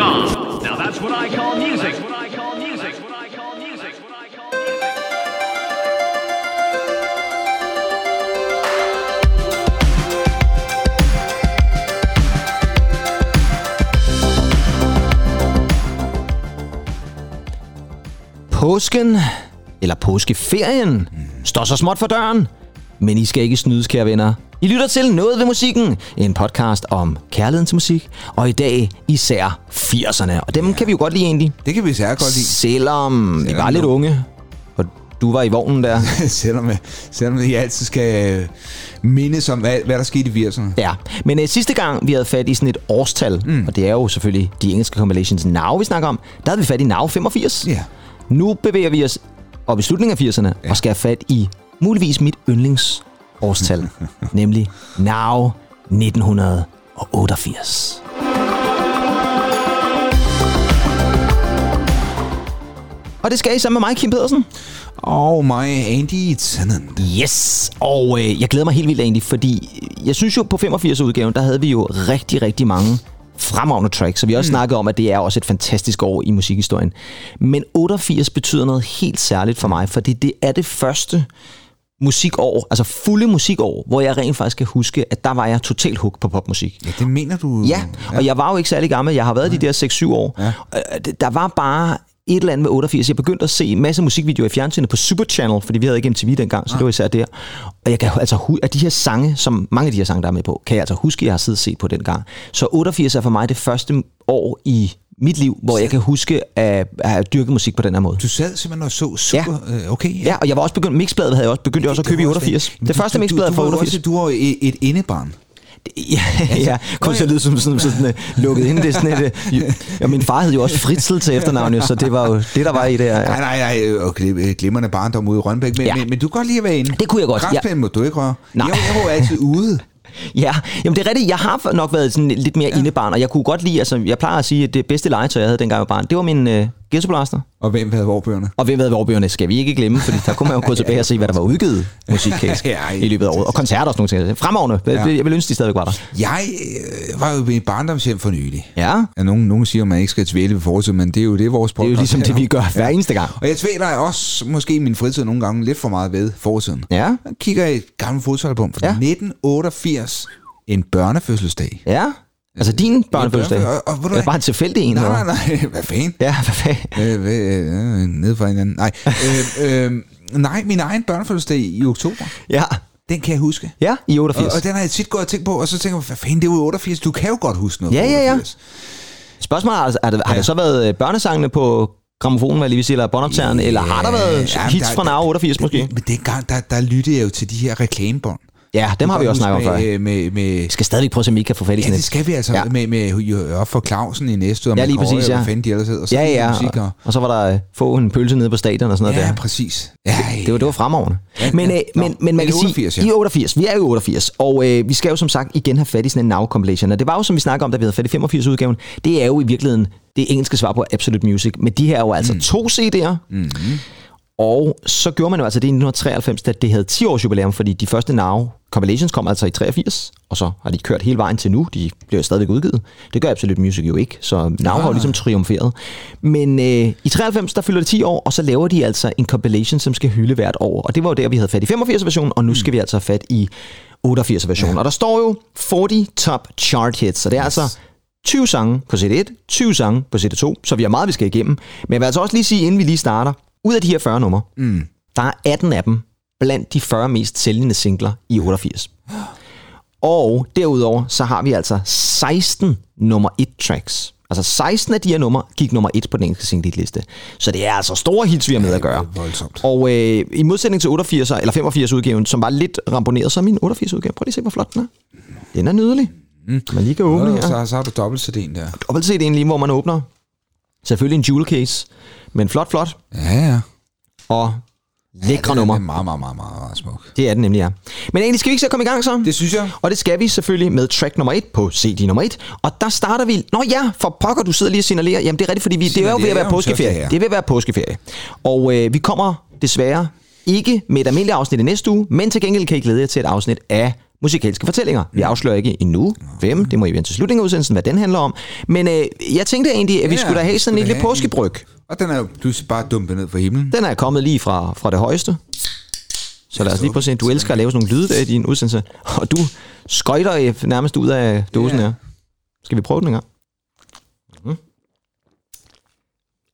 off. Now that's what I call music. What I call music. What What I call music. Påsken, eller påskeferien, står så småt for døren. Men I skal ikke snydes, kære venner. I lytter til Noget ved musikken, en podcast om kærligheden til musik, og i dag især 80'erne. Og dem kan vi jo godt lide egentlig, Det kan vi særlig godt lide. selvom vi Selvom var lidt unge. Og du var i vognen der. selvom, selvom I altid skal øh, mindes om, hvad, hvad der skete i 80'erne. Ja, men øh, sidste gang vi havde fat i sådan et årstal, mm. og det er jo selvfølgelig de engelske compilations Now, vi snakker om, der havde vi fat i Now 85. Ja. Nu bevæger vi os op i slutningen af 80'erne ja. og skal have fat i muligvis mit yndlingsårstal, nemlig Now 1988. Og det skal I sammen med mig, Kim Pedersen. Og mig, Andy Tennant. Yes, og øh, jeg glæder mig helt vildt egentlig, fordi jeg synes jo på 85-udgaven, der havde vi jo rigtig, rigtig mange fremragende tracks, så vi har også mm. snakket om, at det er også et fantastisk år i musikhistorien. Men 88 betyder noget helt særligt for mig, fordi det er det første musikår, altså fulde musikår, hvor jeg rent faktisk kan huske, at der var jeg totalt hooked på popmusik. Ja, det mener du? Ja, og jeg var jo ikke særlig gammel. Jeg har været de der 6-7 år. Ja. Øh, Der var bare et eller andet med 88. Jeg begyndte at se en masse musikvideoer i fjernsynet på Super Channel, fordi vi havde ikke MTV dengang, så det var især der. Og jeg kan altså hu- at de her sange, som mange af de her sange, der er med på, kan jeg altså huske, at jeg har siddet og set på dengang. Så 88 er for mig det første år i mit liv, hvor jeg kan huske at, at dyrket musik på den her måde. Du sad simpelthen og så super... Ja. Okay, Ja, og jeg var også begyndt, mixbladet havde jeg også begyndt jeg også at købe i var også 88. Men Det første mixblad fra du, var 88. Også, du var jo et, indebarn. Ja, ja. Kom til at lyde som sådan, sådan uh, lukket ind. Det er sådan et, uh, ja, min far hed jo også Fritzel til efternavn, jo, så det var jo det, der var i det. Nej, Ja. nej, nej. øh, Okay, glimrende barndom ude i Rønbæk. Men, Ja. ja. men, men du kan godt lide at være inde. Det kunne jeg godt, ja. Græsplænen må du ikke røre. Nej. Jeg, jeg var altid ude. Ja, jamen det er rigtigt. Jeg har nok været sådan lidt mere ja. indebarn, og jeg kunne godt lide, altså jeg plejer at sige, at det bedste legetøj, jeg havde dengang jeg var barn, det var min øh, Ghetto Og hvem havde vorbøgerne? Og hvem havde vorbøgerne, skal vi ikke glemme, for der kunne man jo gå tilbage og se, hvad der var udgivet musikkæsk ja, i løbet af året. Og koncerter og sådan noget. Fremragende. Ja. Jeg vil ønske, de stadig var der. Jeg øh, var jo i barndomshjem for nylig. Ja. ja nogen, nogen siger, at man ikke skal tvæle ved fortid, men det er jo det, vores problem. Det er jo ligesom det, vi gør hver ja. eneste gang. Og jeg tvæler også måske min fritid nogle gange lidt for meget ved fortiden. Ja. Jeg kigger i et gammelt fodsalbum fra ja. 1988 arrangeres en børnefødselsdag. Ja. Altså din øh, børnefødselsdag? Og, og, og, Eller bare en tilfældig en? Nej, nej, nej. Hvad fanden? Ja, hvad fanden? Øh, øh, øh, øh nede fra hinanden. Nej. øh, øh, nej, min egen børnefødselsdag i oktober. Ja. Den kan jeg huske. Ja, i 88. Og, og den har jeg tit gået og tænkt på, og så tænker jeg, hvad fanden, det er jo 88. Du kan jo godt huske noget. Ja, ja, ja. Spørgsmålet er, altså, har, det, har ja. det så været børnesangene på gramofonen, hvad lige vil sige, eller båndoptageren, ja, eller har der været ja, hits der, fra Nav 88 måske? Men dengang, der, der lyttede jeg jo til de her reklamebånd. Ja, dem har vi også snakket om før. med, med, med, Vi skal stadigvæk prøve at se, om vi kan få fat i Ja, sådan det et. skal vi altså. Ja. Med, med, op for Clausen i næste, og Ja, lige præcis, og ja. hvad fanden de ellers hedder. Og så Ja, ja, Musik, og, og, og så var der øh, få en pølse nede på stadion og sådan noget ja, der. præcis. Ja, Det var, det var fremragende. Ja, men, ja. øh, men, men man kan 88, sige, ja. i 88, vi er jo i 88, og øh, vi skal jo som sagt igen have fat i sådan en Now compilation. Og det var jo, som vi snakker om, da vi havde fat i 85 udgaven, det er jo i virkeligheden det engelske svar på Absolute Music. Men de her er jo altså mm. to CD'er, mm-hmm. Og så gjorde man jo altså det i 1993, da det havde 10 års jubilæum, fordi de første Now compilations kom altså i 83, og så har de kørt hele vejen til nu. De bliver stadigvæk udgivet. Det gør Absolute Music jo ikke, så Now har jo ligesom triumferet. Men øh, i 93, der fylder det 10 år, og så laver de altså en compilation, som skal hylde hvert år. Og det var jo der, vi havde fat i 85-versionen, og nu skal vi altså have fat i 88-versionen. Ja. Og der står jo 40 Top Chart Hits, så det er yes. altså 20 sange på CD1, 20 sange på CD2, så vi har meget, vi skal igennem. Men jeg vil altså også lige sige, inden vi lige starter, ud af de her 40 numre, mm. der er 18 af dem blandt de 40 mest sælgende singler i 88. Og derudover, så har vi altså 16 nummer 1 tracks. Altså 16 af de her numre gik nummer 1 på den engelske single-liste. Så det er altså store hits, vi har med at gøre. er voldsomt. Og øh, i modsætning til 88 eller 85 udgaven, som var lidt ramponeret, så er min 88 udgave. Prøv lige at se, hvor flot den er. Den er nydelig. Mm. Man lige kan åbne Og her. så, så har du dobbelt CD'en der. Dobbelt set en lige, hvor man åbner. Selvfølgelig en jewel case, men flot, flot. Ja, ja. Og lækre Den nummer. er meget, meget, meget, meget, meget smuk. Det er den nemlig, ja. Men egentlig skal vi ikke så komme i gang så? Det synes jeg. Og det skal vi selvfølgelig med track nummer 1 på CD nummer 1. Og der starter vi... Nå ja, for pokker, du sidder lige og signalerer. Jamen det er rigtigt, fordi vi, det er jo ved at være påskeferie. ja. Det er ved at være påskeferie. Og øh, vi kommer desværre ikke med et almindeligt afsnit i næste uge, men til gengæld kan I glæde jer til et afsnit af musikalske fortællinger. Vi afslører ikke endnu, hvem. Det må I vente til slutningen af udsendelsen, hvad den handler om. Men øh, jeg tænkte egentlig, at vi Ja, skulle da have sådan en lille påskebryg. Og den er jo pludselig bare dumpet ned fra himlen. Den er kommet lige fra, fra det højeste. Så lad os lige prøve at se. Du elsker at lave sådan nogle lyde der i din udsendelse. Og du skøjter nærmest ud af dåsen Ja. her. Skal vi prøve den en gang? Mhm.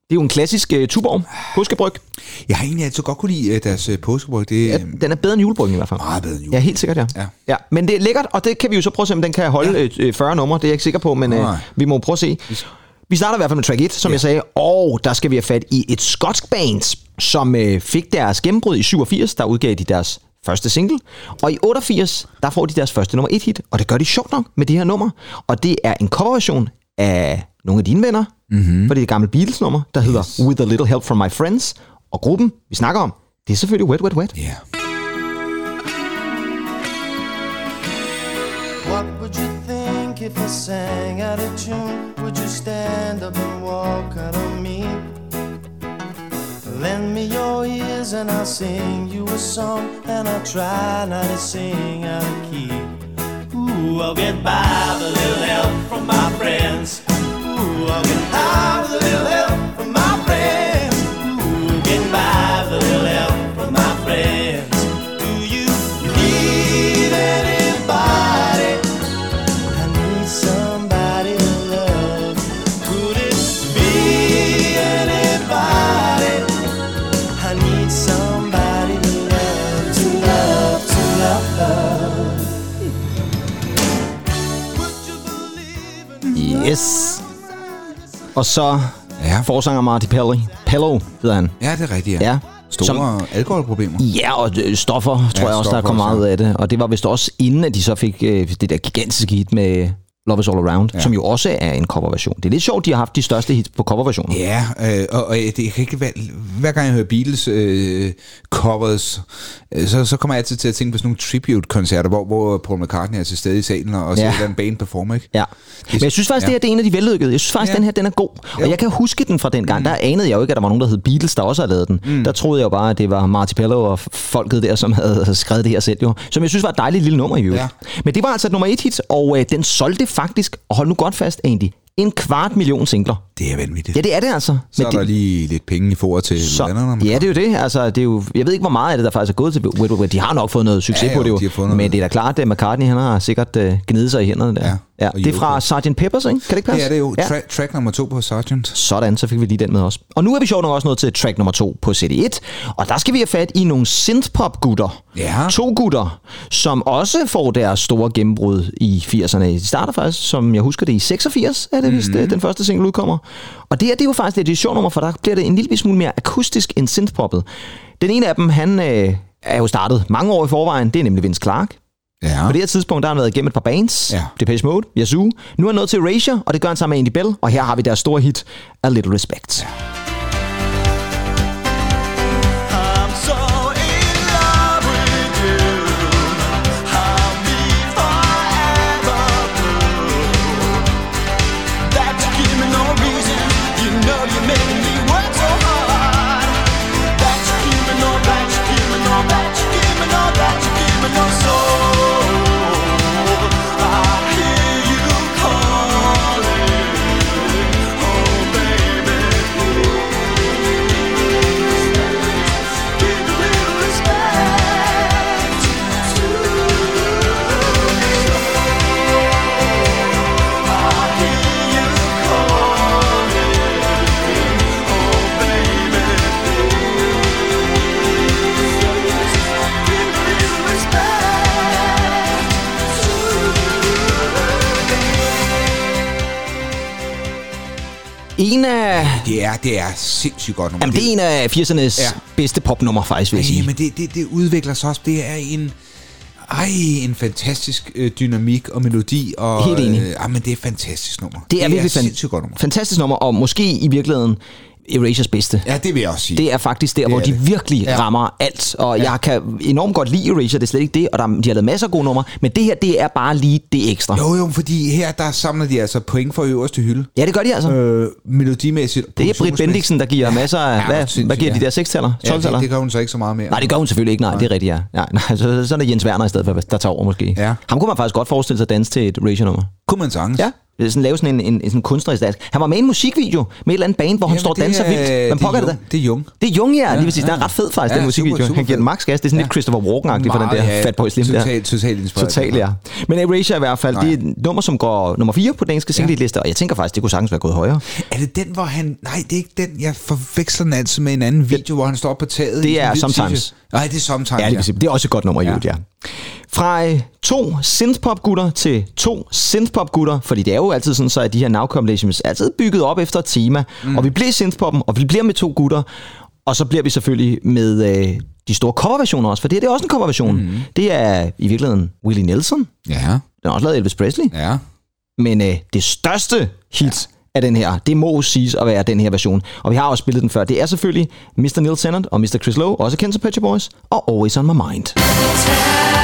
Det er jo en klassisk uh, Tuborg påskebryg. Jeg har egentlig altid godt kunne lide øh, deres øh, påskebryg. Det Ja, den er bedre end julebryggen i hvert fald. meget bedre end jul. Ja, helt sikkert, ja. Ja. ja. Men det er lækkert, og det kan vi jo så prøve at se, om den kan holde ja. øh, 40 numre. Det er jeg ikke sikker på, men Nej. vi må prøve at se. Vi starter i hvert fald med track 1, som ja. jeg sagde, og der skal vi have fat i et skotsk band, som øh, fik deres gennembrud i 87, der udgav de deres første single, og i 88, der får de deres første nummer 1 hit, og det gør de sjovt nok med det her nummer, og det er en coverversion af nogle af dine venner, mm-hmm. for det er et gammelt Beatles-nummer, der hedder Yes. With a Little Help From My Friends, og gruppen, vi snakker om, det er selvfølgelig Wet Wet Wet. Ja. What would you if I sang out of tune? Would you stand up and walk out on me? Lend me your ears and I'll sing you a song, and I'll try not to sing out of key. Ooh, I'll get by with a little help from my friends. Ooh, I'll get by with a little help from my friends. Ooh, get by with a little help from my friends. Yes. Og så Ja. forsanger Marty Pelly. Pello hedder han. ja, det er rigtigt, ja. Ja. Store Som- alkoholproblemer. Ja, og øh, stoffer, tror Ja, jeg også, der kom meget ud af det. Og det var vist også inden, at de så fik øh, det der gigantiske hit med Love is All Around, ja. Ja. som jo også er en coverversion. Det er lidt sjovt, de har haft de største hits på coverversioner. Ja, øh, og, og det, kan ikke, hver, hver gang jeg hører Beatles øh, covers, øh, så, så kommer jeg altid til at tænke på sådan nogle tribute-koncerter, hvor, hvor Paul McCartney er til stede i salen og, Ja. ser den band performe, ikke? Ja. Men jeg synes faktisk, ja. det her det er en af de vellykkede. Jeg synes faktisk, ja. Ja. den her den er god. Og Jo. jeg kan huske den fra den gang. Der anede jeg jo ikke, at der var nogen, der hed Beatles, der også havde lavet den. Mm. Der troede jeg jo bare, at det var Marty Pello og folket der, som havde skrevet det her selv jo. Som jeg synes var et dejligt lille nummer i øvrigt. Ja. Men det var altså et nummer et hit, og øh, den solgte faktisk, og hold nu godt fast, Andy, en kvart million singler. Det er vanvittigt. Ja, det er det altså. så Men er det, der lige lidt penge i for til så, vennerne. ja, det er jo det. Altså, det er jo, jeg ved ikke, hvor meget af det, der faktisk er gået til Wet. De har nok fået noget succes Ja, jo, på det jo. de noget. Men det er da klart, at McCartney han har sikkert uh, gnidet sig i hænderne der. Ja, ja. Det er fra. Sgt. Peppers, ikke? Kan det ikke passe? Det er jo. Ja. Tra- track nummer to på Sergeant. Sådan, så fik vi lige den med os. Og nu er vi sjovt nok også nået til track nummer to på CD1. Og der skal vi have fat i nogle synthpop-gutter. Ja. To gutter, som også får deres store gennembrud i 80'erne. De starter faktisk, som jeg husker det, i 86, er det vist, Mhm. mm-hmm. den første single udkommer. Og det her, det er jo faktisk det, det er sjovt nummer, for der bliver det en lille smule mere akustisk end synthpoppet. Den ene af dem, han øh, er jo startet mange år i forvejen. Det er nemlig Vince Clark. Ja. På det her tidspunkt, der har han været igennem et par bands. Ja. Depeche Mode, Yazoo. Nu er han nået til Erasure, og det gør han sammen med Andy Bell. Og her har vi deres store hit, A Little Respect. I'm En af, Det er, det er sindssygt godt nummer. jamen, det er en af 80'ernes Ja. bedste popnummer, faktisk, vil jeg sige. men det, det, det udvikler sig også. Det er en... Ej, en fantastisk øh, dynamik og melodi. Og, Helt enig. Øh, ej, men det er et fantastisk nummer. Det er virkelig et fan- sindssygt godt nummer. fantastisk nummer, og måske i virkeligheden Erasures bedste. Ja, det vil jeg også sige. Det er faktisk der, Det hvor de det. virkelig Ja. rammer alt. Og Ja. jeg kan enormt godt lide Erasure, det er slet ikke det. Og der, de har lavet masser af gode numre. Men det her, det er bare lige det ekstra. Jo, jo, fordi her der samler de altså point for øverste hylde. Ja, det gør de altså. Øh, melodimæssigt. det er Britt. Bendiksen, der giver masser af... Ja, hvad, hvad giver de ja. der? 6-taller? Ja, 12 det, det gør hun så ikke så meget mere. Nej, det gør hun selvfølgelig ikke. Nej, det er rigtigt, ja. ja nej, så, så er Jens Werner i stedet for, der tager over måske. Ja. Ham kunne man faktisk godt forestille sig at danse til et Erasure-nummer. Kunne man sagtens. Ja. Det er Sådan, lave sådan en, en, en sådan kunstnerisk dans. Han var med i en musikvideo med et eller andet band, hvor han Jamen, står og det danser er- vildt. Hvem det er pokker det der? Det er Jung. Det er Jung, ja. Lige Ja, præcis. Den er ja. ret fed faktisk, Ja, den musikvideo. super, super han giver den max gas. Det er sådan lidt Christopher Walken-agtig for den der ja, Fat Boy Slim. Totalt, totalt inspireret. Totalt, ja. Men Erasure i hvert fald, det er et nummer, som går nummer 4 på den engelske single-liste, og jeg tænker faktisk, det kunne sagtens være gået højere. Er det den, hvor han... Nej, det er ikke den. Jeg forveksler den altid med en anden video, hvor han står på taget. Det er Sometimes. Nej, det er Sometimes, Ja, det, det er også et godt nummer, ja. ja. Fra øh, to synthpop-gutter til to synthpop-gutter, fordi det er jo altid sådan, så at de her now compilations er altid bygget op efter et tema, mm. og vi bliver synthpoppen, og vi bliver med to gutter, og så bliver vi selvfølgelig med øh, de store coverversioner også, for det, her, det er også en coverversion. Mm. Det er i virkeligheden Willie Nelson, Ja, den har også lavet Elvis Presley, ja. men øh, det største hit af den her, det må siges at være den her version. Og vi har også spillet den før. Det er selvfølgelig Mr. Neil Tennant og Mr. Chris Lowe, også kendt som Shop Boys, og Always On My Mind. Tell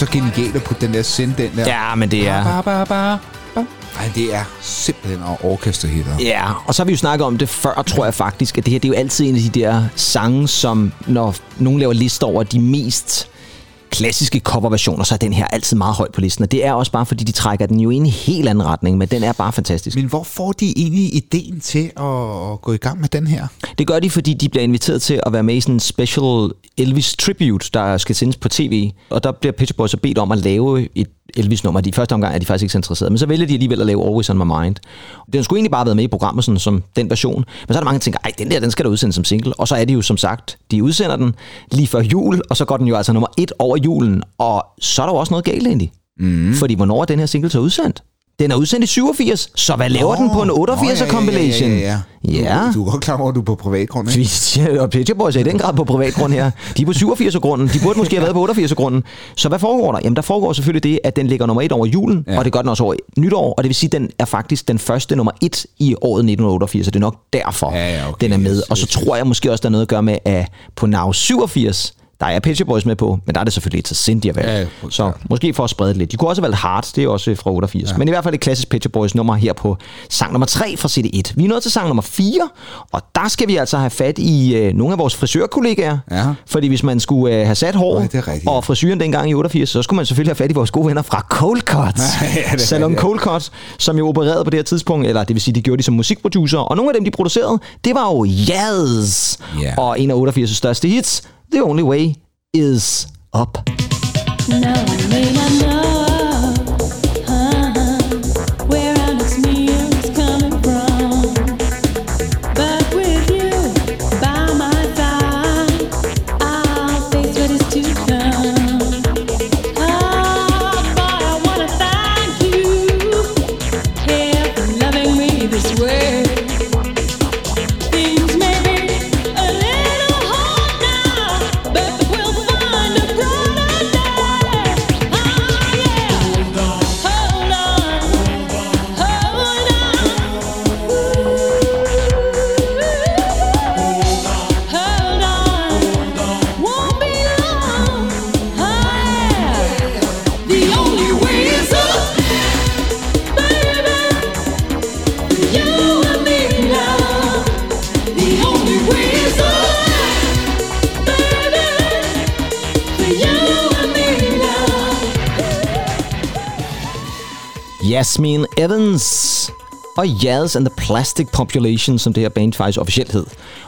så genialt at putte den der send den der. Ja, men det er... Ba, ba, ba, ba. Ej, det er simpelthen orkesterhitter. Ja, og så har vi jo snakket om det før, tror jeg faktisk, at det her det er jo altid en af de der sange, som når nogen laver lister over de mest klassiske coverversioner, så er den her altid meget højt på listen. Og det er også bare, fordi de trækker den jo i en helt anden retning, men den er bare fantastisk. Men hvor får de egentlig ideen til at, gå i gang med den her? Det gør de, fordi de bliver inviteret til at være med i sådan en special Elvis tribute, der skal sendes på tv. Og der bliver Pitcher Boys bedt om at lave et Elvis-nummer. De første omgang er de faktisk ikke så interesserede, men så vælger de alligevel at lave Always On My Mind. Den skulle egentlig bare have været med i programmet sådan, som den version, men så er der mange, der tænker, ej, den der, den skal der udsendes som single. Og så er det jo som sagt, de udsender den lige før jul, og så går den jo altså nummer et over julen, og så er der jo også noget galt egentlig. Mm. Fordi hvornår er den her single så udsendt? Den er udsendt i 87, så hvad laver den på en 88'er compilation? Ja, ja, ja. ja. Du, du er godt klar over, at du er på privatgrund, ikke? Og Pitcher Boys er i den grad på privatgrund her. De er på 87-grunden. De burde måske have været på 88-grunden. Så hvad foregår der? Jamen, der foregår selvfølgelig det, at den ligger nummer et over julen, ja. Ja. og det gør den også over nytår, og det vil sige, at den er faktisk den første nummer et i året 1988, så det er nok derfor, Ja, ja, okay. den er med. Og så tror jeg måske også, der er noget at gøre med, at på Now 87, der er Pitcher Boys med på, men der er det selvfølgelig et så sindigt valg. Ja, ja, så måske for at sprede det lidt. De kunne også have valgt Hard, det er også fra 88. Ja. Men i hvert fald et klassisk Pitcher Boys nummer her på sang nummer 3 fra CD1. Vi er nået til sang nummer 4, og der skal vi altså have fat i øh, nogle af vores frisørkollegaer. Ja. Fordi hvis man skulle øh, have sat hår og frisyren dengang i 88, så skulle man selvfølgelig have fat i vores gode venner fra Cold Cut. Ja, Salon rigtigt. Cold Cut, som jo opererede på det her tidspunkt, eller det vil sige, de gjorde de som musikproducer, og nogle af dem, de producerede, det var jo Jazz. Ja. Og en af 88's største hits, The Only Way Is Up. Now Yasmin Evans og Yaz and the Plastic Population, som det her band faktisk officielt hed.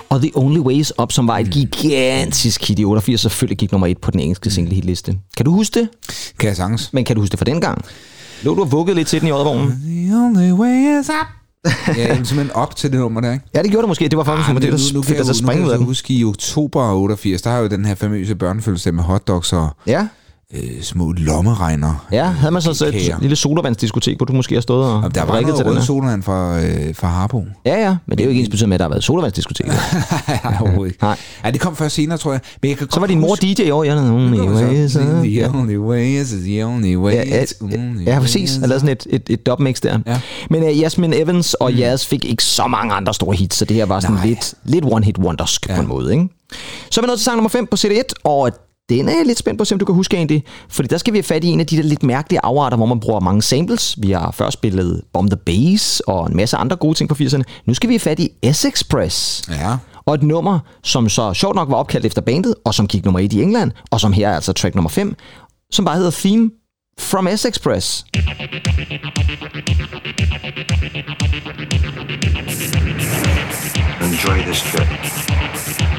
Og The Only Way is Up, som var et gigantisk hit i 88, selvfølgelig gik nummer et på den engelske single hitliste. Kan du huske det? Kan jeg sagtens? Men kan du huske det fra dengang? Lå du og vuggede lidt til den i årvognen? The only way is up. ja, er simpelthen op til det nummer der, ikke? Ja, det gjorde det måske. Det var faktisk, Ah, det, nu, der nu, fik kan dig jeg, til at springe nu ud af den. huske i oktober 88, der har jo den her famøse børnefødselsdag med hotdogs og Ja, øh, små lommeregner. ja. Havde man så, så Kager. et lille sodavandsdiskotek, hvor du måske har stået og, Og der var noget til rød sodavand fra, øh, fra Harbo. Ja, ja, men det er jo ikke ens betydende med, at der har været sodavandsdiskotek. Nej, overhovedet ikke. Nej. Ja, det kom først senere, tror jeg. Men jeg kan Så var din mor DJ i år, ja. Only way is. The only way is the only way Ja, way præcis. is Jeg lavede sådan et, et, et dubmix der. Ja. Men uh, Jasmine Evans og mm. Jazz fik ikke så mange andre store hits, så det her var sådan Nej. lidt, lidt one-hit wondersk ja. på en måde. Ikke? Så er vi nået til sang nummer 5 på CD1, og den er jeg lidt spændt på, om du kan huske egentlig. Fordi der skal vi have fat i en af de der lidt mærkelige afarter, hvor man bruger mange samples. Vi har først spillet Bomb the Bass og en masse andre gode ting på 80'erne. Nu skal vi have fat i S-Express. Ja. Og et nummer, som så sjovt nok var opkaldt efter bandet, og som gik nummer 1 i England, og som her er altså track nummer 5, som bare hedder Theme from S-Express. Enjoy this trip.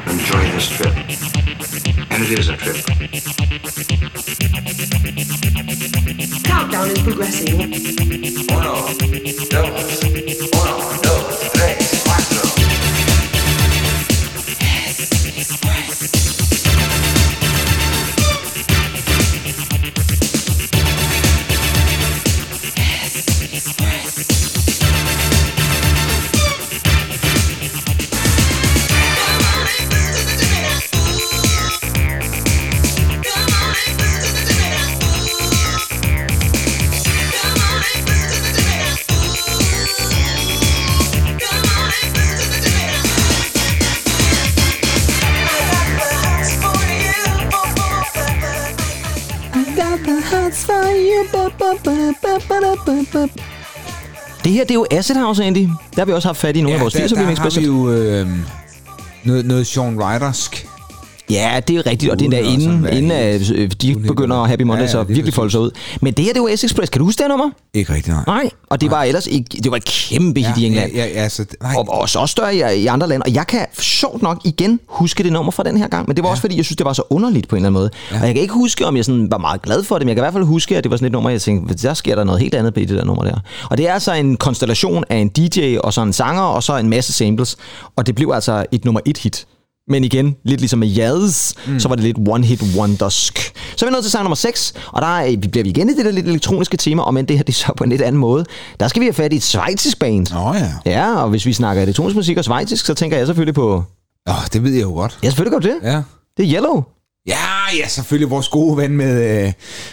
Enjoy this trip. And it is a trip. Countdown is progressing. Uno, dos, uno, dos, tres, cuatro. Det her, det er jo Acid House, Andy. Der har vi også haft fat i nogle af vores der, 80'er der remix har vi jo øh, noget, noget Sean Rydersk. Ja, det er rigtigt, og det er da at inden, inden at øh, de uden begynder helt- Happy Ja, ja, at lige virkelig folde sig ud. Men det her, det var S-Express. Kan du huske det nummer? Ikke rigtig, nej. Nej, og det var ellers ikke, det var et kæmpe hit i England. Ja, ja, altså, nej. Og også også større i, i andre lande. Og jeg kan sjovt nok igen huske det nummer fra den her gang. Men det var ja. også fordi, jeg synes, det var så underligt på en eller anden måde. Ja. Og jeg kan ikke huske, om jeg sådan var meget glad for det. Men jeg kan i hvert fald huske, at det var sådan et nummer, jeg tænkte, der sker der noget helt andet på det der nummer der. Og det er altså en konstellation af en DJ og så en sanger og så en masse samples. Og det blev altså et nummer et hit. Men igen, lidt ligesom med Jazz, mm. så var det lidt one-hit wondersk. Så er vi nået til sang nummer 6, og der er, vi bliver vi igen i det der lidt elektroniske tema, og men det her det er så på en lidt anden måde. Der skal vi have fat i et svejtisk band. Nå ja. Ja, og hvis vi snakker elektronisk musik og svejtisk, så tænker jeg selvfølgelig på... Åh, det ved jeg jo godt. Ja, selvfølgelig godt det. Ja. Det er Yellow. Ja, ja, selvfølgelig vores gode ven med, øh,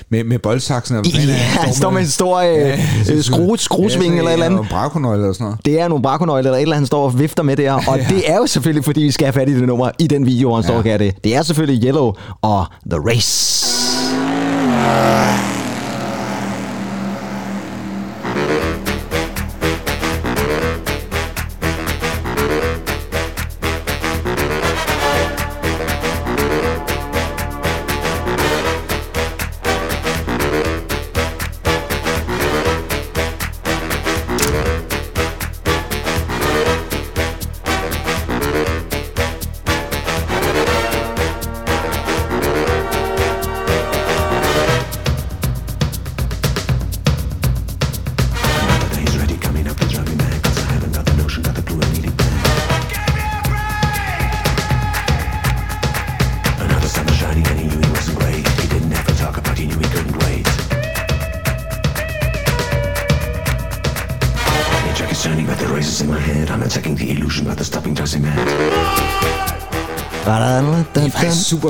med, med boldsaksen. og Ja, det, han står med en stor øh, øh, skrue, skruesving eller et eller andet. Ja, brakonøgle eller sådan noget. Det er nogle brakonøgler eller et eller andet, han står og vifter med der. Og det er jo selvfølgelig, fordi vi skal have fat i det nummer i den video, hvor han står og gør det. Det er selvfølgelig Yellow og The Race.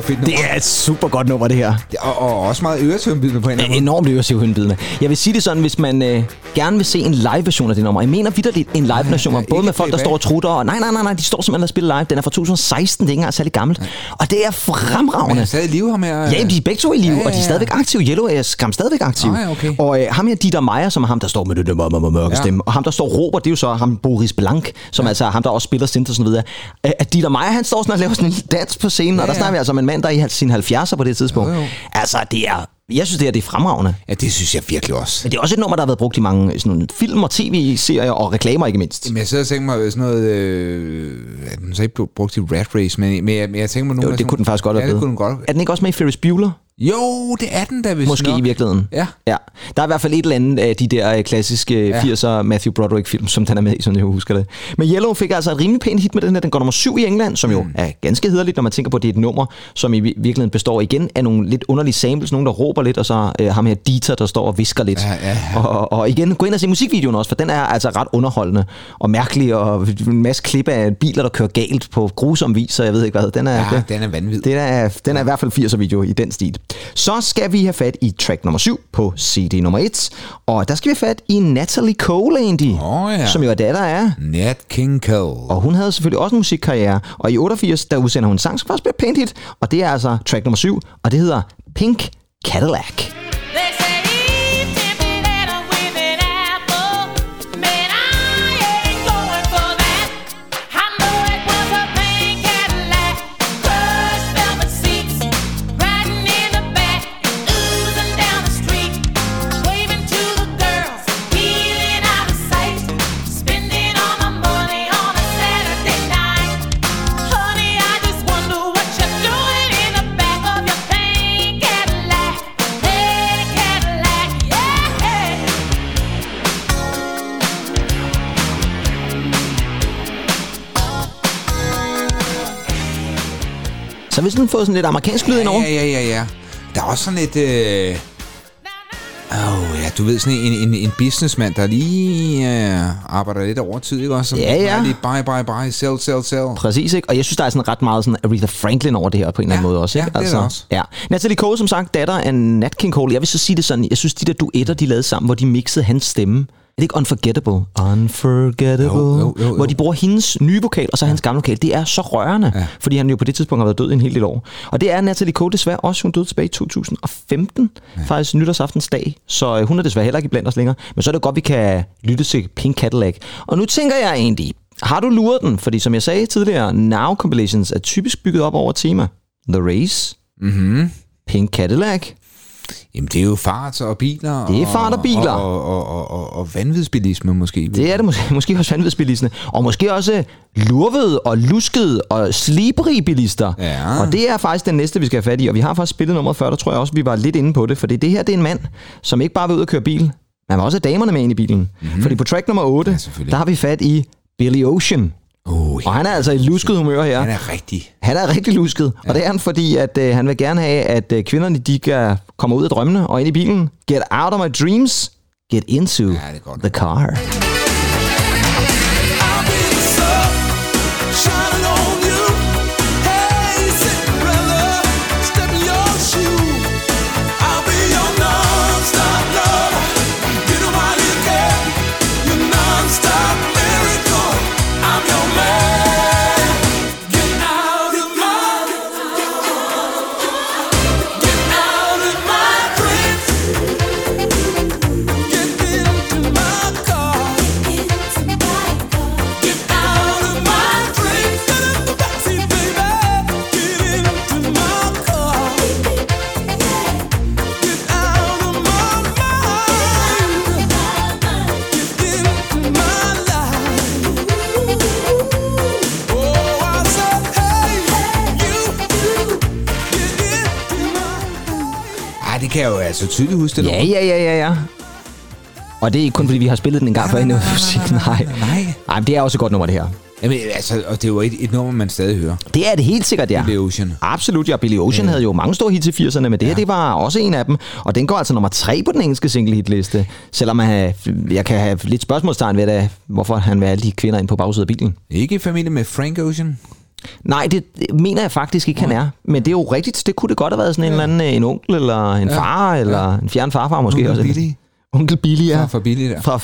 Super fedt Det nummer. er et super godt nummer, det her. Og, og også meget øretømbidende på en eller anden måde. Enormt øresivhønbidende. Jeg vil sige det sådan, hvis man øh, gerne vil se en live-version af det nummer. Jeg mener vidderligt en live-version, Ja, ja, både med folk, der står og trutter. Og nej, nej, nej, nej, de står simpelthen og spiller live. Den er fra 2016, det er ikke engang særlig gammelt. Og det er Men fremragende. han er stadig i live ham her. Ja, men de er begge to i live, Ja, ja, ja, og de er ja. stadigvæk aktive. Yellow er skam stadigvæk aktiv. Ja, okay. Og øh, ham her, Dieter Meier, som er ham, der står med det der mørke, mørke Ja. stemme. Og ham, der står råber, det er jo så ham, Boris Blank, som ja. altså er ham, der også spiller synth og sådan videre. Øh, At Dieter Meier, han står sådan og laver sådan en dans på scenen, ja, og der Ja, ja. snakker vi altså om en mand, der er i sine 70'er på det tidspunkt. Jo, jo. Altså, det er, jeg synes, det her det er fremragende. Ja, det synes jeg virkelig også. Men det er også et nummer, der har været brugt i mange sådan nogle film og tv-serier og reklamer ikke mindst. Men jeg sidder og tænker mig sådan noget... Øh, er den så ikke brugt i Rat Race, men, men, jeg, men jeg tænker mig nogle Jo, det sådan- kunne den faktisk godt ja, have det blevet. kunne den godt. Er den ikke også med i Ferris Bueller? Jo, det er den da, hvis Måske i virkeligheden. Ja. ja. Der er i hvert fald et eller andet af de der øh, klassiske Ja. 80'er Matthew Broderick-film, som den er med i, som jeg husker det. Men Yellow fik altså et rimelig pænt hit med den her. Den går nummer syv i England, som jo Mm. er ganske hederligt, når man tænker på, at det er et nummer, som i vi- virkeligheden består igen af nogle lidt underlige samples. Nogen, der råber lidt, og så øh, ham her Dieter, der står og visker lidt. Ja, ja, ja. Og, og igen, gå ind og se musikvideoen også, for den er altså ret underholdende og mærkelig, og en masse klip af biler, der kører galt på grusom vis, så jeg ved ikke hvad. Den er, Ja, den, den er vanvittig. den er, den er i hvert fald 80'er video i den stil. Så skal vi have fat i track nummer 7 på CD nummer 1. Og der skal vi have fat i Natalie Cole, Andy. Åh, ja. Som jo er datter af. Nat King Cole. Og hun havde selvfølgelig også en musikkarriere. Og i 88, der udsender hun en sang, som faktisk bliver pænt hit. Og det er altså track nummer 7. Og det hedder Pink Cadillac. Så hvis den får sådan lidt amerikansk lyd indover. Ja, ja, ja, ja. Der er også sådan et... Øh... Oh, ja, du ved, sådan en, en, en businessmand, der lige øh, arbejder lidt over tid, ikke også? Ja, ja. Lige buy, buy, buy, sell, sell, sell. Præcis, ikke? Og jeg synes, der er sådan ret meget sådan Aretha Franklin over det her på en eller anden Ja, måde også. Ikke? ja, det er der også. Ja. Natalie Cole, som sagt, datter af Nat King Cole. Jeg vil så sige det sådan, jeg synes, de der duetter, de lavede sammen, hvor de mixede hans stemme. Er det ikke Unforgettable? Unforgettable. Jo, jo, jo, jo. Hvor de bruger hendes nye vokal, og så hans gamle vokal. Det er så rørende, ja. fordi han jo på det tidspunkt har været død i en hel del år. Og det er Natalie Cole desværre også. Hun døde tilbage i 2015, ja. faktisk nytårsaftensdag. Så øh, hun er desværre heller ikke blandt os længere. Men så er det godt, vi kan lytte til Pink Cadillac. Og nu tænker jeg egentlig, har du luret den? Fordi som jeg sagde tidligere, Now Compilations er typisk bygget op over tema. The Race, Mm-hmm. Pink Cadillac. Jamen, det er jo fart og biler. Det er fart og biler. Og, og, og, og, og vanvidsbilisme måske. Det er det måske, måske også vanvidsbilisterne. Og måske også lurvede og luskede og slibrige bilister. Ja. Og det er faktisk den næste, vi skal have fat i. Og vi har faktisk spillet nummer før, der tror jeg også, vi var lidt inde på det. Fordi det her, det er en mand, som ikke bare vil ud og køre bil, men også har damerne med ind i bilen. Mm-hmm. Fordi på track nummer 8, Ja, der har vi fat i Billy Ocean. Oh, Og han er altså i lusket humør her. han er rigtig. Han er rigtig lusket, ja. og det er han, fordi at, øh, han vil gerne have, at øh, kvinderne de kan komme ud af drømmene og ind i bilen. Get out of my dreams, get into Ja, the car. Kan jeg jo altså tydeligt huske det Ja, ja, ja, ja, ja. Og det er ikke kun, fordi vi har spillet den en gang før musik. Nej. Nej. Nej, men det er også et godt nummer, det her. Jamen, altså, og det er jo et, et nummer, man stadig hører. Det er det helt sikkert, ja. Billy Ocean. Absolut, ja. Billy Ocean havde jo mange store hits i 80'erne, men det her, det var også en af dem. Og den går altså nummer tre på den engelske single hitliste. Selvom jeg, jeg kan have lidt spørgsmålstegn ved, det, hvorfor han vil alle de kvinder ind på bagsiden af bilen. Ikke i familie med Frank Ocean? Nej, det mener jeg faktisk ikke, han er. Men det er jo rigtigt. Det kunne det godt have været sådan en eller anden øh, en onkel, eller en far, eller en fjern farfar måske Onkel også. Billy. Onkel Billy, ja. Fra- Billy der. Fra,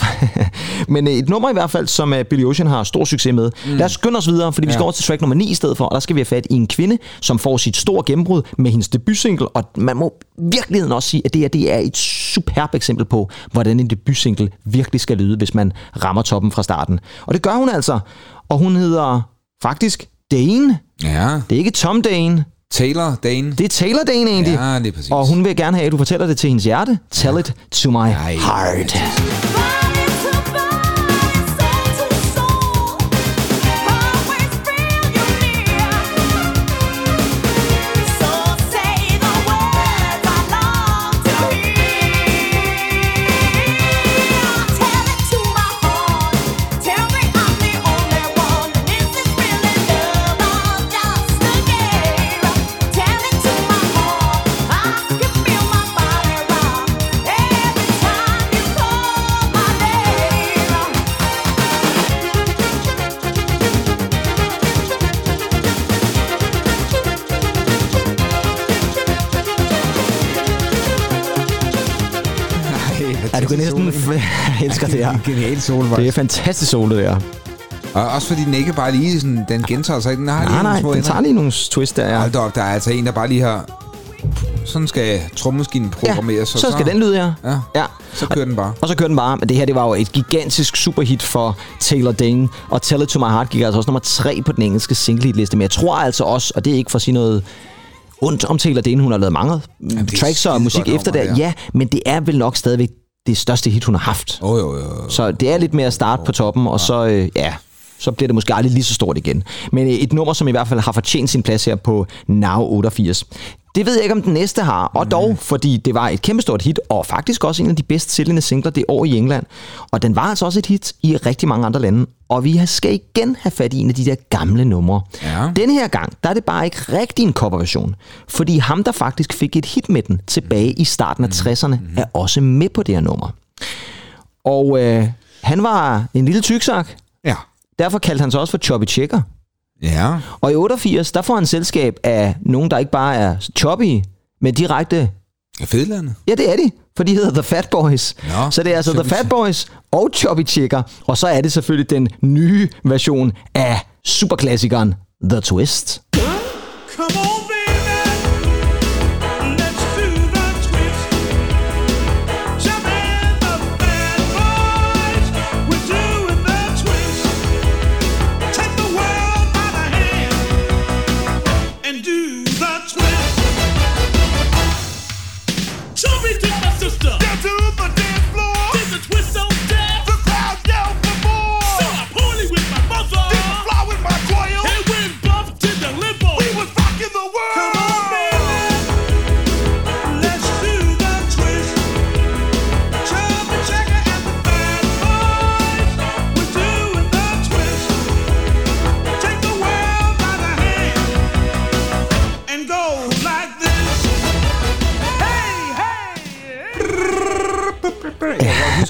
men øh, et nummer i hvert fald, som uh, Billy Ocean har stor succes med. Mm. Lad os skynde os videre, fordi vi skal Ja. over til track nummer 9 i stedet for, og der skal vi have fat i en kvinde, som får sit store gennembrud med hendes debutsingle, og man må virkeligheden også sige, at det, her, det er et superb eksempel på, hvordan en debutsingle virkelig skal lyde, hvis man rammer toppen fra starten. Og det gør hun altså, og hun hedder faktisk Dane. Ja, Det er ikke Tom Dane. Taylor Dane. Det er Taylor Dane egentlig. Ja, det er præcis. Og hun vil gerne have, at du fortæller det til hendes hjerte. Tell it to my Ej, heart. Ja, du kan næsten... Jeg elsker det her. Genial solo, Det er fantastisk solo, det her. Og også fordi den ikke bare lige sådan, den gentager sig. Den har lige Nej, nogle nej, små den ændringer. tager lige nogle twist der, ja. Hold op, der er altså en, der bare lige har... Sådan skal trommemaskinen programmeres. Ja, så skal den lyde, ja. Ja. ja. Så kører den bare. Og så kører den bare. Men det her, det var jo et gigantisk superhit for Taylor Dane. Og Tell It To My Heart gik altså også nummer tre på den engelske singlehitliste. Men jeg tror altså også, og det er ikke for at sige noget ondt om Taylor Dane, hun har lavet mange er tracks og musik efter det. her. Ja, men det er vel nok stadigvæk det største hit, hun har haft. Oh, jo, jo, jo. Så det er lidt mere at starte på toppen, og så, øh, ja, så bliver det måske aldrig lige så stort igen. Men øh, et nummer, som i hvert fald har fortjent sin plads her på Now 88. Det ved jeg ikke, om den næste har, og dog, fordi det var et kæmpestort hit, og faktisk også en af de bedst sælgende singler det år i England. Og den var altså også et hit i rigtig mange andre lande, og vi skal igen have fat i en af de der gamle numre. Ja. Den her gang, der er det bare ikke rigtig en coverversion, fordi ham, der faktisk fik et hit med den tilbage i starten af 60'erne, er også med på det her nummer. Og øh, han var en lille tyksak. Derfor kaldte han sig også for Choppy Checker. Ja. Og i 88, der får han selskab af nogen, der ikke bare er choppy, men direkte... Fedlandet. Ja, det er de, for de hedder The Fat Boys. Nå, så det er altså The Fat Boys og Choppy Checker. Og så er det selvfølgelig den nye version af superklassikeren The Twist. Come on,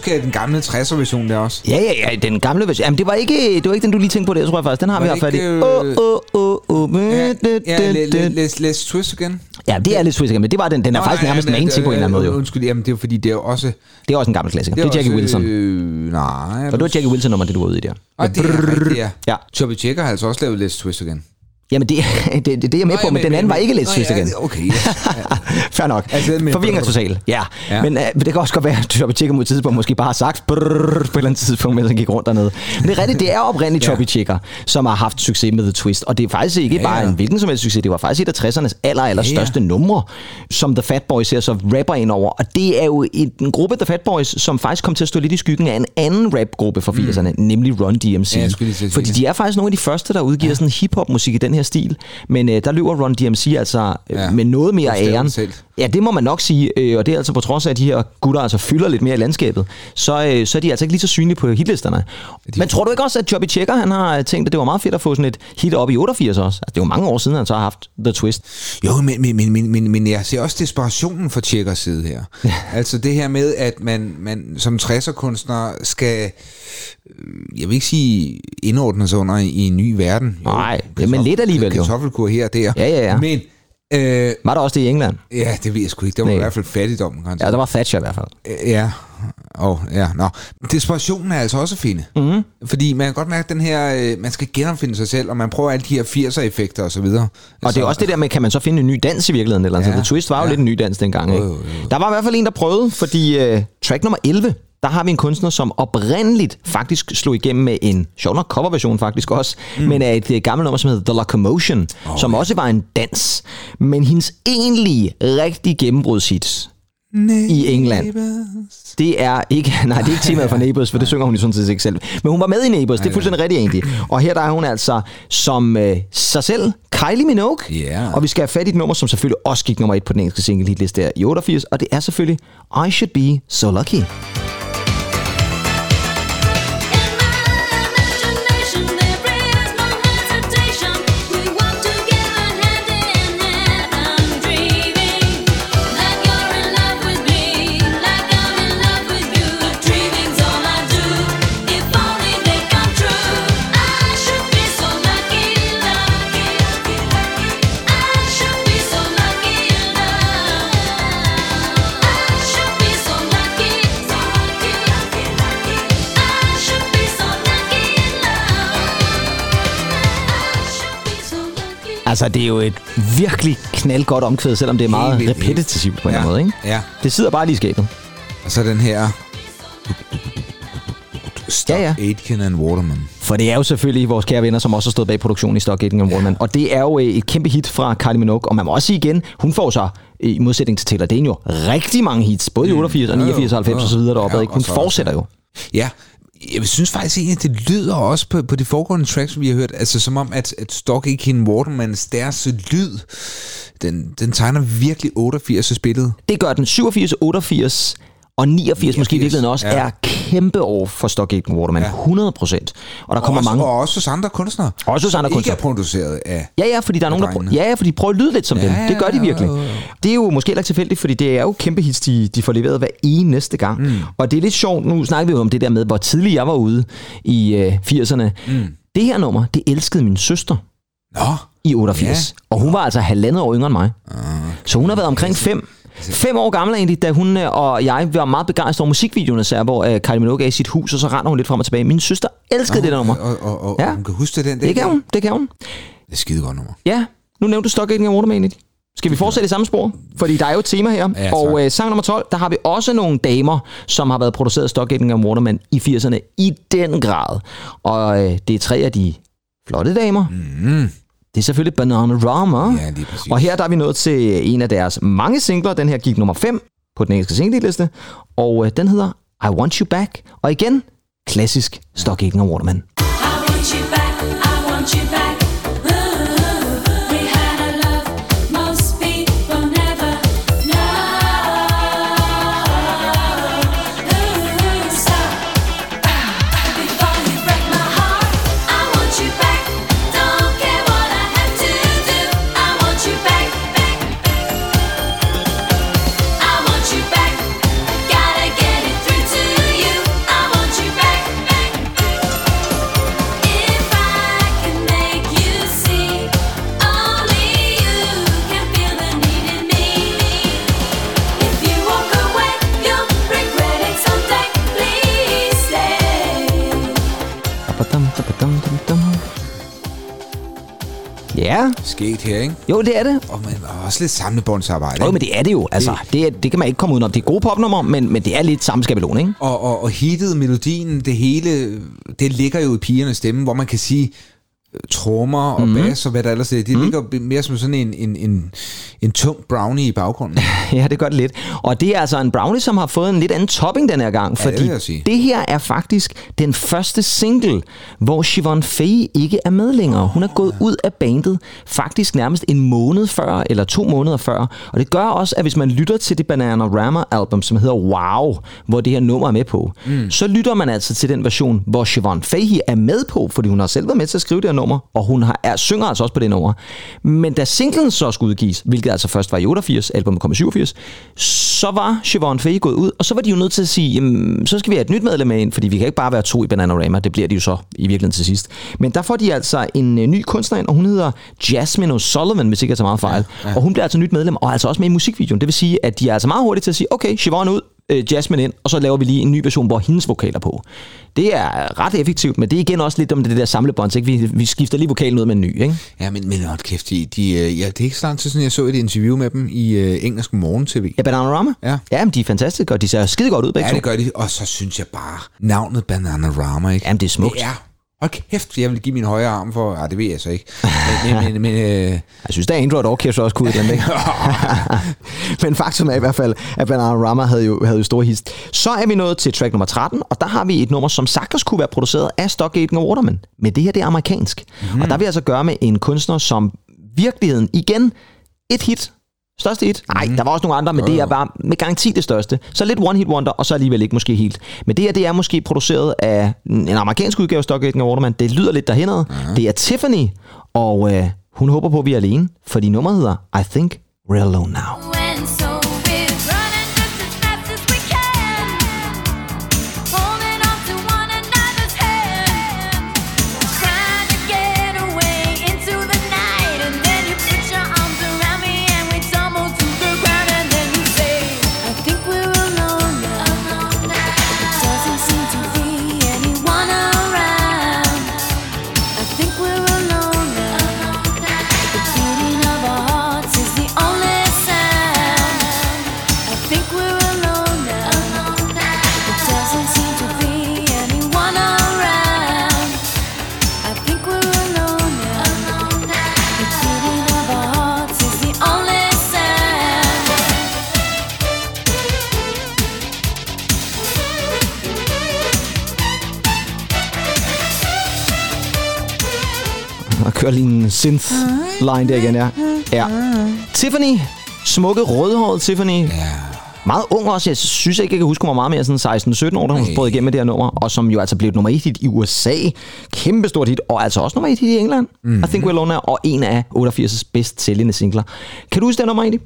huske den gamle 60'er version der også. Ja, ja, ja, den gamle version. Jamen, det var ikke, det var ikke den, du lige tænkte på det, tror jeg faktisk. Den har Var vi i. ikke, øh, Åh, åh, åh, åh, læs Twist igen. Ja, det er lidt Twist men det var den. Den er faktisk nærmest main til på en eller anden måde, jo. Undskyld, jamen det er fordi, det er også... Det er også en gammel klassiker. Det er, Jackie Wilson. Øh, nej. Og det var Jackie Wilson nummer, det du var ude i der. Det er rigtigt, ja. Choppy Checker har altså også lavet Let's Twist igen. Jamen, det, det, det, det er jeg med på, men den anden var ikke lidt Nå, ja, igen. Okay, ja. Fair nok. Altså, Forvirring er total. Ja. Ja. Men uh, det kan også godt være, at Choppy Checker mod et tidspunkt måske bare har sagt brrr, på et eller andet tidspunkt, mens han gik rundt dernede. Men det er rigtigt, det er oprindeligt. Choppy Checker, som har haft succes med The Twist. Og det er faktisk ikke Ja, bare ja. en hvilken som helst succes, det var faktisk et af 60'ernes aller, aller Ja, ja. største numre, som The Fat Boys her så rapper ind over. Og det er jo en, gruppe, The Fat Boys, som faktisk kom til at stå lidt i skyggen af en anden rapgruppe fra 80'erne, nemlig Run DMC. Mm. Ja, Fordi de er faktisk nogle af de første, der udgiver ja. sådan hip-hop-musik i den her stil. Men øh, der løber Run DMC altså øh, Ja. med noget mere æren. selv. Ja, det må man nok sige, øh, og det er altså på trods af, at de her gutter altså fylder lidt mere i landskabet, så, øh, så er de altså ikke lige så synlige på hitlisterne. Men tror du ikke også, at Joby Checker, han har tænkt, at det var meget fedt at få sådan et hit op i 88 også? Altså, det er jo mange år siden, han så har haft The Twist. Jo, men, men, men, men, men, men jeg ser også desperationen fra Tjekkers side her. altså det her med, at man, man som 60'er-kunstner skal, øh, jeg vil ikke sige indordne sig under i, en ny verden. Jo, Nej, men lidt alligevel jo. Kartoffelkur her og der. Ja, ja, ja. Men, øh, Var der også det i England? ja, det ved jeg sgu ikke. Det var Nej. i hvert fald fattigdommen, kan Ja, der var Thatcher i hvert fald. Øh, Ja, og ja, nå. Desperationen er altså også at finde. Mm-hmm. Fordi man kan godt mærke, at den her, øh, man skal genopfinde sig selv, og man prøver alle de her 80'er-effekter og så videre. Og det er også det der med, kan man så finde en ny dans i virkeligheden? Eller ja, Ja, The Twist var jo ja. lidt en ny dans dengang. Ikke? Jo, jo, jo. Der var i hvert fald en, der prøvede, fordi uh, track nummer 11, der har vi en kunstner, som oprindeligt faktisk slog igennem med en, sjov nok coverversion faktisk også, mm. men af et øh, gammelt nummer, som hedder The Locomotion, oh, som også var en dans. Men hendes egentlige, rigtig gennembrudshit i England, det er ikke, nej, det er ikke temaet for Neighbours, for det synger hun jo sådan set ikke selv. Men hun var med i Neighbours, det er fuldstændig rigtigt egentlig. Og her der er hun altså som øh, sig selv, Kylie Minogue. Ja. Og vi skal have fat i et nummer, som selvfølgelig også gik nummer et på den engelske single hitliste der i 88, og det er selvfølgelig I Should Be So Lucky. Altså, det er jo et virkelig knaldgodt omkvæd, selvom det er meget Helt vildt. repetitivt på en Ja. måde, ikke? Ja. Det sidder bare lige i skabet. Og så den her... Stock Ja, ja. Aitken and Waterman. For det er jo selvfølgelig vores kære venner, som også har stået bag produktionen i Stock Aitken and Waterman. Og det er jo øh, et kæmpe hit fra Kylie Minogue. Og man må også sige igen, hun får så i modsætning til Taylor Dane jo rigtig mange hits. Både i 88 og 89 og 90 og så videre deroppe. Ja, ikke? Hun og så- fortsætter jo. Ja, jeg synes faktisk egentlig, at det lyder også på, på de foregående tracks, vi har hørt, altså som om, at, at Stock Aitken Watermans deres lyd, den, den tegner virkelig 88 spillet. Det gør den 87, 88 og 89, måske i 89, virkeligheden også, ja. er kæmpe år for Stock Aitken Waterman. Ja. 100 procent. Og der kommer også, mange... Og også hos andre kunstnere. Også hos andre kunstnere. Ikke er produceret af... Ja, ja, fordi der er nogen, der prøver, ja, ja, fordi de prøver at lyde lidt som Ja, dem. Det gør de ja, virkelig. Det er jo måske heller ikke tilfældigt, fordi det er jo kæmpe hits, de, de får leveret hver eneste gang. Mm. Og det er lidt sjovt, nu snakker vi jo om det der med, hvor tidligt jeg var ude i øh, 80'erne. Mm. Det her nummer, det elskede min søster Nå, i 88. Ja. Og hun var altså halvandet år yngre end mig. Okay. Så hun har været omkring fem. Fem år gammel egentlig, da hun øh, og jeg var meget begejstrede over musikvideoen, så hvor øh, Kylie Minogue er i sit hus, og så render hun lidt frem og tilbage. Min søster elskede det der nummer. og, og, og, Ja. hun kan huske den der. Det kan hun, det kan hun. Det er skide godt nummer. Ja, nu nævnte du Stock Aitken Waterman egentlig. Skal vi fortsætte i samme spor? Fordi der er jo et tema her. Ja, tak. og øh, sang nummer 12, der har vi også nogle damer, som har været produceret af Stock Aitken Waterman i 80'erne i den grad. Og øh, det er tre af de flotte damer. Mm. Det er selvfølgelig Bananarama. Ja, lige præcis. Og her der er vi nået til en af deres mange singler. Den her gik nummer 5 på den engelske singleliste. Og øh, den hedder I Want You Back. Og igen, klassisk Stock Aitken Waterman. Ja, Sket her, ikke? jo det er det. Og man har også lidt samlebåndsarbejde. Jo, men det er det jo. Altså, det, er, det kan man ikke komme udenom. Det er gode popnummer, men, men det er lidt samme skabelon, ikke? Og, og, og hittet, melodien, det hele, det ligger jo i pigernes stemme, hvor man kan sige, trommer og Mhm. mm-hmm. bass og hvad der ellers er, det mm. ligger mere som sådan en, en, en, en tung brownie i baggrunden. Ja, det gør det lidt. Og det er altså en brownie, som har fået en lidt anden topping den her gang, det fordi jeg sige. det her er faktisk den første single, hvor Siobhan Fay ikke er med længere. Hun er gået ud af bandet faktisk nærmest en måned før, eller to måneder før. Og det gør også, at hvis man lytter til det Bananarama album, som hedder Wow, hvor det her nummer er med på, mm. så lytter man altså til den version, hvor Siobhan Fahey er med på, fordi hun har selv været med til at skrive det her nummer, og hun har, er, synger altså også på det nummer. Men da singlen så skulle udgives, hvilket altså først var i 88, albumet kom i 87, så var Siobhan Fahey gået ud, og så var de jo nødt til at sige, jamen, så skal vi have et nyt medlem med ind, fordi vi kan ikke bare være to i Bananarama, det bliver de jo så i virkeligheden til sidst. Men der får de altså en øh, ny kunstner ind, og hun hedder Jasmine O'Sullivan, hvis ikke jeg tager meget fejl. Ja, ja. Og hun bliver altså nyt medlem, og altså også med i musikvideoen. Det vil sige, at de er altså meget hurtige til at sige, okay, Siobhan ud, øh, Jasmine ind, og så laver vi lige en ny version, hvor hendes vokaler på. Det er ret effektivt, men det er igen også lidt om det der samlebånd, ikke? Vi, vi skifter lige vokalen ud med en ny, ikke? Ja, men, men hold kæft, de, de, øh, ja, det er ikke så lang tid siden, jeg så et interview med dem i øh, engelsk morgen-tv. Ja, Bananarama? Ja. Ja, men de er fantastiske, og de ser skide godt ud begge Ja, det gør de. Og så synes jeg bare, navnet Bananarama, ikke? Jamen, det er smukt. Det er, hold kæft, jeg vil give min højre arm for, ah, det ved jeg så ikke. Men, men, men, øh, Jeg synes, der er Android Orchestra også kunne andet, ikke? Men faktum er i hvert fald, at Bananarama havde jo, havde jo store hits. Så er vi nået til track nummer 13, og der har vi et nummer, som sagtens kunne være produceret af Stockgate og Waterman. Men det her, det er amerikansk. Mm. Og der har vi altså gøre med en kunstner, som virkeligheden igen, et hit, Største hit? Nej, der var også nogle andre, men det er bare med garanti det største. Så lidt one hit wonder, og så alligevel ikke måske helt. Men det her, det er måske produceret af en amerikansk udgave af Stockgate og Waterman. Det lyder lidt derhenad. Det er Tiffany, og øh, hun håber på, at vi er alene, fordi nummeret hedder I Think We're Alone Now. Kører lige en synth line der igen, ja. ja. Tiffany, smukke rødhåret Tiffany. ja, Meget ung også. Jeg synes ikke, jeg kan huske, hun var meget mere sådan 16-17 år, da hun brød igennem med det her nummer. Og som jo altså blev nummer 1 hit i USA. Kæmpe stort hit. Og altså også nummer 1 hit i England. Mm-hmm. I Think We're Alone Now. Og en af 88's bedst sælgende singler. Kan du huske det nummer egentlig?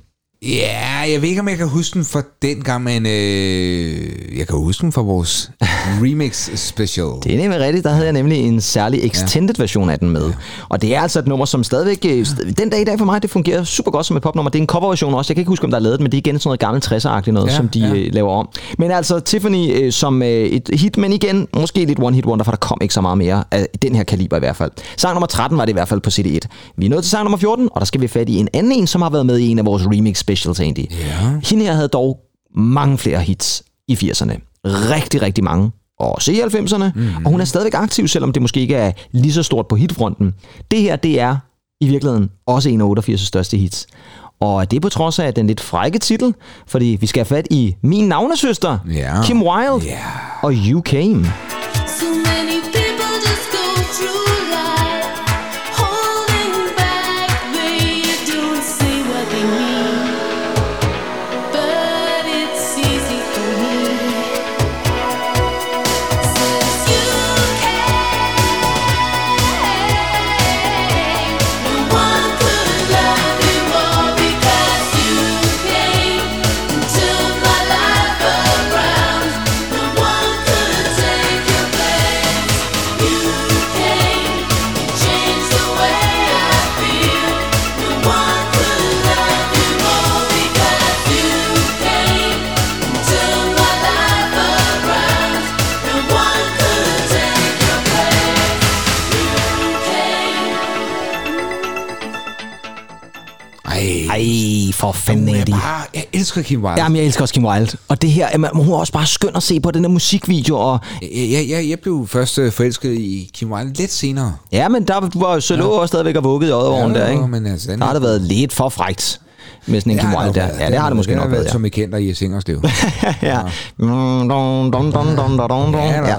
Ja, jeg ved ikke, om jeg kan huske den fra den gang, men øh, jeg kan huske den fra vores remix special. Det er nemlig rigtigt. Der havde jeg nemlig en særlig extended ja. version af den med. Og det er altså et nummer, som stadigvæk... øh, st- Den dag i dag for mig, det fungerer super godt som et popnummer. Det er en coverversion også. Jeg kan ikke huske, om der er lavet det, men det er igen sådan noget gammelt 60'er-agtigt noget, ja, Ja, som de ja. ja. laver om. Men altså Tiffany øh, som øh, et hit, men igen, måske lidt one hit wonder, for der kom ikke så meget mere af den her kaliber i hvert fald. Sang nummer 13 var det i hvert fald på CD1. Vi er nået til sang nummer 14, og der skal vi fat i en anden en, som har været med i en af vores remix specials egentlig. Ja. Hende her havde dog mange flere hits i 80'erne. Rigtig, rigtig mange. Også i 90'erne. Mm. Og hun er stadigvæk aktiv, selvom det måske ikke er lige så stort på hitfronten. Det her, det er i virkeligheden også en af 88's største hits. Og det er på trods af den lidt frække titel, fordi vi skal have fat i min navnesøster, Ja. Kim Wilde, Ja. og You Came. Ej, for fanden er de. bare, jeg elsker Kim Wilde. Jamen, jeg elsker også Kim Wilde. Og det her, jamen, hun er også bare skøn at se på den der musikvideo. Og, Jeg, jeg, jeg, blev først øh, forelsket i Kim Wilde lidt senere. ja, men der var så lå også stadigvæk og vugget i øjevognen Ja, der, ikke? men altså, der har det været lidt for frægt med sådan en Kim Wilde der. Ja, det har det måske nok været, ja. Som jeg kender i Singerslev. ja. Ja.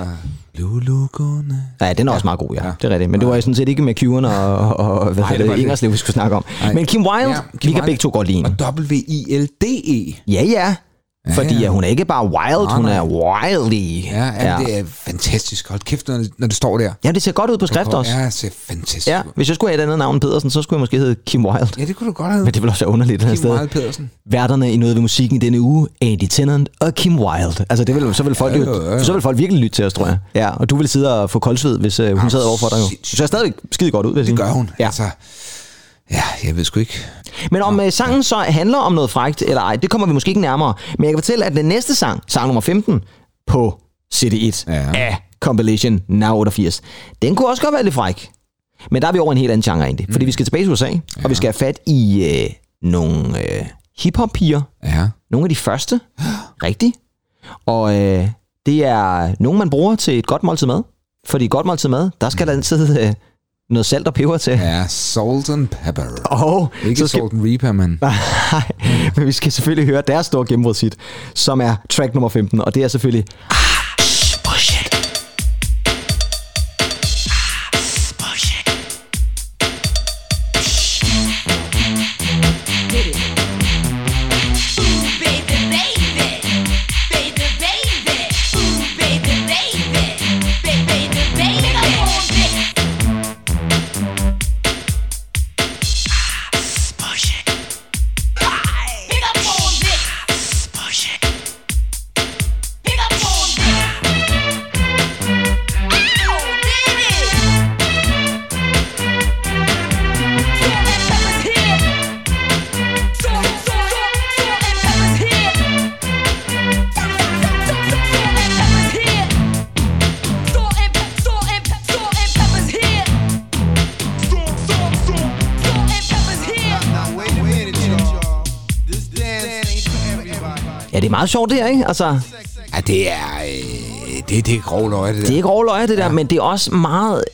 Lulu Gunne. Ja, den er også meget god, ja. Ja. Det er rigtigt. Men det var sådan set ikke med Q'erne og, og hvad Nej, det det. Ingerslev, vi skulle snakke om. Nej. Men Kim Wilde, Ja, vi Kim kan Wilde. begge to godt lide. Og W-I-L-D-E. Ja, ja. Fordi ja. ja, hun er ikke bare wild, Nej, hun nej. er wildy. Ja, ja. det er fantastisk. Hold kæft, når det, når det står der. ja, det ser godt ud på skrift også. Ja, det ser fantastisk Ja, hvis jeg skulle have et andet navn Pedersen, så skulle jeg måske hedde Kim Wilde. Ja, det kunne du godt have. Men det vil også være underligt Kim. Wilde Pedersen. Værterne i noget ved musikken i denne uge, Andy Tennant og Kim Wilde. Altså, det vil, så, vil folk, Ja, jo, ja, ja. så vil folk virkelig lytte til os, tror jeg. Ja, og du vil sidde og få koldsved, hvis uh, hun sad overfor dig. Jo. Så er stadig skide godt ud, vil jeg sige. Det gør hun. Ja. Altså, Ja, jeg ved sgu ikke. Men om øh, sangen så handler om noget frægt eller ej, det kommer vi måske ikke nærmere. Men jeg kan fortælle, at den næste sang, sang nummer 15 på CD1 Ja. af Compilation Now 88, den kunne også godt være lidt fræk. Men der er vi over en helt anden genre egentlig. Fordi vi skal tilbage til USA, ja. og vi skal have fat i øh, nogle øh, hiphop-piger. Ja. Nogle af de første. Rigtigt. Og øh, det er nogen, man bruger til et godt måltid mad. Fordi et godt måltid mad, der skal der altid øh, noget salt og peber til. Ja, Salt and Pepper. Og Ikke så skal, Salt and Reaper, men... Nej, men vi skal selvfølgelig høre deres store gennembrudshit, som er track nummer 15, og det er selvfølgelig meget sjovt det her, ikke? Altså, Ja, det er... Øh, det, det er grov løg, det der. det er ikke overløje det der, men det er også meget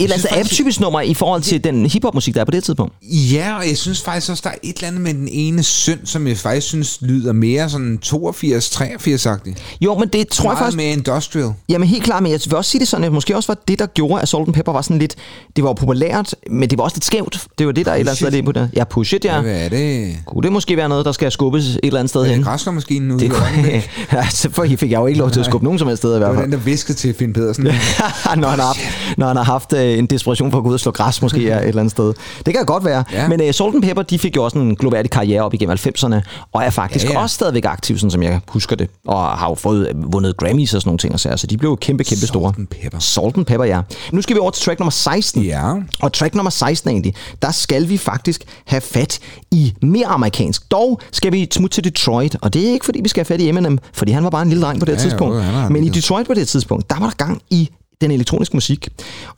et eller andet faktisk- atypisk nummer i forhold til den hiphop-musik, der er på det tidspunkt. Ja, og jeg synes faktisk også, der er et eller andet med den ene synd, som jeg faktisk synes lyder mere sådan 82-83-agtig. Jo, men det tror jeg faktisk... mere industrial. Jamen helt klart, men jeg vil også sige det sådan, at måske også var det, der gjorde, at Salt Pepper var sådan lidt... Det var jo populært, men det var også lidt skævt. Det var det, der et eller andet Push sted it. er på det. Ja, push it, ja. Hvad er det? Kunne det måske være noget, der skal skubbes et eller andet sted hen? det græslermaskinen ude? Det i kunne, altså, for fik jeg jo ikke lov til at skubbe nogen som helst sted i Det hvert var fald. den, der viskede til Finn Pedersen. når, han har når han har haft øh, en desperation for at gå ud og slå græs måske er et eller andet sted. Det kan godt være. Ja. Men uh, Salt and Pepper, de fik jo også en global karriere op igennem 90'erne, og er faktisk Ja, ja, også stadigvæk aktiv, sådan som jeg husker det, og har jo fået øh, vundet Grammys og sådan nogle ting. og sager, Så de blev jo kæmpe, kæmpe store. Salt Pepper. Salt and Pepper, ja. Nu skal vi over til track nummer 16. Ja. Og track nummer 16 egentlig, der skal vi faktisk have fat i mere amerikansk. Dog skal vi smutte til Detroit, og det er ikke fordi, vi skal have fat i Eminem, fordi han var bare en lille dreng på det Ja, tidspunkt. jo, Men i. Detroit på det tidspunkt, der var der gang i den elektroniske musik.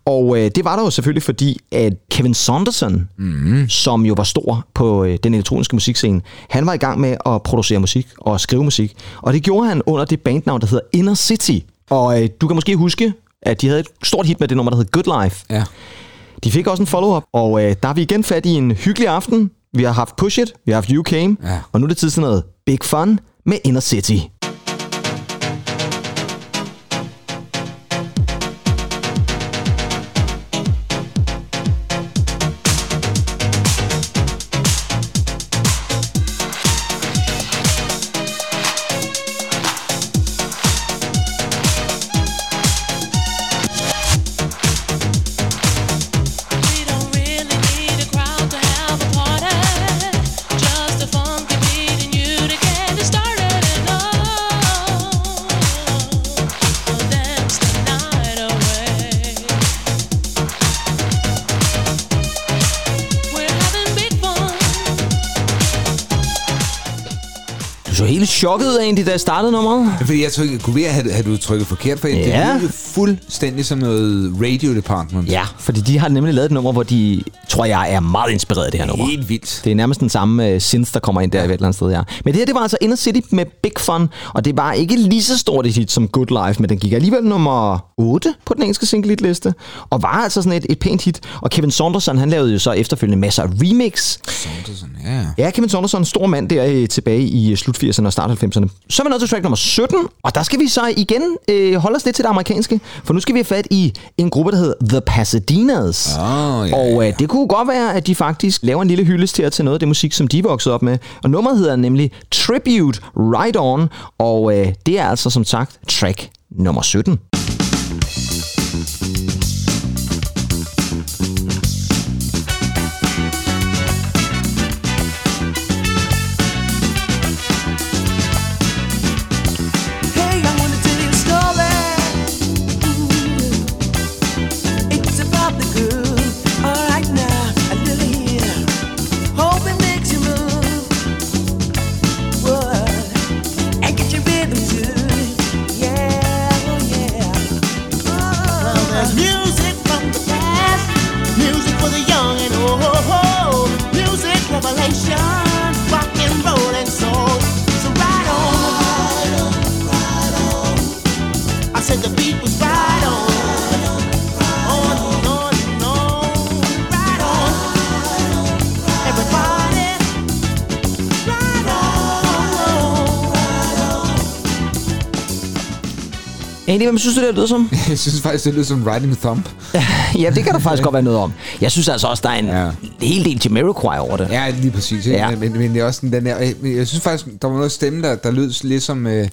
Og øh, det var der jo selvfølgelig, fordi at Kevin Saunderson, mm. som jo var stor på øh, den elektroniske musikscene, han var i gang med at producere musik og skrive musik. Og det gjorde han under det bandnavn, der hedder Inner City. Og øh, du kan måske huske, at de havde et stort hit med det nummer, der hed Good Life. Ja. De fik også en follow-up, og øh, der er vi igen fat i en hyggelig aften. Vi har haft Push It, vi har haft You Came, Ja. og nu er det tid til noget Big Fun med Inner City. Chokket egentlig, da jeg startede nummeret. Fordi jeg trykkede, kunne være, havde, havde du trykket forkert, for Ja. det lyder fuldstændig som noget radio department. Ja, fordi de har nemlig lavet et nummer, hvor de, tror jeg, er meget inspireret af det her nummer. Helt vildt. Det er nærmest den samme uh, synth, der kommer ind der ja. et eller andet sted, ja. Men det her, det var altså Inner City med Big Fun, og det var ikke lige så stort et hit som Good Life, men den gik alligevel nummer 8 på den engelske single liste og var altså sådan et, et pænt hit. Og Kevin Saunderson, han lavede jo så efterfølgende masser af remix. Saunderson, ja. Ja, Kevin Saunderson, en stor mand der øh, tilbage i øh, slut 80'erne og start 90'erne. Så er vi nået til track nummer 17, og der skal vi så igen øh, holde os lidt til det amerikanske, for nu skal vi have fat i en gruppe, der hedder The Pasadenas. Åh, ja, og øh, det kunne godt være, at de faktisk laver en lille hyldest her til noget af det musik, som de voksede op med. Og nummeret hedder nemlig Tribute Right On, og øh, det er altså som sagt track nummer 17. Andy, hvem synes du, det lyder som? Jeg synes faktisk, det lyder som Riding Thump. ja, det kan der faktisk godt være noget om. Jeg synes altså også, der er en Ja. hel del Jamiroquai over det. Ja, lige præcis. Ikke? Ja. Men, men det er også den, der... Jeg, jeg synes faktisk, der var noget stemme, der, der lød lidt som øh,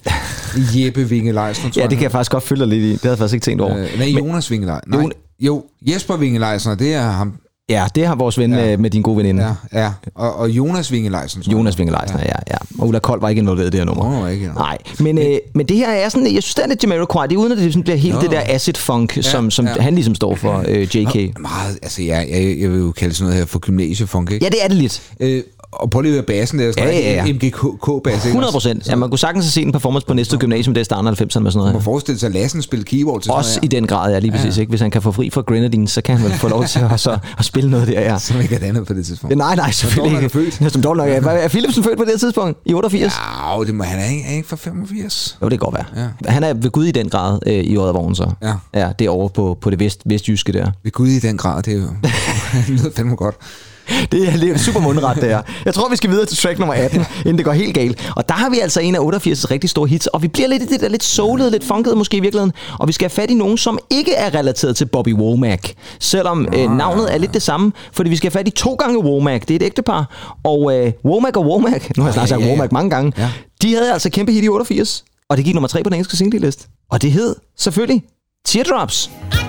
Jeppe Vinge Leisner, tror Ja, det kan jeg. faktisk godt følge lidt i. Det havde jeg faktisk ikke tænkt over. Øh, nej, Jonas Vinge Leisner. Nej, Jon- jo, Jesper Vinge Leisner, det er ham. Ja, det har vores ven Ja. ja. med din gode veninde. Ja, ja. Og, og Jonas Vinge Leisner. tror jeg. Jonas Wingeleisner, ja. ja. Og Ulla Kold var ikke involveret i det her nummer. Nå, ikke, nej. Nej, men, øh, men det her er sådan, jeg synes, det er lidt Jamiroquai. Det er uden, at det bliver helt Nå. det der acid funk, ja, som, som ja. han ligesom står for, øh, JK. Meget, altså jeg, jeg, jeg vil jo kalde sådan noget her for gymnasiefunk, ikke? Ja, det er det lidt. Øh, og prøv lige at høre bassen der, sådan Ja, ja, ja. MGK-bass, 100 procent. Ja, man kunne sagtens have set en performance på næste gymnasium, det er starten af 90'erne med sådan noget. Man forestille sig, at Lassen spille keyboard til sådan Også i noget den grad, ja, lige præcis. Ikke? Hvis han kan få fri fra Grenadines, så kan han vel få lov til at, så, at spille noget der, ja. Som ikke er et andet på det tidspunkt. Ja, Nej, nej, selvfølgelig ikke. født? Ja, Som dårligt nok, ja. Er Philipsen født på det tidspunkt? I 88? Ja. Ja, det må han er ikke, er ikke fra 85. Jo, det kan godt være. Ja. Ja. Han er ved Gud i den grad øh, i Oddervognen, så. Ja. Ja, det er over på, på det vest, vestjyske der. Ved Gud i den grad, det er jo... det lyder fandme godt. Det er super mundret, det er. Jeg tror, vi skal videre til track nummer 18, inden det går helt galt. Og der har vi altså en af 88's rigtig store hits, og vi bliver lidt i det der lidt soulede, lidt funkede måske i virkeligheden. Og vi skal have fat i nogen, som ikke er relateret til Bobby Womack. Selvom øh, navnet er lidt det samme, fordi vi skal have fat i to gange Womack. Det er et ægtepar. Og øh, Womack og Womack, nu har jeg snart sagt ja, ja. Womack mange gange, Ja. de havde altså kæmpe hit i 88. Og det gik nummer tre på den engelske singleliste. Og det hed selvfølgelig Teardrops. I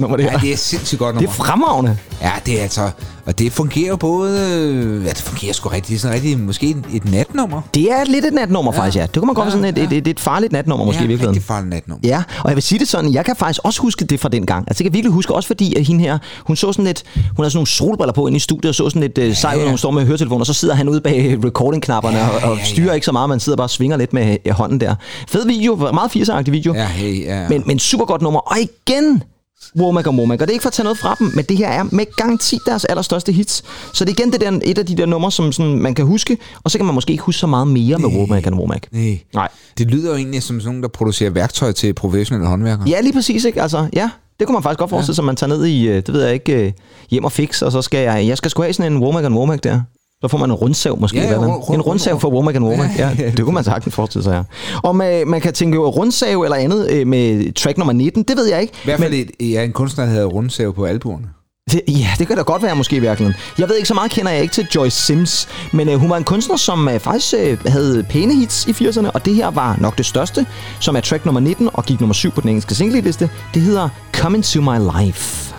godt nummer, det her. Ja, det er sindssygt godt det nummer. er fremragende. Ja, det er altså... Og det fungerer både... øh, Ja, det fungerer sgu rigtigt. Det er sådan rigtig... Måske et, et natnummer. Det er lidt et natnummer, ja. faktisk, ja. Det kunne man godt ja, sådan et, et, et, et farligt natnummer, måske ja, i virkeligheden. rigtig farligt natnummer. Ja, og jeg vil sige det sådan, jeg kan faktisk også huske det fra den gang. Altså jeg kan virkelig huske, også fordi at hende her, hun så sådan lidt, hun havde sådan nogle solbriller på inde i studiet, og så sådan lidt uh, sej ud, når hun står med høretelefoner, og så sidder han ude bag recording-knapperne og, og styrer ikke så meget, man sidder bare og svinger lidt med øh, hånden der. Fed video, meget 80'er-agtig video. Ja, hey, ja. Men, men super godt nummer. Og igen, Womack og Womack. Og det er ikke for at tage noget fra dem, men det her er med garanti deres allerstørste hits. Så det er igen det der, et af de der numre, som sådan, man kan huske, og så kan man måske ikke huske så meget mere med Womack og Womack. Nej. Nej. Det lyder jo egentlig som sådan nogen, der producerer værktøj til professionelle håndværkere. Ja, lige præcis, ikke? Altså, ja, det kunne man faktisk godt forestille sig, at man tager ned i, øh, det ved jeg ikke, øh, hjem og fix, og så skal jeg, jeg skal sgu have sådan en Womack og Womack der. Så får man en rundsav måske. Ja, hvad? rund- rund- en rundsav for Womack and Womack. Ja, det kunne man sagtens forestille sig, ja. Og med, man kan tænke rundsav eller andet øh, med track nummer 19, det ved jeg ikke. I hvert fald et, ja, en kunstner, der havde rundsæv på albuerne. Det, ja, det kan da godt være måske i virkeligheden. Jeg ved ikke, så meget kender jeg ikke til Joyce Sims, men øh, hun var en kunstner, som øh, faktisk øh, havde pæne hits i 80'erne, og det her var nok det største, som er track nummer 19 og gik nummer 7 på den engelske singleliste. Det hedder Come Into My Life.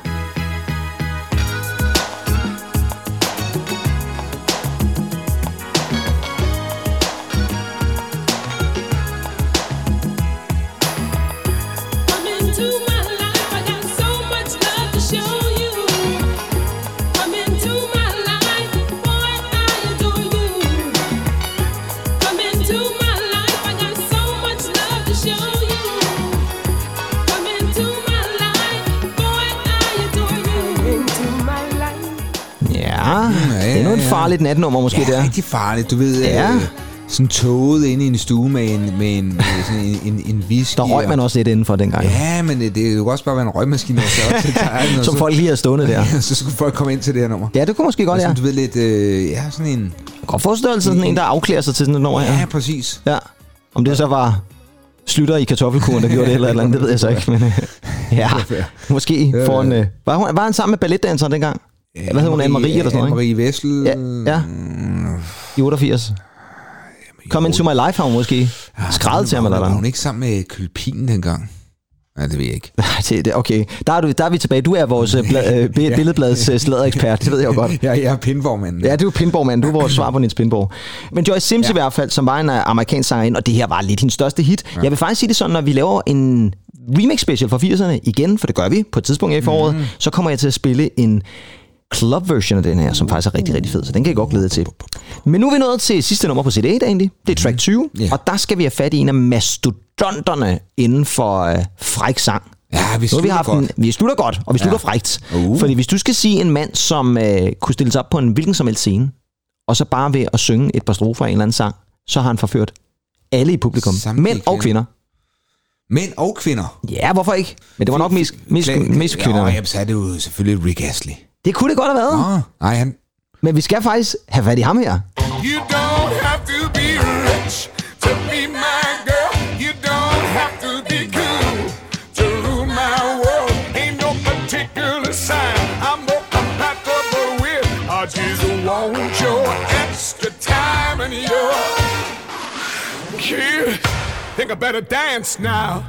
Farligt natnummer måske Ja, der. rigtig farligt. Du ved, Ja. øh, sådan toget ind i en stue med en, med en, med sådan en, en, en whisky. Der røg man også lidt indenfor dengang. Ja, men det, det kunne også bare være en røgmaskine. Også, der er noget, Som så, folk lige havde stående der. så skulle folk komme ind til det her nummer. Ja, det kunne måske godt, ja. Sådan, du ved lidt, øh, ja, sådan en... Godt forestille sådan en, der afklæder sig til sådan et nummer her. Ja, præcis. Ja. Om det så var slutter i kartoffelkuren, der gjorde det eller et eller andet, det ved jeg så ikke. Men øh, ja, måske Ja, for en... ja. Øh, var, hun, var han sammen med balletdanseren dengang? Hvad hed hun? Anne-Marie eller sådan noget? Anne-Marie Vessel. Ja, ja. I 88. Come into my life har hun måske skrevet til ham eller Var noget. hun ikke sammen med Kølpin dengang? Ja, det ved jeg ikke. Nej, det, okay. Der er, du, der er vi tilbage. Du er vores bla, øh, bi- billedblads øh, sladderekspert, det ved jeg jo godt. Ja, jeg er pindvormanden. Ja, du er Pinborg-mand. Du er vores svar på Nils Pinborg. Men Joyce Sims ja. i hvert fald, som var en øh, amerikansk sangerinde, og det her var lidt hendes største hit. Ja. Jeg vil faktisk sige det sådan, når vi laver en remix special fra 80'erne igen, for det gør vi på et tidspunkt her i foråret, mm. så kommer jeg til at spille en club version af den her, som faktisk er rigtig, rigtig fed, så den kan jeg godt glæde til. Men nu er vi nået til sidste nummer på CD egentlig. Det er track 20, Ja. og der skal vi have fat i en af mastodonterne inden for øh, fræk sang. Ja, vi har vi, slutter haft godt. en, vi slutter godt, og vi slutter ja. frægt. Uh. Fordi hvis du skal sige en mand, som øh, kunne stille sig op på en hvilken som helst scene, og så bare ved at synge et par strofer af en eller anden sang, så har han forført alle i publikum. Samtlige Mænd og kvinder. Mænd og kvinder. Ja, hvorfor ikke? Men det var nok mest, mest, mest kvinder. Ja, jamen, så er det jo selvfølgelig Rick Astley. Det kunne det godt have været. Åh, nej, han... Men vi skal faktisk have fat i ham her. You don't have to be rich to be my girl. You don't have to be cool to rule my world. Ain't no particular sign I'm more compatible with. I just want your extra time and your kid. Think I better dance now.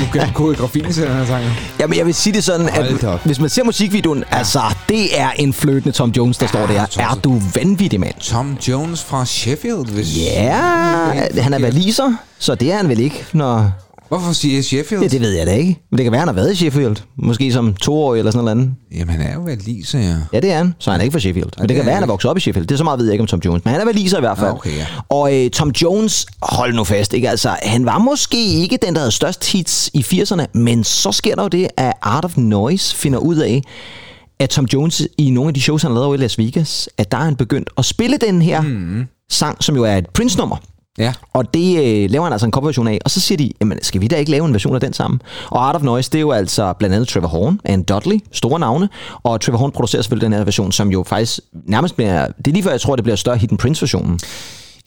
Du, kan koreografien til den her sang. Jamen, jeg vil sige det sådan, at hvis man ser musikvideoen, ja. altså, det er en fløtende Tom Jones, der står der. Er du vanvittig, mand? Tom Jones fra Sheffield, hvis... Ja, han er valiser, så det er han vel ikke, når... Hvorfor siger jeg Sheffield? Ja, det ved jeg da ikke. Men det kan være, han har været i Sheffield. Måske som toårig eller sådan noget andet. Jamen, han er jo valiser, ja. Ja, det er han. Så han er ikke fra Sheffield. Men det, det kan være, han er vokset op i Sheffield. Det er så meget ved jeg ikke om Tom Jones. Men han er valiser i hvert fald. Ah, okay, ja. Og øh, Tom Jones, hold nu fast, ikke? Altså, han var måske ikke den, der havde størst hits i 80'erne, men så sker der jo det, at Art of Noise finder ud af, at Tom Jones i nogle af de shows, han lavet over i Las Vegas, at der er han begyndt at spille den her mm. sang, som jo er et Prince-nummer. Ja. Og det øh, laver han altså en coverversion af. Og så siger de, jamen skal vi da ikke lave en version af den sammen? Og Art of Noise, det er jo altså blandt andet Trevor Horn, Anne Dudley, store navne. Og Trevor Horn producerer selvfølgelig den her version, som jo faktisk nærmest bliver... Det er lige før, jeg tror, det bliver større hit end Prince-versionen.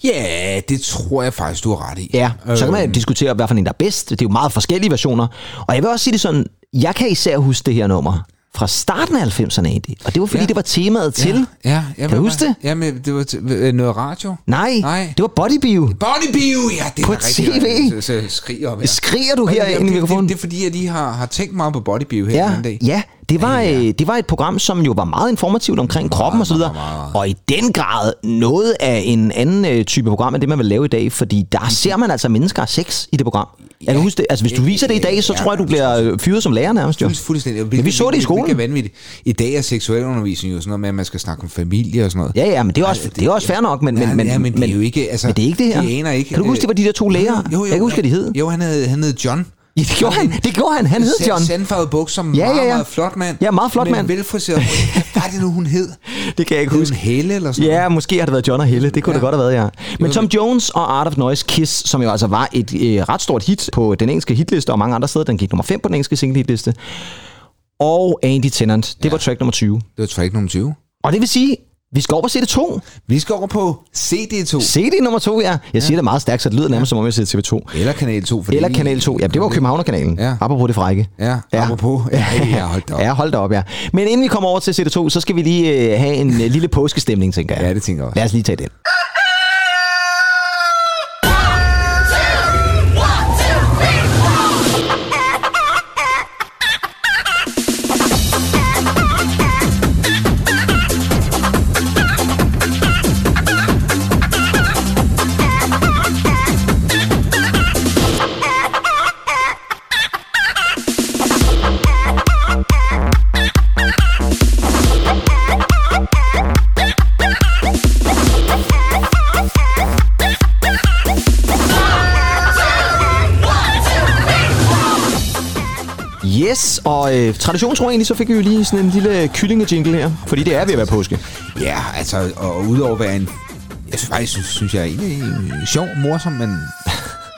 Ja, det tror jeg faktisk, du har ret i. Ja, så kan man Øhm, diskutere, hvad for en der er bedst. Det er jo meget forskellige versioner. Og jeg vil også sige det sådan, jeg kan især huske det her nummer fra starten af 90'erne egentlig. Og det var fordi, Ja. det var temaet til... Ja, ja, Kan du huske det? Jamen, det var til, øh, noget radio. Nej, Nej. det var Body Bio. Body Bio, ja, det På er rigtigt. TV. Så, så skriger her. Skriger du her det- ind i det- mikrofonen? Det, det, er fordi, jeg lige har, har tænkt meget på Body Bio her Ja, den dag. ja. Det var, Ja, ja. øh, det var et program, som jo var meget informativt omkring meget, kroppen og så videre. meget, meget. Og i den grad noget af en anden øh, type program, end det man vil lave i dag. Fordi der ser man altså mennesker have sex i det program. Jeg kan huske det. Altså, hvis du viser det i dag, så Ja, tror jeg, du bliver øh, fyret som lærer nærmest. Jo. Fuld- Fuldstændig. Men vi så det i skolen. Det er vanvittigt. I dag er seksualundervisning jo sådan noget med, at man skal snakke om familie og sådan noget. Ja, ja, men det er også, det, er også fair nok, men, Ja, men, men, ja, men det er jo ikke... Altså, men det er ikke det her. De aner ikke. Kan du huske, det var de der to læger? Jo, jo, jeg kan huske, hvad de hed. Jo, han hed, han hed John. Ja, det gjorde han. Det gjorde han. Han hed John. Sandfarvet bukser, Ja, meget, ja, ja. meget flot mand. Ja, meget flot mand. velfriseret. Hvad var det nu, hun hed? Det kan jeg ikke huske. Helle eller sådan Ja, måske har det været John og Helle. Det kunne ja. det godt have været, ja. Men Tom Jones og Art of Noise Kiss, som jo altså var et øh, ret stort hit på den engelske hitliste og mange andre steder. Den gik nummer 5 på den engelske single hitliste. Og Andy Tennant. Det ja. var track nummer 20. Det var track nummer 20. Og det vil sige, vi skal over på CD2. Vi skal over på CD2. CD nummer 2, ja. Jeg siger det meget stærkt, så det lyder nærmest som om jeg siger TV2. Eller Kanal 2. Fordi Eller Kanal 2. Ja, det var jo Københavnerkanalen. Ja. Apropos det frække. Ja, apropos. Ja, ja, hold da op. Ja, hold da op, ja. Men inden vi kommer over til CD2, så skal vi lige øh, have en øh, lille påskestemning, tænker jeg. Ja, det tænker jeg også. Lad os lige tage den. Og øh, tradition tror jeg egentlig, så fik vi jo lige sådan en lille kyllingejingle her. Fordi det er ved at være påske. Ja, altså, og udover at være en... Jeg synes faktisk, synes, jeg er en øh, sjov, morsom, men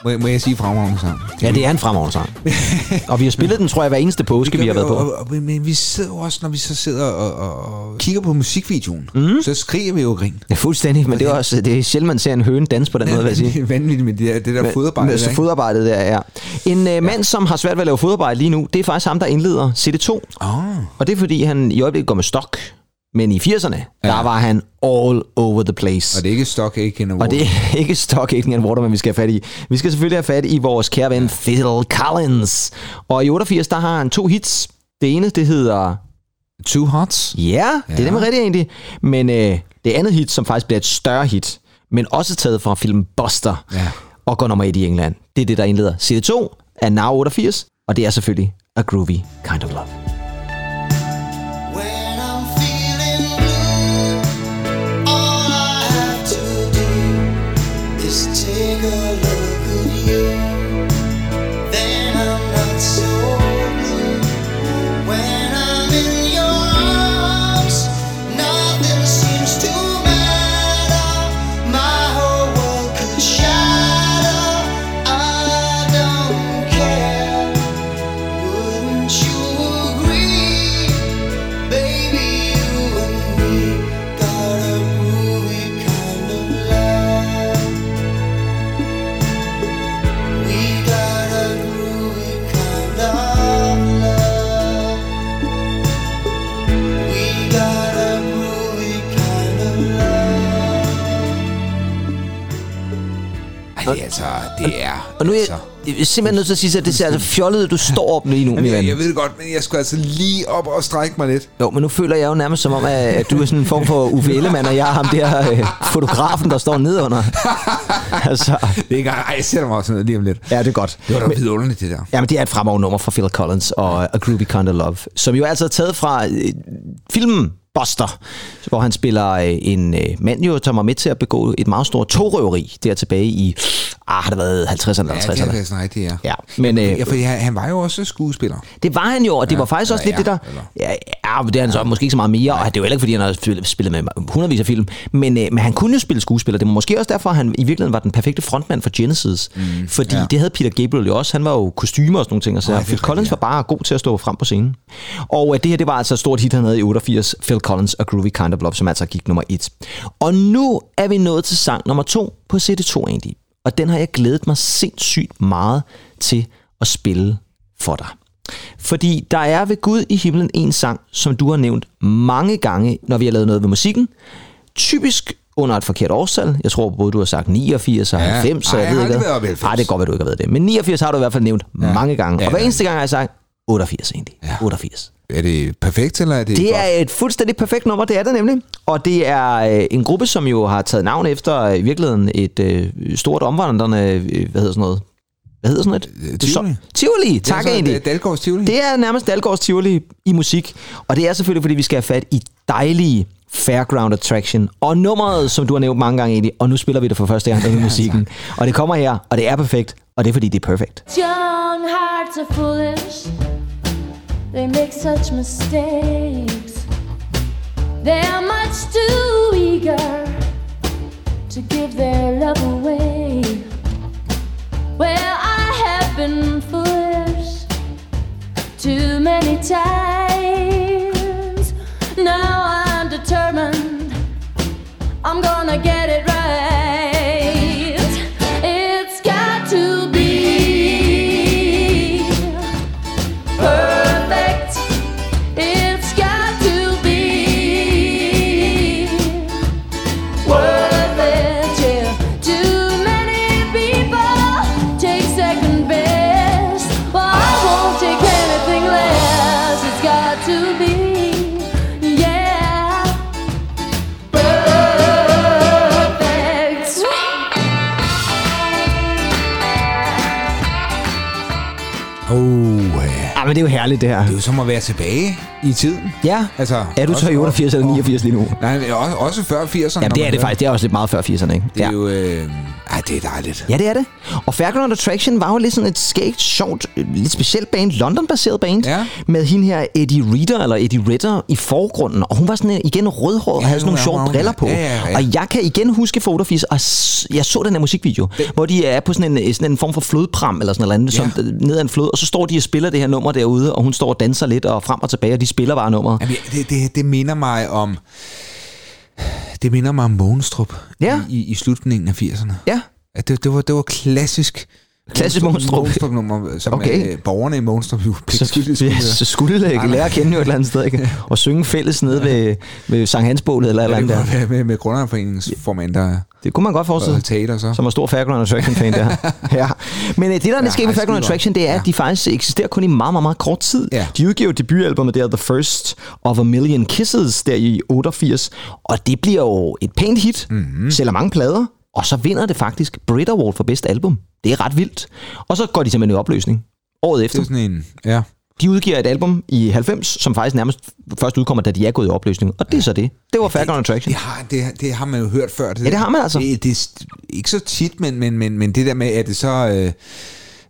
må, jeg- må jeg sige fremragende sang? Ja, det er en fremragende sang. og vi har spillet den, tror jeg, hver eneste påske, vi har været på. Og, og, men vi sidder jo også, når vi så sidder og, og, kigger på musikvideoen, mm. så skriger vi jo grin. Ja, fuldstændig, men det er også det er sjældent, man ser en høne danse på den måde, vil jeg sige. Det er vanvittigt med det der, det der fodarbejde. Med, der, fodarbejdet der, ja. En øh, mand, som har svært ved at lave fodarbejde lige nu, det er faktisk ham, der indleder CD2. Oh. Og det er, fordi han i øjeblikket går med stok. Men i 80'erne, ja. der var han all over the place. Og det er ikke Stock Aitken Og det er ikke Stock Aitken and Waterman, vi skal have fat i. Vi skal selvfølgelig have fat i vores kære ven Phil Collins. Og i 88, der har han to hits. Det ene, det hedder... Two Hots. Ja, det er nemlig rigtigt egentlig. Men øh, det andet hit, som faktisk bliver et større hit, men også taget fra filmen Buster, Ja. og går nummer et i England. Det er det, der indleder CD2 af Now 88, og det er selvfølgelig A Groovy Kind of Love. Det er altså, det er... Og nu er altså, jeg, jeg er simpelthen nødt til at sige, at det ser altså fjollet du står op lige nu, Jamen, jeg, jeg ved det godt, men jeg skulle altså lige op og strække mig lidt. Jo, men nu føler jeg jo nærmest som om, at, du er sådan en form for Uffe Ellemann, og jeg er ham der øh, fotografen, der står nedenunder. altså, Det er ikke. Ej, jeg sætter mig også ned lige om lidt. ja, det er godt. Det var da vidunderligt, det der. Jamen, det er et fremragende nummer fra Phil Collins og A Groovy Kind of Love, som jo altså er taget fra øh, filmen Buster, hvor han spiller øh, en øh, mand, jo, som var med til at begå et meget stort togrøveri der tilbage i, ah, har det været 50'erne eller Ja, det er 60'erne? faktisk rigtigt, ja. Ja, men øh, Ja, for han, han var jo også skuespiller. det var han jo, og det Ja, var faktisk også lidt det er, der... eller? Ja, ja, det er han så måske ikke så meget mere, og det er jo heller ikke, fordi han har spillet- med hundredvis af film, men, øh, men han kunne jo spille skuespiller. Det var måske også derfor, at han i virkeligheden var den perfekte frontmand for Genesis. Mm, fordi ja. det havde Peter Gabriel jo også. Han var jo kostymer og sådan nogle ting, og så Nej, det Phil Collins ja. var bare god til at stå frem på scenen. Og øh, det her, det var altså et stort hit, han havde i 88, Phil Collins og Groovy Kind of Love, som altså gik nummer et. Og nu er vi nået til sang nummer to på CD2 egentlig. Og den har jeg glædet mig sindssygt meget til at spille for dig. Fordi der er ved Gud i himlen en sang, som du har nævnt mange gange, når vi har lavet noget ved musikken. Typisk under et forkert årstal. Jeg tror både, du har sagt 89 og Ja. 90. så Ej, jeg jeg ved ikke aldrig hvad. været oppe i 90. Ej, det går godt, at du ikke har været det. Men 89 har du i hvert fald nævnt ja. mange gange. Ja, og hver eneste gang har jeg sagt 88 egentlig. Ja. 88. Er det perfekt, eller er det Det godt? er et fuldstændig perfekt nummer, det er det nemlig. Og det er øh, en gruppe, som jo har taget navn efter øh, i virkeligheden et øh, stort omvandrende, øh, hvad hedder sådan noget? Hvad hedder sådan et? Det er så- Tivoli. Tivoli, tak det er så, egentlig. det er Dalgårds Tivoli. Det er nærmest Dalgårds Tivoli i musik. Og det er selvfølgelig, fordi vi skal have fat i dejlige Fairground Attraction. Og nummeret, som du har nævnt mange gange egentlig. Og nu spiller vi det for første gang med musikken. Og det kommer her, og det er perfekt. Og det er fordi, det er perfekt. Young hearts are foolish. They make such mistakes. They're much too eager to give their love away. Well, I have been foolish too many times. Now I'm determined. I'm gonna get det er jo herligt, det her. Det er jo som at være tilbage i tiden. Ja, Altså, er du så i også- 88 eller 89 lige nu? Nej, også, også før 80'erne. Ja, det er det faktisk. Det er også lidt meget før 80'erne, ikke? Det er ja. jo... Øh, ej, det er dejligt. Ja, det er det. Og Fairground Attraction var jo lidt sådan et skægt, sjovt, lidt specielt band, London-baseret band, Ja. med hende her Eddie Reader, eller Eddie Ritter i forgrunden. Og hun var sådan en, igen rødhåret og Ja, havde sådan nogle sjove hun er- briller på. ja, ja, ja. Og jeg kan igen huske Fotofis, og jeg så den her musikvideo, hvor de er på sådan en, sådan en form for flodpram, eller sådan noget andet, Ja. som, ned ad en flod, og så står de og spiller det her nummer derude, og hun står og danser lidt og frem og tilbage, og de spiller bare nummeret. Jamen, ja, det, det, det minder mig om... Det minder mig om Mogenstrup Ja. i, i, i slutningen af 80'erne. Ja, At det, det, var, det var klassisk... Klassisk Mogenstrup. Mogenstrup-nummer, som Okay. okay. øh, borgerne i Mogenstrup jo så, pligtskyldigt ja, skulle så skulle det ikke lære at kende jo et eller andet sted, ikke? Og synge fælles nede ved, ved Sankt Hansbålet eller eller Ja, det andet der. være med, med Grundejerforeningsformand, der Det kunne man godt forestille sig. teater så. Som er stor Fairground Attraction-fan der. ja. Men øh, det, der er Ja, sket med Fairground Attraction, det er, at de faktisk eksisterer kun i meget, meget, meget kort tid. Ja. De udgiver jo debutalbummet der, The First of a Million Kisses, der i 88. Og det bliver jo et pænt hit, Mhm. mm-hmm. sælger mange plader, og så vinder det faktisk Brit Award for bedste album. Det er ret vildt. Og så går de simpelthen i opløsning året Det efter. er sådan en... Ja. De udgiver et album i 90, som faktisk nærmest først udkommer, da de er gået i opløsning. Og det er så det. Det var Fairground Attraction. Det har, det, det har man jo hørt før. Det, Ja, det har man altså. Det, det er ikke så tit, men, men, men, men det der med, at det så... Øh,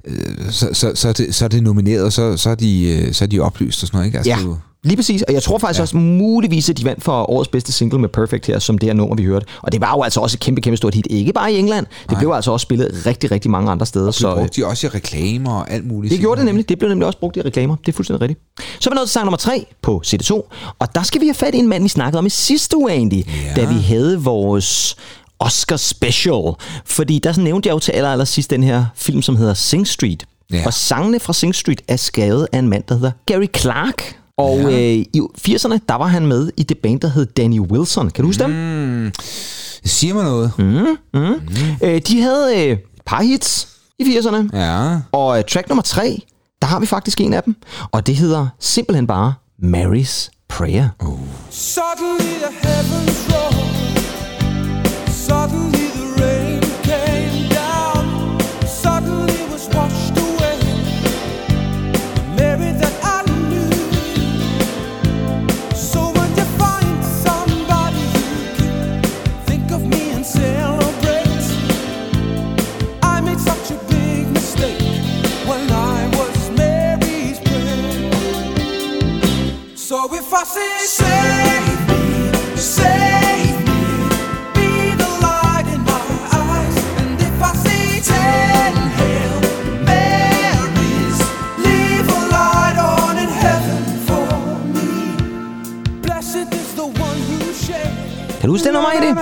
øh, så, så, så, er det, så er det nomineret, og så, så, er de, øh, så er de oplyst og sådan noget, ikke? Altså, Ja, det lige præcis. Og jeg tror faktisk ja. også muligvis, at de vandt for årets bedste single med Perfect her, som det her nummer, vi hørte. Og det var jo altså også et kæmpe, kæmpe stort hit. Ikke bare i England. Det Nej. blev altså også spillet rigtig, rigtig mange andre steder. Så, Så brugte de også i reklamer og alt muligt. det gjorde det nemlig. Det blev nemlig også brugt i reklamer. Det er fuldstændig rigtigt. Så er vi nået til sang nummer tre på CD2. Og der skal vi have fat i en mand, vi snakkede om i sidste uge egentlig, Ja. da vi havde vores Oscar special. Fordi der nævnte jeg jo til aller, aller sidst den her film, som hedder Sing Street. Ja. Og sangene fra Sing Street er skrevet af en mand, der hedder Gary Clark. Og ja. øh, i 80'erne, der var han med i det band, der hed Danny Wilson. Kan du huske dem? Det siger mig noget. Mm. Øh, de havde øh, par hits i 80'erne. Ja. Og øh, track nummer tre, der har vi faktisk en af dem. Og det hedder simpelthen bare Mary's Prayer. Oh. Suddenly the heavens rolled. Suddenly Blessed is the one who shares. Kan du huske det nummer i det?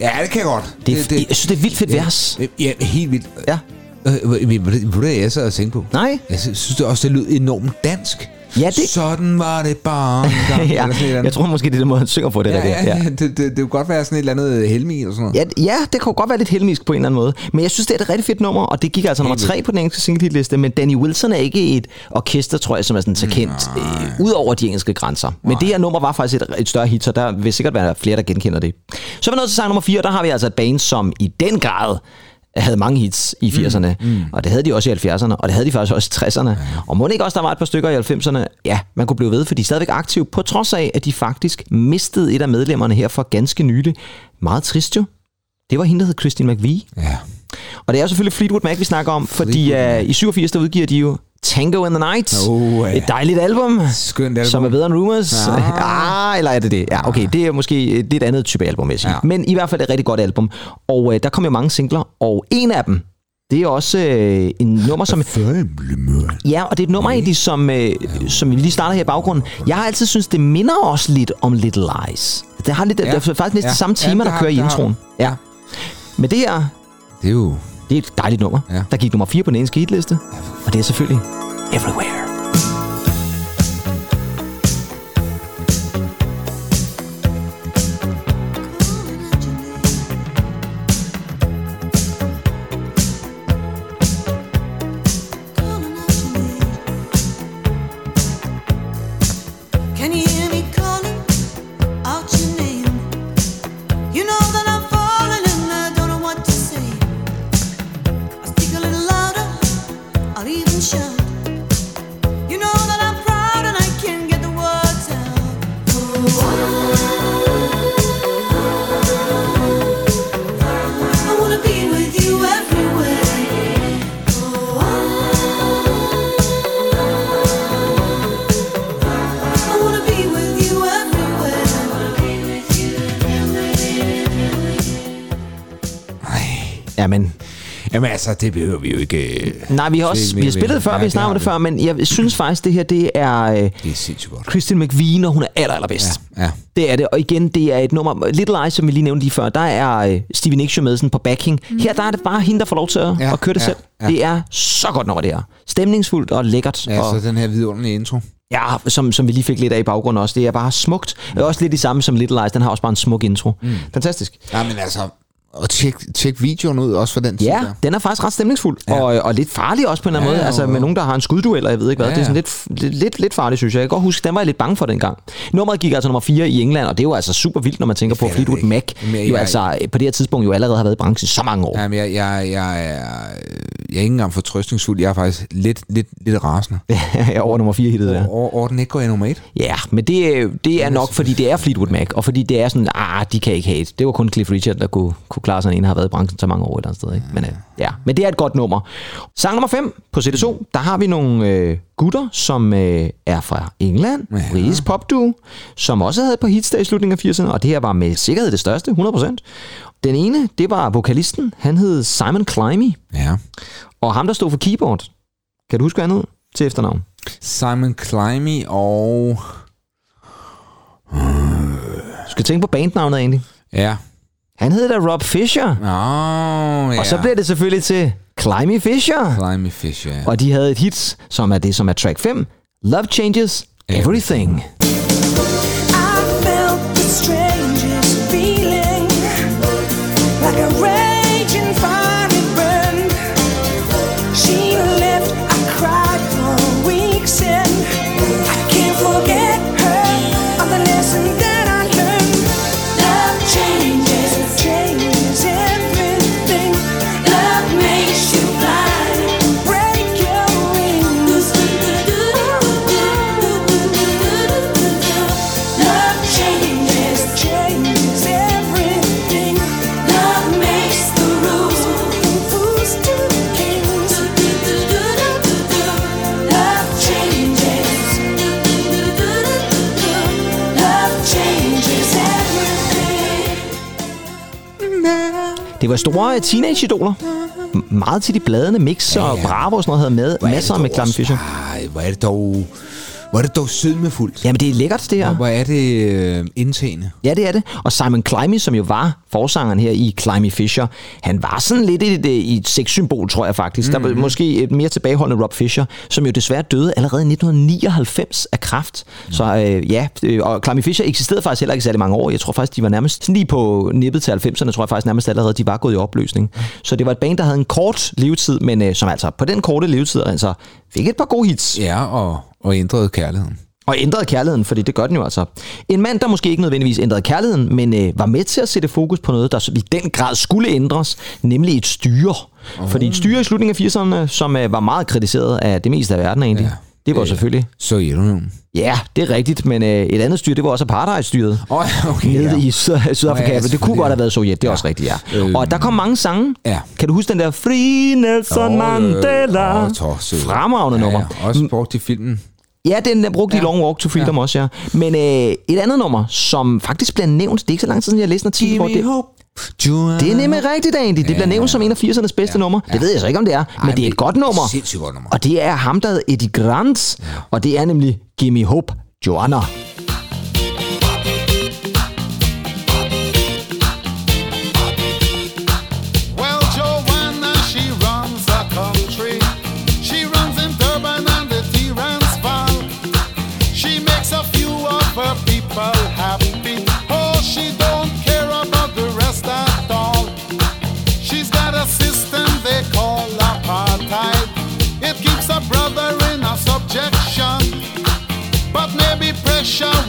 Ja, det kan jeg godt. det, er, jeg synes, det er vildt fedt vers. Ja, helt vildt. Ja. Øh, ved du, hvad jeg sad og tænkte på? Nej. Jeg sy- synes det også, det lød enormt dansk. Ja, det- Sådan var det bare. ja, jeg tror måske, det er den måde, han synger på det Ja, der. ja, ja. Det, det, det kunne godt være sådan et eller andet helmi eller sådan noget. Ja, ja, det jo godt være lidt helmisk på en eller anden måde. Men jeg synes, det er et rigtig fedt nummer, og det gik altså nummer tre på den engelske singlehitliste. Men Danny Wilson er ikke et orkester, tror jeg, som er sådan så kendt øh, ud over de engelske grænser. Men det her nummer var faktisk et, et større hit, så der vil sikkert være flere, der genkender det. Så er vi nået til sang nummer 4, der har vi altså et band, som i den grad havde mange hits i 80'erne, mm, og det havde de også i 70'erne, og det havde de faktisk også i 60'erne. Og må ikke også, der var et par stykker i 90'erne? Ja, man kunne blive ved, for de er stadigvæk aktive, på trods af, at de faktisk mistede et af medlemmerne her for ganske nylig. Meget trist jo. Det var hende, der hed Christine McVie. Ja. Og det er selvfølgelig Fleetwood Mac, vi snakker om, fordi Fleetwood uh, i 87, der udgiver de jo Tango in the Night. Oh, ja. Et dejligt album. Skønt album. Som er bedre end Rumors. Ja. Ah, eller er det det? Ja, okay. Det er måske et lidt andet type album, jeg. Ja. Men i hvert fald et rigtig godt album. Og uh, der kom jo mange singler, og en af dem, det er også øh, en nummer, som... Ja, og det er et nummer egentlig, som, øh, som vi lige starter her i baggrunden. Jeg har altid synes det minder også lidt om Little Lies. Det har lidt, ja. Ja. det er faktisk næsten Ja. samme Ja, tema, det der har- kører i det har introen. du. Ja. Men det her, Det er jo... det er et dejligt nummer. Ja. Der gik nummer 4 på den engelske hitliste. Og det er selvfølgelig Everywhere. Det behøver vi jo ikke... øh, nej, vi har også vi har spillet før, Ja, vi har snakket om det før, men jeg synes faktisk, det her, det er øh, Det er sindssygt godt. Christine McVie, når hun er aller, allerbedst. Ja, ja. Det er det, og igen, det er et nummer, Little Eyes, som vi lige nævnte lige før, der er øh, Stevie Nicks jo med sådan på backing. Her der er det bare hende, der får lov til at, Ja, at køre det ja, selv. ja. Det er så godt nummer, det her. Stemningsfuldt og lækkert. Ja, og, så den her vidunderlige intro. Ja, som, som vi lige fik lidt af i baggrunden også. Det er bare smukt. Det er også lidt det samme som Little Lies. Den har også bare en smuk intro. Mm. Fantastisk. Ja, men altså... Og tjek, tjek videoen ud også for den tid Ja, der. den er faktisk ret stemningsfuld. Ja. Ja. Og, og lidt farlig også på en eller anden Ja, måde. Altså med nogen, der har en skudduel, eller jeg ved ikke hvad. Ja, Det er sådan ja. lidt, lidt, lidt, farligt, synes jeg. Jeg kan godt huske, den var jeg lidt bange for dengang. Nummeret gik altså nummer 4 i England, og det er jo altså super vildt, når man tænker på Fleetwood Mac. jeg- Jo jeg- altså på det her tidspunkt jo allerede har været i branchen så mange år. Jamen, jeg, jeg, jeg, er, jeg er ikke engang fortrøstningsfuld. Jeg er faktisk lidt, lidt, lidt rasende. Ja. over nummer 4 hittet der. Over, over den ikke går i nummer et. Ja, men det, er- det er nok, fordi det er Fleetwood Mac, og fordi det er sådan, ah, de kan ikke hate. Det var kun Cliff Richard, der kunne, kunne klare sådan en, har været i branchen så mange år et eller andet sted. Ikke? Men, øh, ja. men det er et godt nummer. Sang nummer 5 på CD2, der har vi nogle øh, gutter, som øh, er fra England, ja. Britisk popduo, som også havde på hits der i slutningen af 80'erne, og det her var med sikkerhed det største, 100%. Den ene, det var vokalisten, han hed Simon Climby, Ja. og ham, der stod for keyboard. Kan du huske, hvad han hed til efternavn? Simon Climby og... Du skal tænke på bandnavnet egentlig. Ja. Han hed da Rob Fisher. Åh, oh, ja. Og så blev det selvfølgelig til Climby Fisher. Climby Fisher, ja. Og de havde et hit, som er det, som er track 5. Love Changes Everything. I felt the strangest feeling, like a raging Øh, teenage-idoler. M- Meget til de bladene, Mix og ja. Bravo og sådan noget havde med. Hvor er Masser Climby også- Fisher. Ej, hvor er det dog... Hvor er det dog sødmefuldt. Jamen, det er lækkert, det her. Og hvor er det øh, indtagende. Ja, det er det. Og Simon Climby, som jo var forsangeren her i Climby Fisher, han var sådan lidt et, et, et sexsymbol, tror jeg faktisk. Mm-hmm. Der var måske et mere tilbageholdende Rob Fisher, som jo desværre døde allerede i 1999 af kræft. Så øh, ja, øh, og Climby Fisher eksisterede faktisk heller ikke særlig mange år. Jeg tror faktisk, de var nærmest sådan lige på nippet til 90'erne, tror jeg faktisk nærmest allerede, de var gået i opløsning. Så det var et band, der havde en kort levetid, men øh, som altså på den korte levetid altså fik et par gode hits. Ja, og, og ændrede kærligheden. Og ændrede kærligheden, fordi det gør den jo altså. En mand, der måske ikke nødvendigvis ændrede kærligheden, men øh, var med til at sætte fokus på noget, der i den grad skulle ændres, nemlig et styre. Oh. Fordi et styre i slutningen af 80'erne, som øh, var meget kritiseret af det meste af verden egentlig, ja. Det var Øh. selvfølgelig... Sovjetunionen. Ja, det er rigtigt, men øh, et andet styre, det var også apartheidstyret. Oh, okay, Nede ja. i Syd- Sydafrika, ja, men det kunne godt have ja. været Sovjet, det er Ja. også rigtigt, ja. Øhm. Og der kom mange sange. Ja. Kan du huske den der Free Nelson Åh, Mandela? åh, tosset. Fremragende nummer. Ja, også brugt i filmen. Ja, den er brugt ja. i Ja. Long Walk to Freedom ja. også, ja. Men øh, et andet nummer, som faktisk bliver nævnt, det er ikke så lang tid siden, jeg læste en artikel, hvor det, Joanna. Det er nemlig rigtigt egentlig. Det bliver nævnt som en af 80'ernes bedste ja. numre. Det ved jeg så ikke, om det er, men Ej, det er et godt nummer. Sindssygt godt nummer. Og det er ham, der hedder Eddie Grant, ja. og det er nemlig Gimme Hope, Joanna.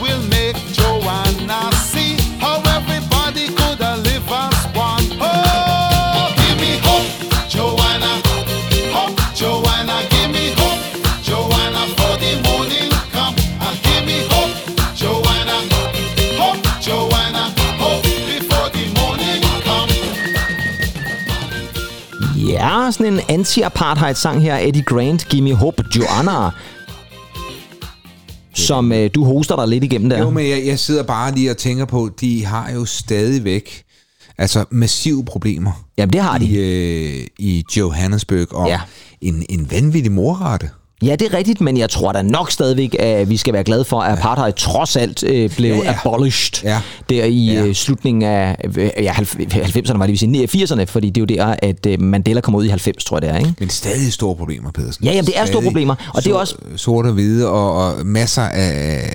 Will make Joanna see how everybody could have live as one. Oh, give me hope, Joanna. Hope, Joanna, give me hope, Joanna, for the morning come. And give me hope, Joanna. Hope, Joanna, hope before the morning come. Ja, sådan en anti-apartheid-sang her, Eddie Grant, Gimme Hope, Joanna. Som øh, du hoster dig lidt igennem der. Jo, men jeg, jeg sidder bare lige og tænker på, de har jo stadigvæk... Altså massive problemer Jamen, det har de. i, øh, i Johannesburg, og Ja. en, en vanvittig morrate. Ja, det er rigtigt, men jeg tror da nok stadigvæk, at vi skal være glade for, at apartheid trods alt øh, blev Ja, ja. abolished Ja. der i Ja. øh, slutningen af øh, ja, 90'erne, var det, vi sige 80'erne, fordi det er jo der, at øh, Mandela kom ud i 90, tror jeg det er, ikke? Men stadig store problemer, Pedersen. Ja, jamen, det er store Stadig problemer, og det er også- Sort og hvide, og, og masser af,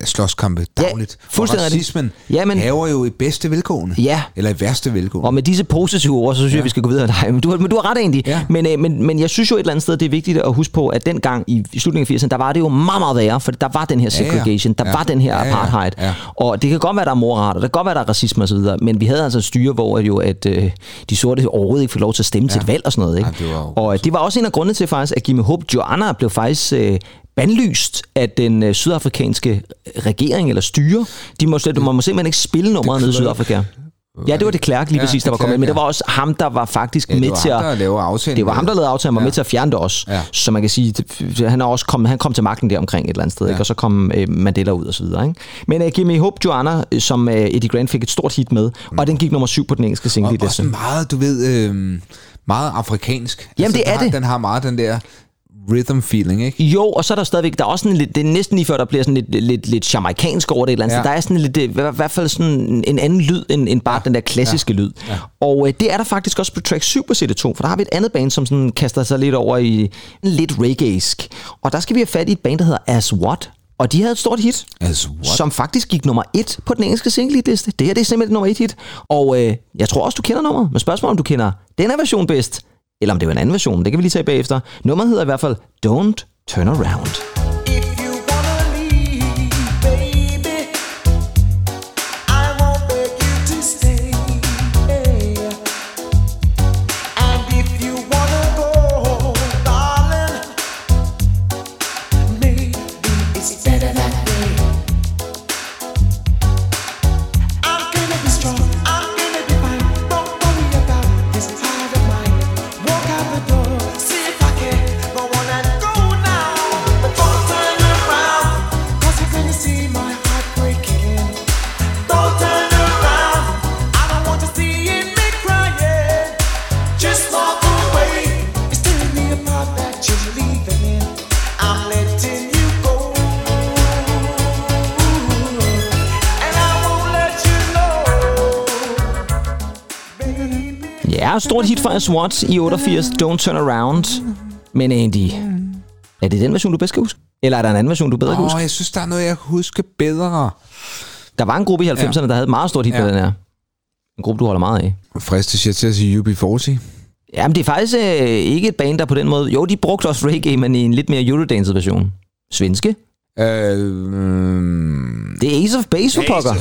af slåskampe dagligt. fuldstændig og racismen Ja, men- haver jo i bedste velgående. Ja. Eller i værste velgående. Og med disse positive ord, så synes ja. jeg, vi skal gå videre. Nej, men du, har- men du har ret egentlig. Ja. Men, øh, men, men jeg synes jo et eller andet sted, det er vigtigt at huske på, at dengang i, i slutningen af 80'erne, der var det jo meget, meget værre, for der var den her Ja, ja. segregation, der Ja. var den her Ja, ja. apartheid. Ja. Og det kan godt være, der er morret, og det kan godt være, der er racisme osv., men vi havde altså styre, hvor jo, at øh, de sorte overhovedet ikke fik lov til at stemme ja. til et valg og sådan noget. Ikke? Ja, det var og øh, det var også en af grundene til faktisk, at Gimme Hope Joanna blev faktisk... Øh, bandlyst af den øh, sydafrikanske regering eller styre. De må, slet, man må simpelthen ikke spille nummeret nede i Sydafrika. Ja, det var det Klerk lige Ja, præcis, der de var kommet med. Men det var også ham, der var faktisk Ja, det med var til ham, at... der lavede aftalen Det var ham, der lavede aftalen, var Ja. med til at fjerne det også. Ja. Så man kan sige, det- han, er også kom, han kom til magten der omkring et eller andet sted, ja. ikke? og så kom øh, Mandela ud og så videre. Ikke? Men uh, Gimme Hope Joanna, øh, som uh, Eddie Grant fik et stort hit med, og den gik nummer syv på den engelske single og også meget, du ved, øh, meget afrikansk. Jamen, det den er har, det. Den har meget den der rhythm feeling, ikke? Jo, og så er der stadigvæk, der er også sådan lidt, det er næsten lige før, der bliver sådan lidt, lidt, lidt jamaikansk over det et eller andet. Ja. Ja. Der er sådan lidt, i hvert fald sådan en anden lyd, end, end bare ja. den der klassiske ja. lyd. Ja. Og øh, det er der faktisk også på track 7 på CD2, for der har vi et andet band, som sådan kaster sig lidt over i lidt reggaesk. Og der skal vi have fat i et band, der hedder As What. Og de havde et stort hit, As what? som faktisk gik nummer et på den engelske single-liste. Det her det er simpelthen nummer et hit. Og øh, jeg tror også, du kender nummeret. Men spørgsmålet om du kender den her version bedst, eller om det var en anden version, det kan vi lige tage bagefter. Nummeret hedder i hvert fald Don't Turn Around. Ja, stort hit fra SWAT i 88, Don't Turn Around. Men Andy, er det den version, du bedst kan huske? Eller er der en anden version, du bedre kan Åh, huske? jeg synes, der er noget, jeg kan huske bedre. Der var en gruppe i 90'erne, der havde et meget stort hit ja. Ja. med den her. En gruppe, du holder meget af. Fristes jeg til at sige UB40? Jamen, det er faktisk øh, ikke et band, der på den måde... Jo, de brugte også reggae, men i en lidt mere Eurodance version. Svenske. Øh, mm, Det er Ace of Base for pokker.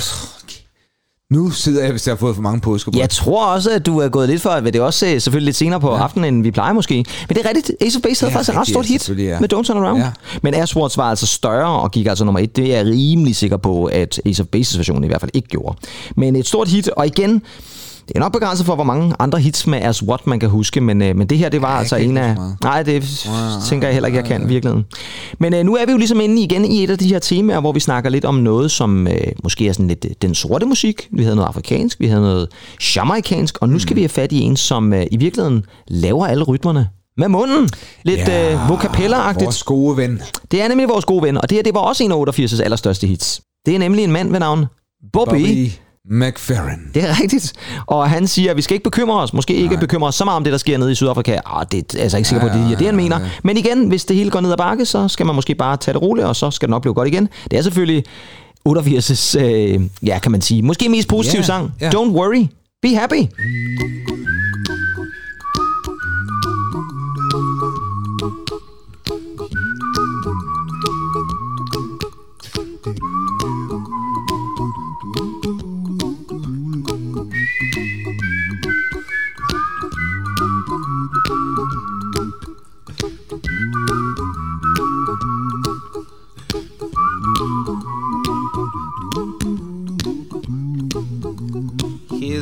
Nu sidder jeg, hvis jeg har fået for mange påsker på. Jeg tror også, at du er gået lidt for, at det er også selvfølgelig lidt senere på ja. aftenen, end vi plejer måske. Men det er rigtigt, Ace of Base havde Ja, faktisk et ret stort hit ja. med Don't Turn Around. Ja. Men Ashworth var altså større og gik altså nummer et. Det er jeg rimelig sikker på, at Ace of Bases version i hvert fald ikke gjorde. Men et stort hit, og igen, det er nok begrænset for, hvor mange andre hits med As What man kan huske, men, øh, men det her, det var jeg altså en af... Nej, det tænker jeg heller ikke, jeg kan i virkeligheden. Men øh, nu er vi jo ligesom inde igen i et af de her temaer, hvor vi snakker lidt om noget, som øh, måske er sådan lidt øh, den sorte musik. Vi havde noget afrikansk, vi havde noget jamaikansk, og nu skal vi have fat i en, som øh, i virkeligheden laver alle rytmerne med munden. Lidt ja, øh, vocapella-agtigt. Vores gode ven. Det er nemlig vores gode ven, og det her det var også en af 88's allerstørste hits. Det er nemlig en mand ved navn Bobby. Bobby. McFerrin. Det er rigtigt. Og han siger, at vi skal ikke bekymre os. Måske ikke bekymre os så meget om det, der sker nede i Sydafrika. Ah, det er altså ikke sikker på, at det er det, han mener. Men igen, hvis det hele går ned ad bakke, så skal man måske bare tage det roligt, og så skal det nok blive godt igen. Det er selvfølgelig 88's, øh, ja, kan man sige, måske mest positive Ja, sang. ja. Don't worry, be happy.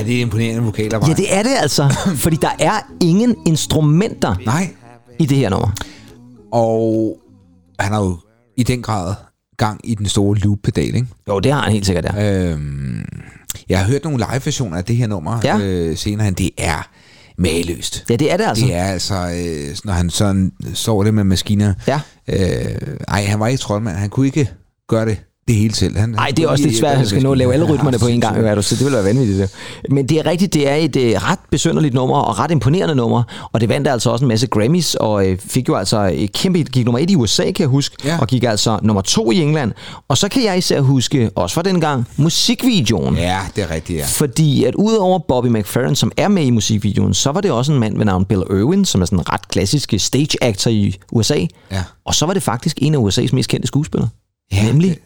Ej, det er imponerende vokaler. Ja, det er det altså. Fordi der er ingen instrumenter Nej, i det her nummer. og han har jo i den grad gang i den store loop-pedal, ikke? Jo, det har han helt sikkert, ja. Øhm, jeg har hørt nogle live-versioner af det her nummer Ja. øh, senere hen. Det er mageløst. Ja, det er det altså. Det er altså, øh, når han sådan så det med maskiner. Ja. Øh, ej, han var ikke troldmand. Han kunne ikke gøre det det hele selv. Han, Nej, det er også lidt svært, at han skal nå at lave alle rytmerne på en gang. Hvad du, så det vil være vanvittigt. Det. Men det er rigtigt, det er et øh, ret besynderligt nummer, og ret imponerende nummer, og det vandt altså også en masse Grammys, og øh, fik jo altså et kæmpe, gik nummer et i USA, kan jeg huske, Ja. og gik altså nummer to i England. Og så kan jeg især huske, også fra den gang, musikvideoen. Ja, det er rigtigt, ja. Fordi at udover Bobby McFerrin, som er med i musikvideoen, så var det også en mand ved navn Bill Irwin, som er sådan en ret klassisk stage actor i USA. Ja. Og så var det faktisk en af USA's mest kendte skuespillere. Ja, nemlig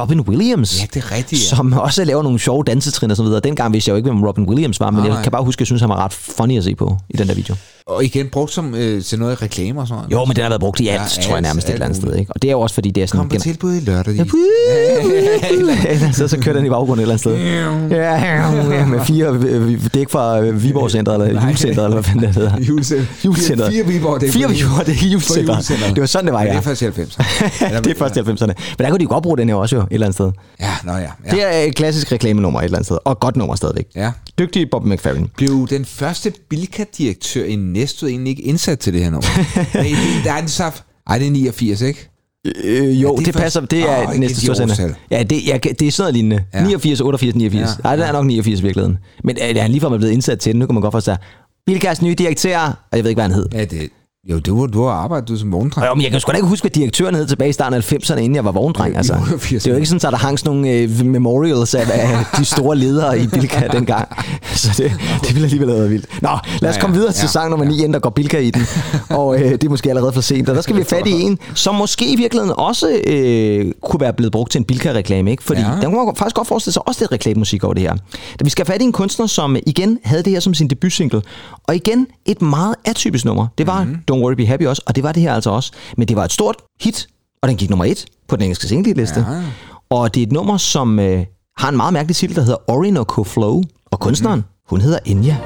Robin Williams. Ja, det er rigtigt, ja. Som også laver nogle sjove dansetrin og så videre. Dengang vidste jeg jo ikke, hvem Robin Williams var, men Nej, jeg kan bare huske, at jeg synes, han var ret funny at se på i den der video. Og igen brugt som øh, til noget reklamer og sådan noget. Jo, men den har været brugt i alt, Ja, tror jeg alt- nærmest et alt eller andet sted. Ikke? Og det er jo også, fordi det er sådan... Kom på tilbud i lørdag. Ja, så, så kører den i baggrunden et eller andet sted. Ja, med fire øh, dæk fra øh, Viborg Center, eller Julecenter, eller hvad fanden det hedder. Julecenteret. Fire Viborg dæk. Fire Viborg dæk i. Julecenteret. Det var sådan, det var, Ja, det er først i 90'erne. det er først i 90'erne. Men der kunne de godt bruge den her også jo, et eller andet sted. Ja, nå ja. ja. Det er et klassisk reklamenummer et eller andet sted, og et godt nummer stadigvæk. Ja. Dygtig Bob McFerrin. Blev den første Bilka-direktør i Næstved egentlig ikke indsat til det her nummer? Nej, det, der er en saf. Ej, det er 89, ikke? Øh, jo, Ja, det det, passer. Det er oh, næste årstal. Ja, det, jeg, det er sådan noget lignende. Ja. 89, 88, 89. Ja, Nej, det er nok 89 i virkeligheden. Men øh, er han ligefrem er blevet indsat til den? Nu kan man godt forstå. Bilkas nye direktør, og jeg ved ikke, hvad han hed. Ja, det, jo, du, var- du har arbejdet du som vogndreng. Jo, men jeg kan sgu da ikke huske, hvad direktøren hed tilbage i starten af 90'erne, inden jeg var vogndreng. Altså. 88. Det er jo ikke sådan, at der hang sådan nogle øh, memorials af, af de store ledere i Bilka dengang. Så det, det ville alligevel have været vildt. Nå, lad os Ja, komme ja, videre til ja, sang nummer 9, inden der går Bilka i den. Og øh, det er måske allerede for sent. Og der skal vi have fat i en, som måske i virkeligheden også øh, kunne være blevet brugt til en Bilka-reklame. Ikke? Fordi Ja. ja. der kunne man faktisk godt forestille sig også lidt reklamemusik over det her. Da vi skal have fat i en kunstner, som igen havde det her som sin debutsingle. Og igen et meget atypisk nummer. Det var mm-hmm. Don't Worry Be Happy også, og det var det her altså også. Men det var et stort hit, og den gik nummer et på den engelske singleliste. Ja. Og det er et nummer, som øh, har en meget mærkelig titel, der hedder Orinoco Flow. Og kunstneren, mm. hun hedder Enya.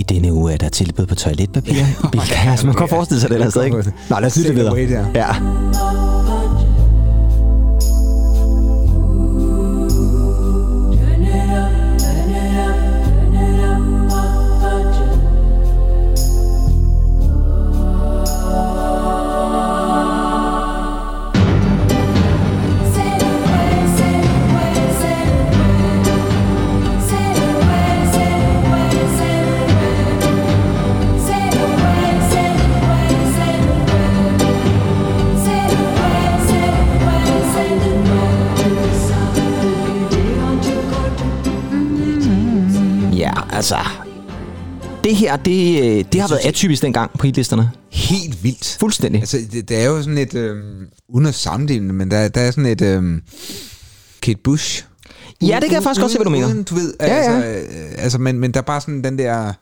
I denne uge er der tilbud på toiletpapir i Bilka. Altså, man kan forestille sig det et eller sted, ikke? Nå, lad os lytte videre. der. Ja. Altså... Det her, det, øh, det har været atypisk dengang på hitlisterne. Helt vildt. Fuldstændig. Altså, det, det er jo sådan et, øh, uden at sammenligne det, men der, der er sådan et øh, Kate Bush. Ja, det kan jeg faktisk godt se, hvad du mener. Uden, du ved, Ja, altså, ja. øh, altså men, men der er bare sådan den der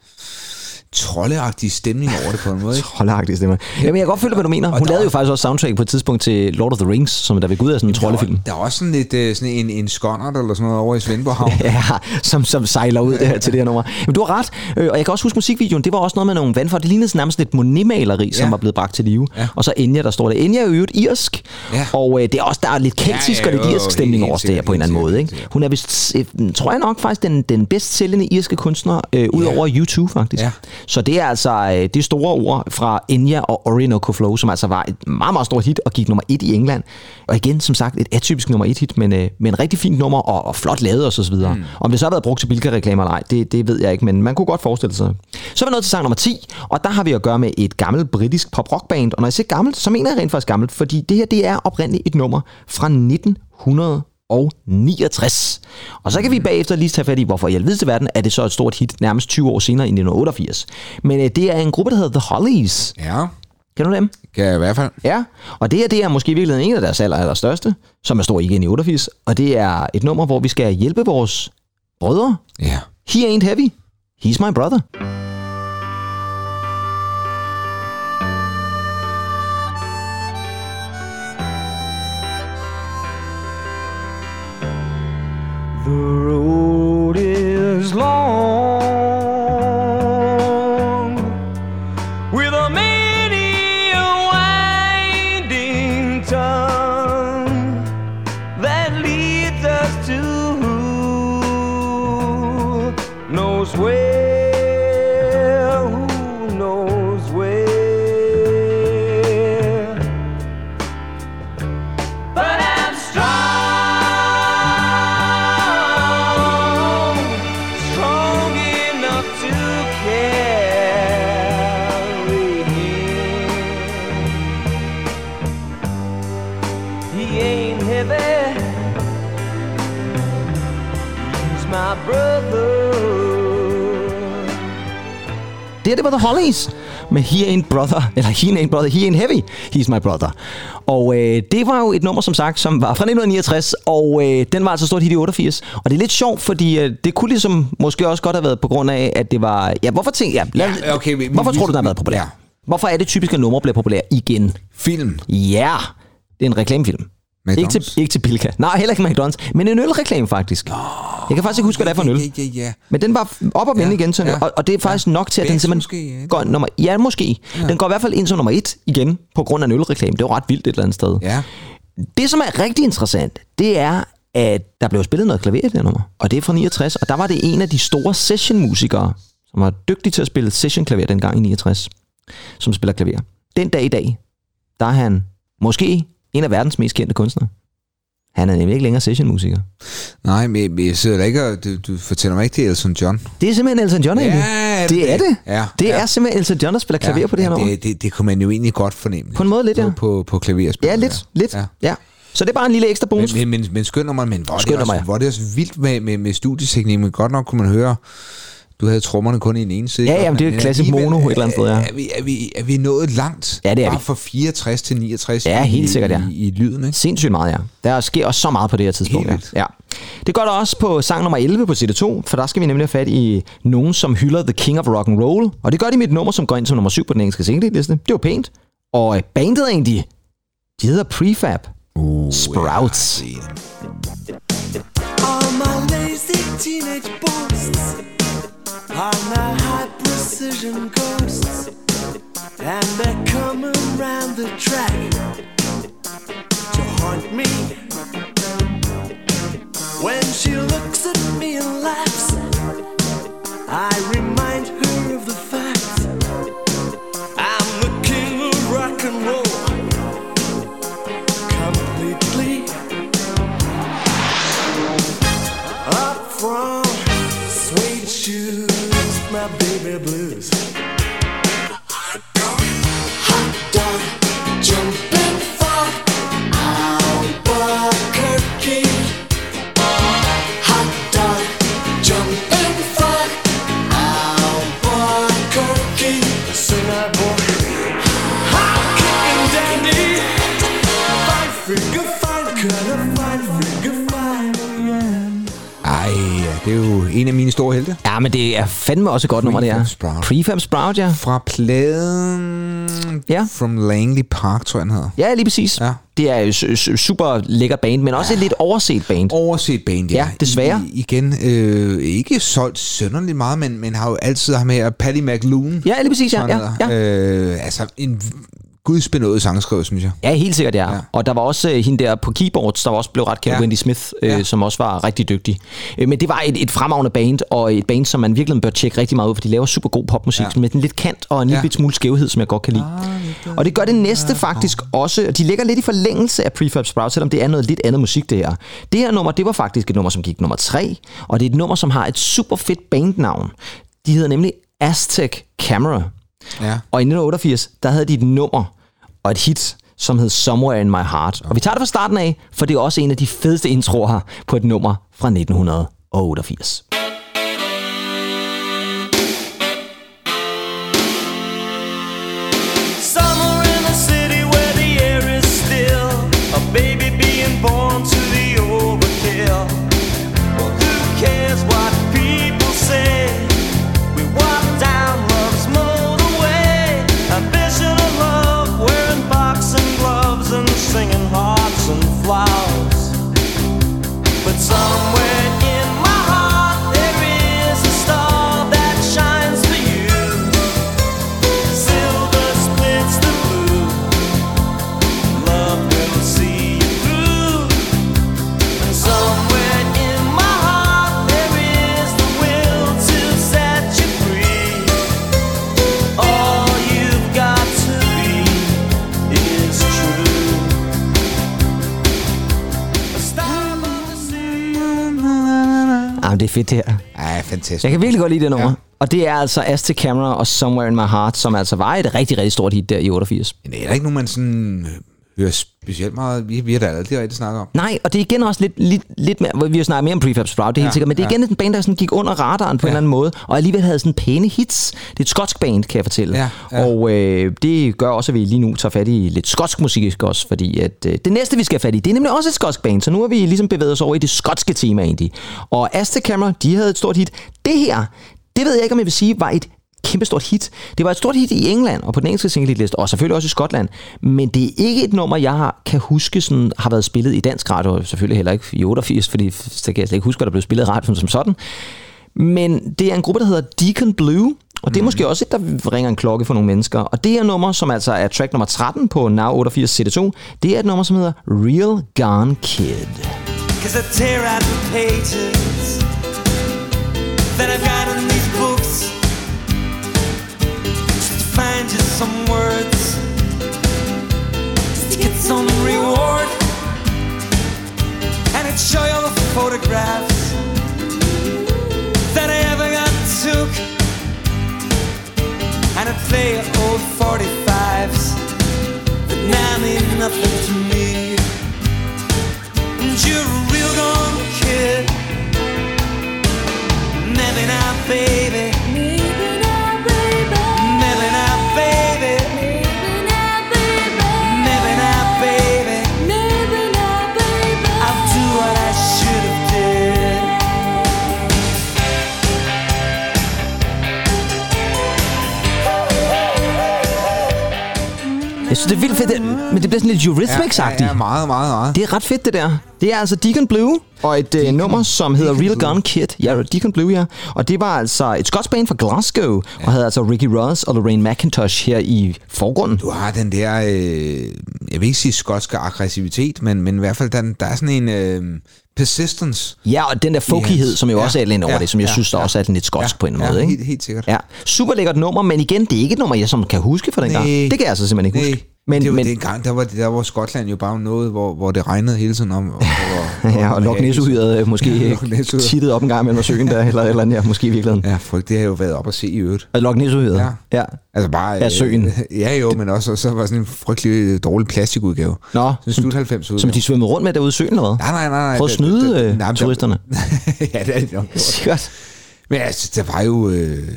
troldeagtige stemning over det på en måde. Ikke? Troldeagtige stemmer. Jamen, jeg kan godt følge, hvad du mener. Hun der- lavede jo faktisk også soundtrack på et tidspunkt til Lord of the Rings, som der ved Gud er sådan en troldefilm. Der er også sådan lidt øh, sådan en, en skonnert eller sådan noget over i Svendborg Havn. Ja, som, som sejler ud der, til det her nummer. Men du har ret, øh, og jeg kan også huske musikvideoen, det var også noget med nogle vandfald. Det lignede sådan nærmest lidt Monet-maleri, som Ja. var blevet bragt til live. Ja. Og så Enya, der står der. Enya er jo øvrigt irsk, Ja. og øh, det er også, der er lidt keltisk Ja, ja, og lidt irsk stemning over det her på en eller anden måde. Ikke? Hun er vist, øh, tror jeg nok faktisk, den, den bedst sælgende irske kunstner, øh, ud Ja. over U2 faktisk. Ja. Så det er altså øh, det store ord fra Enya og Orinoco Flow, som altså var et meget, meget stort hit og gik nummer et i England. Og igen, som sagt, et atypisk nummer et hit, men, øh, men en rigtig fint nummer og, og flot lavet og så videre. Mm. Om det så har været brugt til Bilka-reklamer eller ej, det, det ved jeg ikke, men man kunne godt forestille sig. Så er vi nået til sang nummer 10, og der har vi at gøre med et gammelt britisk pop-rock-band. Og når jeg siger gammelt, så mener jeg rent faktisk gammelt, fordi det her det er oprindeligt et nummer fra 1900 og 69. Og så kan vi bagefter lige tage fat i, hvorfor i helvede verden er det så et stort hit nærmest 20 år senere i 1988. Men øh, det er en gruppe, der hedder The Hollies. Ja, Kan du dem? kan jeg i hvert fald. Ja, og det her det er måske i virkeligheden en af deres aller, aller største, som er stor igen i 88. Og det er et nummer, hvor vi skal hjælpe vores brødre. Ja. He ain't heavy. He's my brother. The road is long her, det var The Hollies med He Ain't Brother, eller He Ain't Brother, He Ain't Heavy, He's My Brother. Og øh, det var jo et nummer, som sagt, som var fra 1969, og øh, den var altså stort hit i 88. Og det er lidt sjovt, fordi øh, det kunne ligesom måske også godt have været på grund af, at det var... Ja, hvorfor tænk, ja, lad, Ja, okay, vi- hvorfor vi- tror du, den har været populær? ja. Hvorfor er det typisk, at numre bliver populær igen? Film. Ja, det er en reklamefilm. Ikke til, ikke til Bilka. Nej, heller ikke McDonald's. Men en ølreklame, faktisk. Jeg kan faktisk ikke huske, hvad det er for en øl. Ja, ja, ja. Men den var op og vende Ja, igen, sådan, ja. og, og det er faktisk nok til, at den simpelthen måske, ikke? går nummer... Ja, måske. Den går i hvert fald ind som nummer et igen, på grund af en ølreklame. Det var ret vildt et eller andet sted. Ja. Det, som er rigtig interessant, det er, at der blev spillet noget klaver i det nummer. Og det er fra 69, og der var det en af de store sessionmusikere, som var dygtig til at spille sessionklaver dengang i 69, som spiller klaver. Den dag i dag, der er han måske en af verdens mest kendte kunstnere. Han er nemlig ikke længere sessionmusiker. Nej, men, jeg sidder der ikke og... Du, du fortæller mig ikke, det er Elton John. Det er simpelthen Elton John, egentlig. er det det er det? det. Ja, det ja. er simpelthen Elton John, der spiller klaver på det her ja, nummer. det, det, det kunne man jo egentlig godt fornemme. På en måde lidt, ja. På, på, på klaverspil. Ja, lidt. lidt. Ja. Ja. Så det er bare en lille ekstra bonus. Men, men, men, men skøn nummer, men hvor Skøn det nummer, også, ja. hvor er det også vildt med, med, med studieteknik, men godt nok kunne man høre, du havde trommerne kun i en ene side. Ja, jamen, det er et klassisk mono et eller andet sted, ja. Er vi, er, vi, er vi nået langt? Ja, det er Bare vi. fra 64 til 69 Ja, i, helt sikkert, ja. i, i lyden, ikke? Sindssygt meget, ja. Der sker også så meget på det her tidspunkt. Helt. Ja. ja. Det gør der også på sang nummer 11 på CD2, for der skal vi nemlig have fat i nogen, som hylder The King of Rock and Roll. Og det gør de med et nummer, som går ind som nummer 7 på den engelske single-liste. Det var pænt. Og øh, bandet egentlig, de hedder Prefab. Uh, Sprouts. Ja, All my lazy teenage boasts are the high precision ghosts, and they're coming round the track to haunt me. When she looks at det er fandme også et godt nummer, det er. Sprout. Prefab Sprout, ja. Fra pladen Ja. From Langley Park, tror jeg, den hedder. Ja, lige præcis. Ja. Det er jo su- su- super lækker band, men også et lidt overset band. Overset band, ja. Ja, desværre. I, igen, øh, ikke solgt sønderligt meget, men, men har jo altid ham her, Paddy McLoon. Ja, lige præcis, ja. han ja, ja. Øh, altså en gudsbenået sangskriver, synes jeg. Ja, helt sikkert, ja. Ja. Og der var også øh, hende der på keyboards, der var også blev ret kendt, Ja. Wendy Smith, øh, Ja. som også var rigtig dygtig. Øh, men det var et, et fremragende band, og et band, som man virkelig bør tjekke rigtig meget ud, for de laver super god popmusik, Ja. med en lidt kant og en lille Ja. ja. smule skævhed, som jeg godt kan lide. Og det gør det næste faktisk også, og de ligger lidt i forlængelse af Prefab Sprout, selvom det er noget lidt andet musik, det her. Det her nummer, det var faktisk et nummer, som gik nummer tre, og det er et nummer, som har et super fedt bandnavn. De hedder nemlig Aztec Camera. Ja. Og i 1988, der havde de et nummer og et hit, som hed Somewhere in My Heart. Og vi tager det fra starten af, for det er også en af de fedeste introer her på et nummer fra 1988. det er fedt det her. Ja, fantastisk. Jeg kan virkelig godt lide det nummer. Ja. Og det er altså Aztec Camera og Somewhere in My Heart, som altså var et rigtig, rigtig stort hit der i 88. Men det er der ikke nogen, man sådan hører specielt meget. Vi, vi har da aldrig rigtig snakket om. Nej, og det er igen også lidt, lidt, lidt mere, vi har snakket mere om Prefab Sprout, det er Ja, helt sikkert, men det er ja. igen et band, der sådan gik under radaren på ja. en eller anden måde, og alligevel havde sådan pæne hits. Det er et skotsk band, kan jeg fortælle. Ja, ja. Og øh, det gør også, at vi lige nu tager fat i lidt skotsk musik også, fordi at, øh, det næste, vi skal have fat i, det er nemlig også et skotsk band, så nu har vi ligesom bevæget os over i det skotske tema egentlig. Og Aztec Camera, de havde et stort hit. Det her, det ved jeg ikke, om jeg vil sige, var et kæmpestort hit. Det var et stort hit i England og på den engelske singlehitliste, og selvfølgelig også i Skotland. Men det er ikke et nummer, jeg har, kan huske sådan, har været spillet i dansk radio, og selvfølgelig heller ikke i 88, fordi så kan jeg slet ikke huske, hvad der blev spillet i radioen som sådan. Men det er en gruppe, der hedder Deacon Blue, og det er måske også et, der ringer en klokke for nogle mennesker. Og det er nummer, som altså er track nummer 13 på Now 88 CD2, det er et nummer, som hedder Real Gone Kid. Cause I tear out the pages that some words, to get some reward. And I'd show you the photographs that I ever got took. And I'd play your old 45s that now mean nothing to me. And you're a real gone kid. Maybe not, baby. Synes, det er vildt fedt, det- men det bliver sådan lidt Eurythmics-agtigt. Ja, ja, meget, meget, meget. Det er ret fedt, det der. Det er altså Deacon Blue, og et øh, nummer, som hedder Deacon Real Blue. Gun Kid. Ja, Deacon Blue, ja. Og det var altså et skotsk band fra Glasgow, ja. og havde altså Ricky Ross og Lorraine McIntosh her i forgrunden. Du har den der, øh, jeg vil ikke sige skotske aggressivitet, men, men i hvert fald, den, der er sådan en øh, persistence. Ja, og den der folkighed, som jo Ja, også er lidt over ja, det, som jeg ja, synes, der ja. også er lidt skotsk på en ja, måde. Ikke? Helt, helt sikkert. Ja, super lækkert nummer, men igen, det er ikke et nummer, jeg som kan huske fra den gang. Nej. Det kan jeg altså simpelthen ikke Nej, huske. Men, det var men, dengang, der var, der var Skotland jo bare noget, hvor, hvor det regnede hele tiden om. Og, hvor, ja, og Loch Ness-uhyret øh, måske Ja, op en gang mellem søen der, eller, eller andet, ja, måske i virkeligheden. Ja, folk, det har jo været op at se i øvrigt. Og Loch Ness-uhyret. Ja. ja. Altså bare... Ja, søen. ja, jo, men også så var sådan en frygtelig øh, dårlig plastikudgave. Nå, Sådan slut 90 udgave. som de svømmede rundt med derude i søen, eller hvad? Nej, nej, nej. nej. Prøv at snyde det- øh, nej, turisterne. ja, det er det nok. Sikkert. Men altså, der var jo... Øh,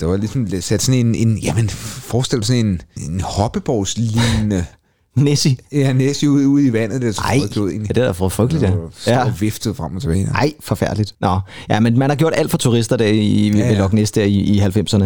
der var ligesom sat sådan en... en jamen, forestil dig sådan en, en hoppebogslignende... Nessie. Ja, næste ude, ude i vandet, det er Ej, frygteligt ud ja, egentlig. det er da for frygteligt, ja. Ja. Og viftet frem og tilbage. Nej, forfærdeligt. Nå, ja, men man har gjort alt for turister der i, ja, Ja, ja. Loch Ness der i, i 90'erne.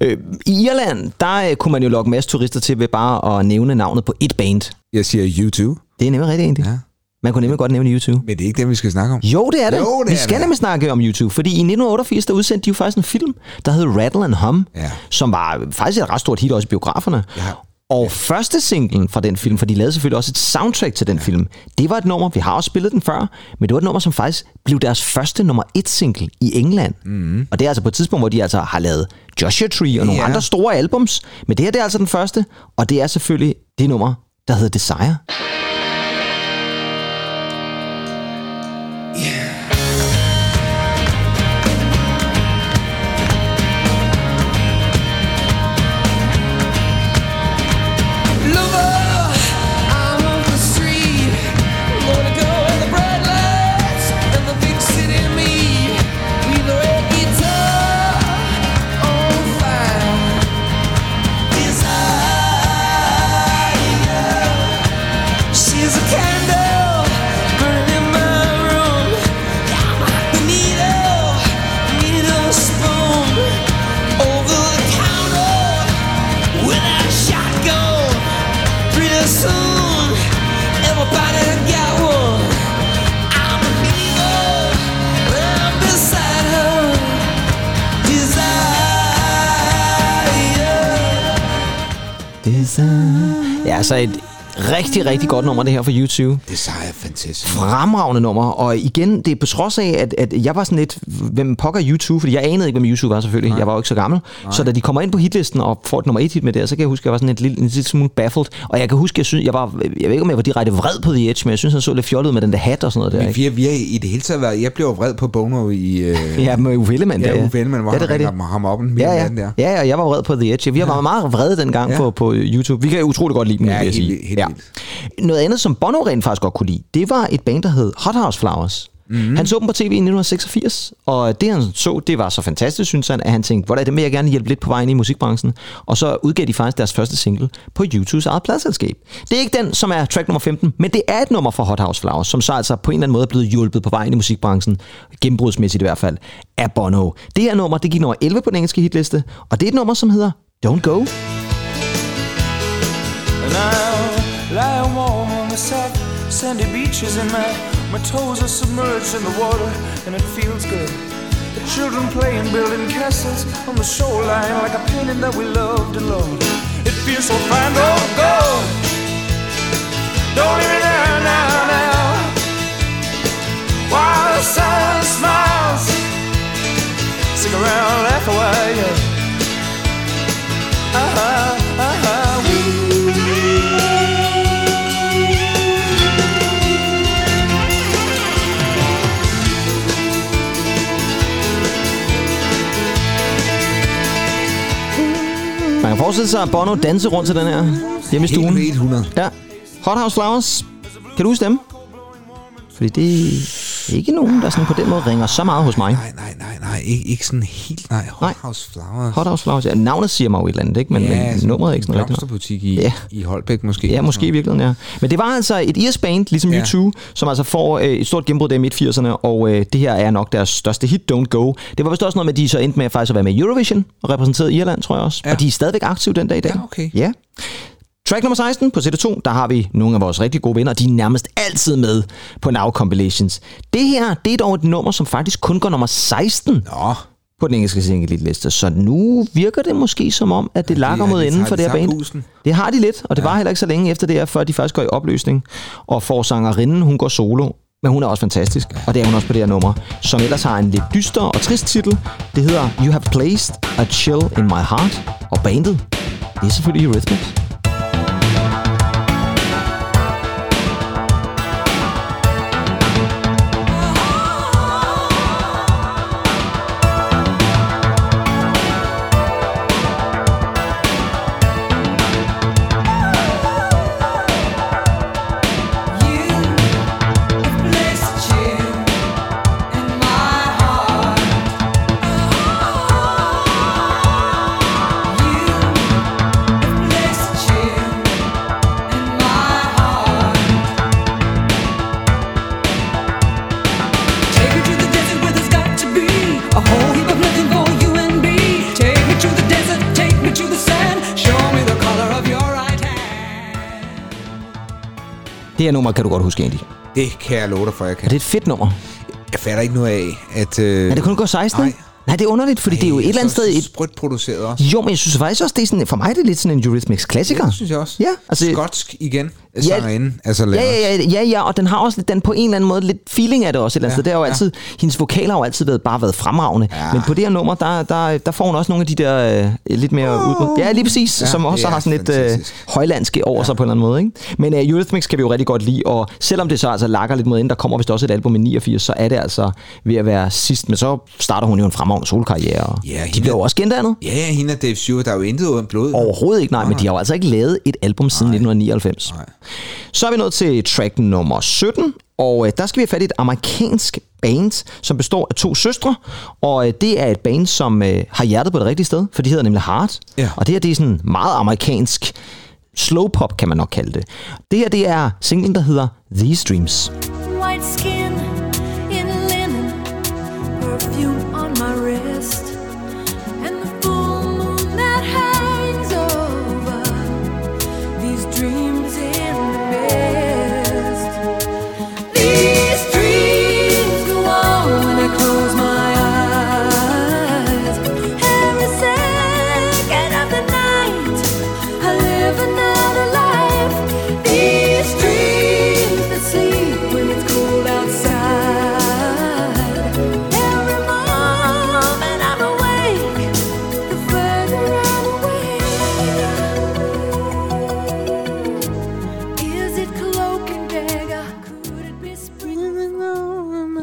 Øh, I Irland, der øh, kunne man jo lokke en masse turister til ved bare at nævne navnet på et band. Jeg siger YouTube, Det er nemlig rigtigt egentlig. Ja. Man kunne nemlig godt nævne YouTube. men det er ikke dem, vi skal snakke om. Jo, det er det. Jo, det Vi er skal det. nemlig snakke om YouTube, fordi i 1988, der udsendte de jo faktisk en film, der hed Rattle and Hum, Ja. som var faktisk et ret stort hit også i biograferne. Har Og første singlen fra den film, for de lavede selvfølgelig også et soundtrack til den ja. film, det var et nummer, vi har også spillet den før, men det var et nummer, som faktisk blev deres første nummer et single i England. Mm. Og det er altså på et tidspunkt, hvor de altså har lavet Joshua Tree og nogle Ja. andre store albums, men det her det er altså den første, og det er selvfølgelig det nummer, der hedder Desire. Desire. Ja, rigtig, rigtig godt nummer, det her fra YouTube. Desire er fantastisk. Fremragende nummer, og igen, det er på trods af, at, at jeg var sådan lidt, hvem pokker YouTube, fordi jeg anede ikke, hvem YouTube var selvfølgelig, Nej. jeg var jo ikke så gammel, Nej. så da de kommer ind på hitlisten og får et nummer et hit med det, så kan jeg huske, at jeg var sådan en lille, en lille smule baffled, og jeg kan huske, jeg synes, jeg var, jeg ved ikke, om jeg var direkte vred på The Edge, men jeg synes, han så lidt fjollet med den der hat og sådan noget der, Men vi, har, vi har i det hele taget været... Jeg blev vred på Bono i... Øh, Ja, med Uffe Ellemann der, ja, Uffe Ellemann, hvor ja, det er han ringer ham op en Ja, ja. der. ja, ja, jeg var vred på The Edge. Vi har været meget vrede dengang ja. Ja. på, på YouTube. Vi kan utrolig godt lide dem, Ja, vil jeg helt sige. vildt, helt Noget andet, som Bono rent faktisk godt kunne lide, det var et band, der hed Hot House Flowers. Mhm. Mm-hmm. Han så dem på tv i 1986, og det han så, det var så fantastisk, synes han, at han tænkte, hvordan det vil jeg gerne hjælpe lidt på vejen i musikbranchen. Og så udgav de faktisk deres første single på YouTubes eget pladselskab. Det er ikke den, som er track nummer 15, men det er et nummer fra Hot House Flowers, som så altså på en eller anden måde er blevet hjulpet på vejen i musikbranchen, gennembrudsmæssigt i hvert fald, af Bono. Det her nummer, det gik nummer 11 på den engelske hitliste, og det er et nummer, som hedder Don't Go. And lie warm on the soft sandy beaches and my, my toes are submerged in the water and it feels good. The children playing building castles on the shoreline like a painting that we loved and loved. It feels so fine, don't go. Don't leave me there now, now. While the sun smiles, stick around, laugh a while, yeah. Uh-huh. Man kan forestille sig, Bono danse rundt til den her hjemme i stuen. med 100. Ja. Hot House Flowers. Kan du huske dem? Fordi det ikke nogen, der sådan på den måde ringer så meget hos mig. Nej, nej, nej, nej. Ikke, ikke sådan helt, nej. Hot. House Flowers. Hot House Flowers. Ja, navnet siger mig jo et eller andet, ikke? Men, ja, men nummeret er ikke sådan rigtigt. blomsterbutik i, Ja. i Holbæk måske. Ja, måske i virkeligheden, ja. Men det var altså et IS-band, ligesom Ja. U2, som altså får øh, et stort gennembrud der i midt-80'erne, og øh, det her er nok deres største hit, Don't Go. Det var vist også noget med, at de så endte med faktisk at være med i Eurovision, og repræsenteret Irland, tror jeg også. Ja. Og de er stadigvæk aktive den dag i dag. Ja, okay. Ja. Track nummer 16 på CD2, der har vi nogle af vores rigtig gode venner, og de er nærmest altid med på Now Compilations. Det her, det er dog et nummer, som faktisk kun går nummer 16 Nå, på den engelske single-liste. Så nu virker det måske som om, at det lakker de- mod de enden tager- for de det her band. Det har de lidt, og det var heller ikke så længe efter det her, før de først går i opløsning. Og får sangerinden, hun går solo, men hun er også fantastisk, og det er hun også på det her nummer, som ellers har en lidt dyster og trist titel. Det hedder You Have Placed a Chill in My Heart, og bandet, det er selvfølgelig Eurythmics. Her nummer kan du godt huske, Andy. det kan jeg love dig for, jeg Er kan. det et fedt nummer? Jeg fatter ikke noget af, at... Øh, Er det kun går 16? Nej. Nej, det er underligt, fordi det er jo et eller andet sted... Et, Sprødt produceret også. jo, men jeg synes faktisk også, det er sådan, for mig er det lidt sådan en Eurythmics klassiker. Ja, det synes jeg også. Ja, altså, Skotsk igen. Ja, Sangerinde. Altså, Ja, ja, ja, ja, ja, og den har også den på en eller anden måde lidt feeling af det også et eller andet Ja, sted. Det har jo ja. altid, hendes vokaler har jo altid været, bare været fremragende. Ja. Men på det her nummer, der, der, der får hun også nogle af de der øh, lidt mere udbrud. Ja, lige præcis, Ja, som også er har sådan lidt øh, fantastisk. højlandske over sig på en eller anden måde. Ikke? Men øh, Eurythmics kan vi jo rigtig godt lide, og selvom det så altså lakker lidt mod inden, der kommer vist også et album i 89, så er det altså ved at være sidst. Men så starter hun jo en fremragende solkarriere, og Ja, de bliver jo også gendannet. Ja, ja, hende og Dave Stewart, der er jo intet uden blod. Overhovedet ikke, nej, men de har jo altså ikke lavet et album siden 1999. Nej. Så er vi nået til track nummer 17, og øh, der skal vi have fat i et amerikansk band, som består af to søstre, og øh, det er et band, som øh, har hjertet på det rigtige sted, for de hedder nemlig Heart, Ja. og det her det er sådan meget amerikansk slow pop, kan man nok kalde det. Det her det er singlen, der hedder These Dreams. White skin in linen, perfume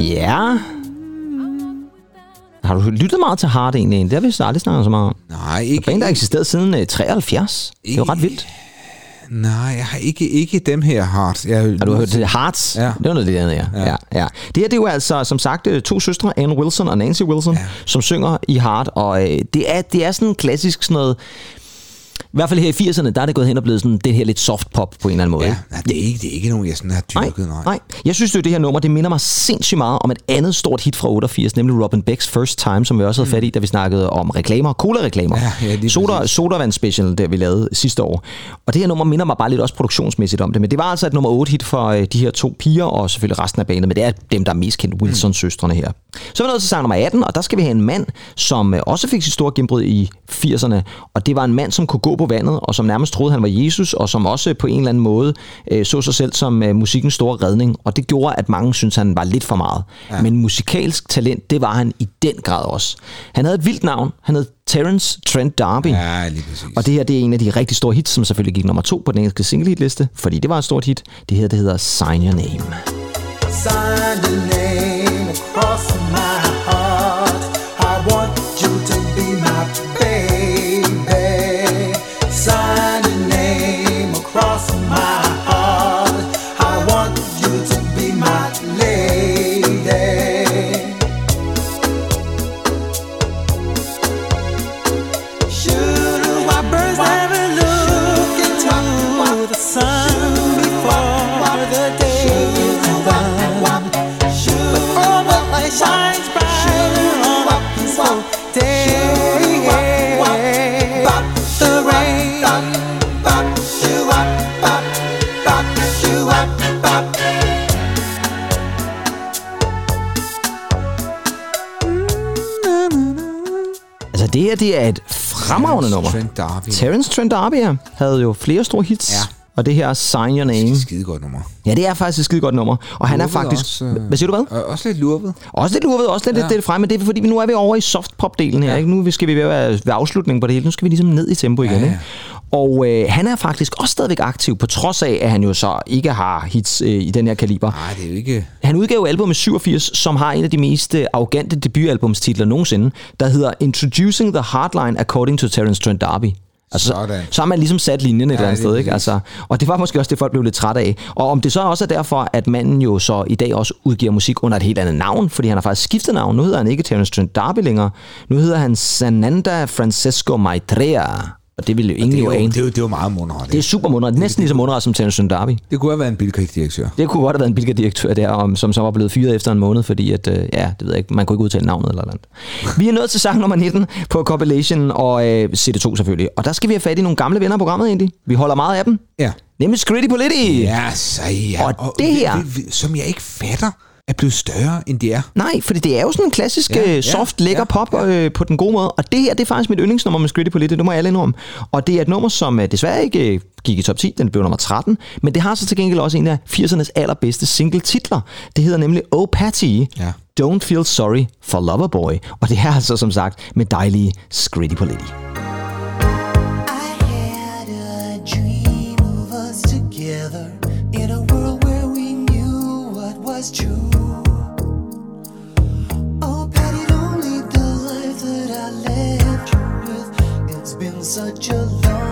Ja. Har du lyttet meget til Heart egentlig? Det har vi aldrig snakket så meget om. Nej, ikke, Band, der har eksisteret siden øh, 73. Det er jo ret vildt. nej, jeg har ikke, ikke dem her hard. Jeg, Har du hørt det? Hearts? Ja. Det var noget lidt andet, ja. ja. ja, ja. Det her det er jo altså, som sagt, øh, to søstre, Anne Wilson og Nancy Wilson, ja. som synger i Heart, og øh, det, er, det er sådan klassisk sådan noget... I hvert fald her i 80'erne, der er det gået hen og blevet sådan det her lidt soft pop på en eller anden måde. Ja, det, er ikke, det er ikke nogen, jeg sådan har dyrket. Nej. nej. Jeg synes jo, det her nummer, det minder mig sindssygt meget om et andet stort hit fra 88, nemlig Robin Becks First Time, som vi også havde fat i, da vi snakkede om reklamer, cola-reklamer. Mm. Ja, ja, Soda. Sodavand Special, der vi lavede sidste år. Og det her nummer minder mig bare lidt også produktionsmæssigt om det, men det var altså et nummer 8 hit for øh, de her to piger, og selvfølgelig resten af bandet, men det er dem, der er mest kendt, Wilson-søstrene her. Så er vi nået til sang nummer 18, og der skal vi have en mand, som øh, også fik sit store gennembrud i 80'erne, og det var en mand, som kunne gå på vandet, og som nærmest troede, han var Jesus, og som også på en eller anden måde øh, så sig selv som øh, musikkens store redning, og det gjorde, at mange synes han var lidt for meget. Ja. Men musikalsk talent, det var han i den grad også. Han havde et vildt navn, han hed Terence Trent D'Arby. Ja, lige præcis. Og det her, det er en af de rigtig store hits, som selvfølgelig gik nummer to på den engelske single hitliste, fordi det var et stort hit. Det her, det hedder Sign Your Name. Sign your name det her, det er et fremragende nummer. Trent D'Arby. Terence Trent D'Arby ja, havde jo flere store hits. Ja. Og det her Sign Your Name. Skide godt nummer. Ja, det er faktisk et skide godt nummer. Og han er faktisk... Også, øh, Hvad siger du hvad? og Også lidt lurvet. Også lidt lurvet, også lidt Ja. ja. lidt frem, men det er fordi, nu er vi over i softpop-delen her. Ja. Ikke? Nu skal vi være ved afslutningen på det hele. Nu skal vi ligesom ned i tempo igen. Ja, ja. Ikke? Og øh, han er faktisk også stadigvæk aktiv, på trods af, at han jo så ikke har hits øh, i den her kaliber. Nej, det er jo ikke... Han udgav album i 87, som har en af de mest øh, arrogante debutalbumstitler nogensinde, der hedder Introducing the Hardline According to Terence Trent D'Arby. Altså, Sådan. så har man ligesom sat linjen et Ja, eller andet sted, ikke? Altså, og det var måske også det, folk blev lidt trætte af. Og om det så også er derfor, at manden jo så i dag også udgiver musik under et helt andet navn, fordi han har faktisk skiftet navn. Nu hedder han ikke Terence Trent D'Arby længere. Nu hedder han Sananda Francesco Maitreya. Og det ville jo ingen jo ane. det er jo, det jo meget mundret. Det er super mundret. Næsten lige så mundret som Trent D'Arby. Det kunne have været en bilkrigsdirektør. Det kunne godt have været en Bilka-direktør der, om, som så var blevet fyret efter en måned, fordi at, øh, ja, det ved jeg ikke, man kunne ikke udtale navnet eller noget. Vi er nået til sang nummer 19 på Compilation og øh, CD2 selvfølgelig. Og der skal vi have fat i nogle gamle venner af programmet egentlig. Vi holder meget af dem. Ja. Nemlig Scritti Politti. Ja, så ja. Og det her- vi- vi- Som jeg ikke fatter. Er blevet større, end de er. Nej, fordi det er jo sådan en klassisk Ja, ja, ja, soft, lækker ja, ja, pop ja. Øh, på den gode måde. Og det her, det er faktisk mit yndlingsnummer med Scritti Politti, det må jeg alle indrømme. Og det er et nummer, som øh, desværre ikke øh, gik i top 10, den blev nummer 13, men det har så til gengæld også en af 80'ernes allerbedste single-titler. Det hedder nemlig Oh Patty, Ja. Don't Feel Sorry for Loverboy. Og det er altså som sagt med dejlige Scritti. I had a been such a long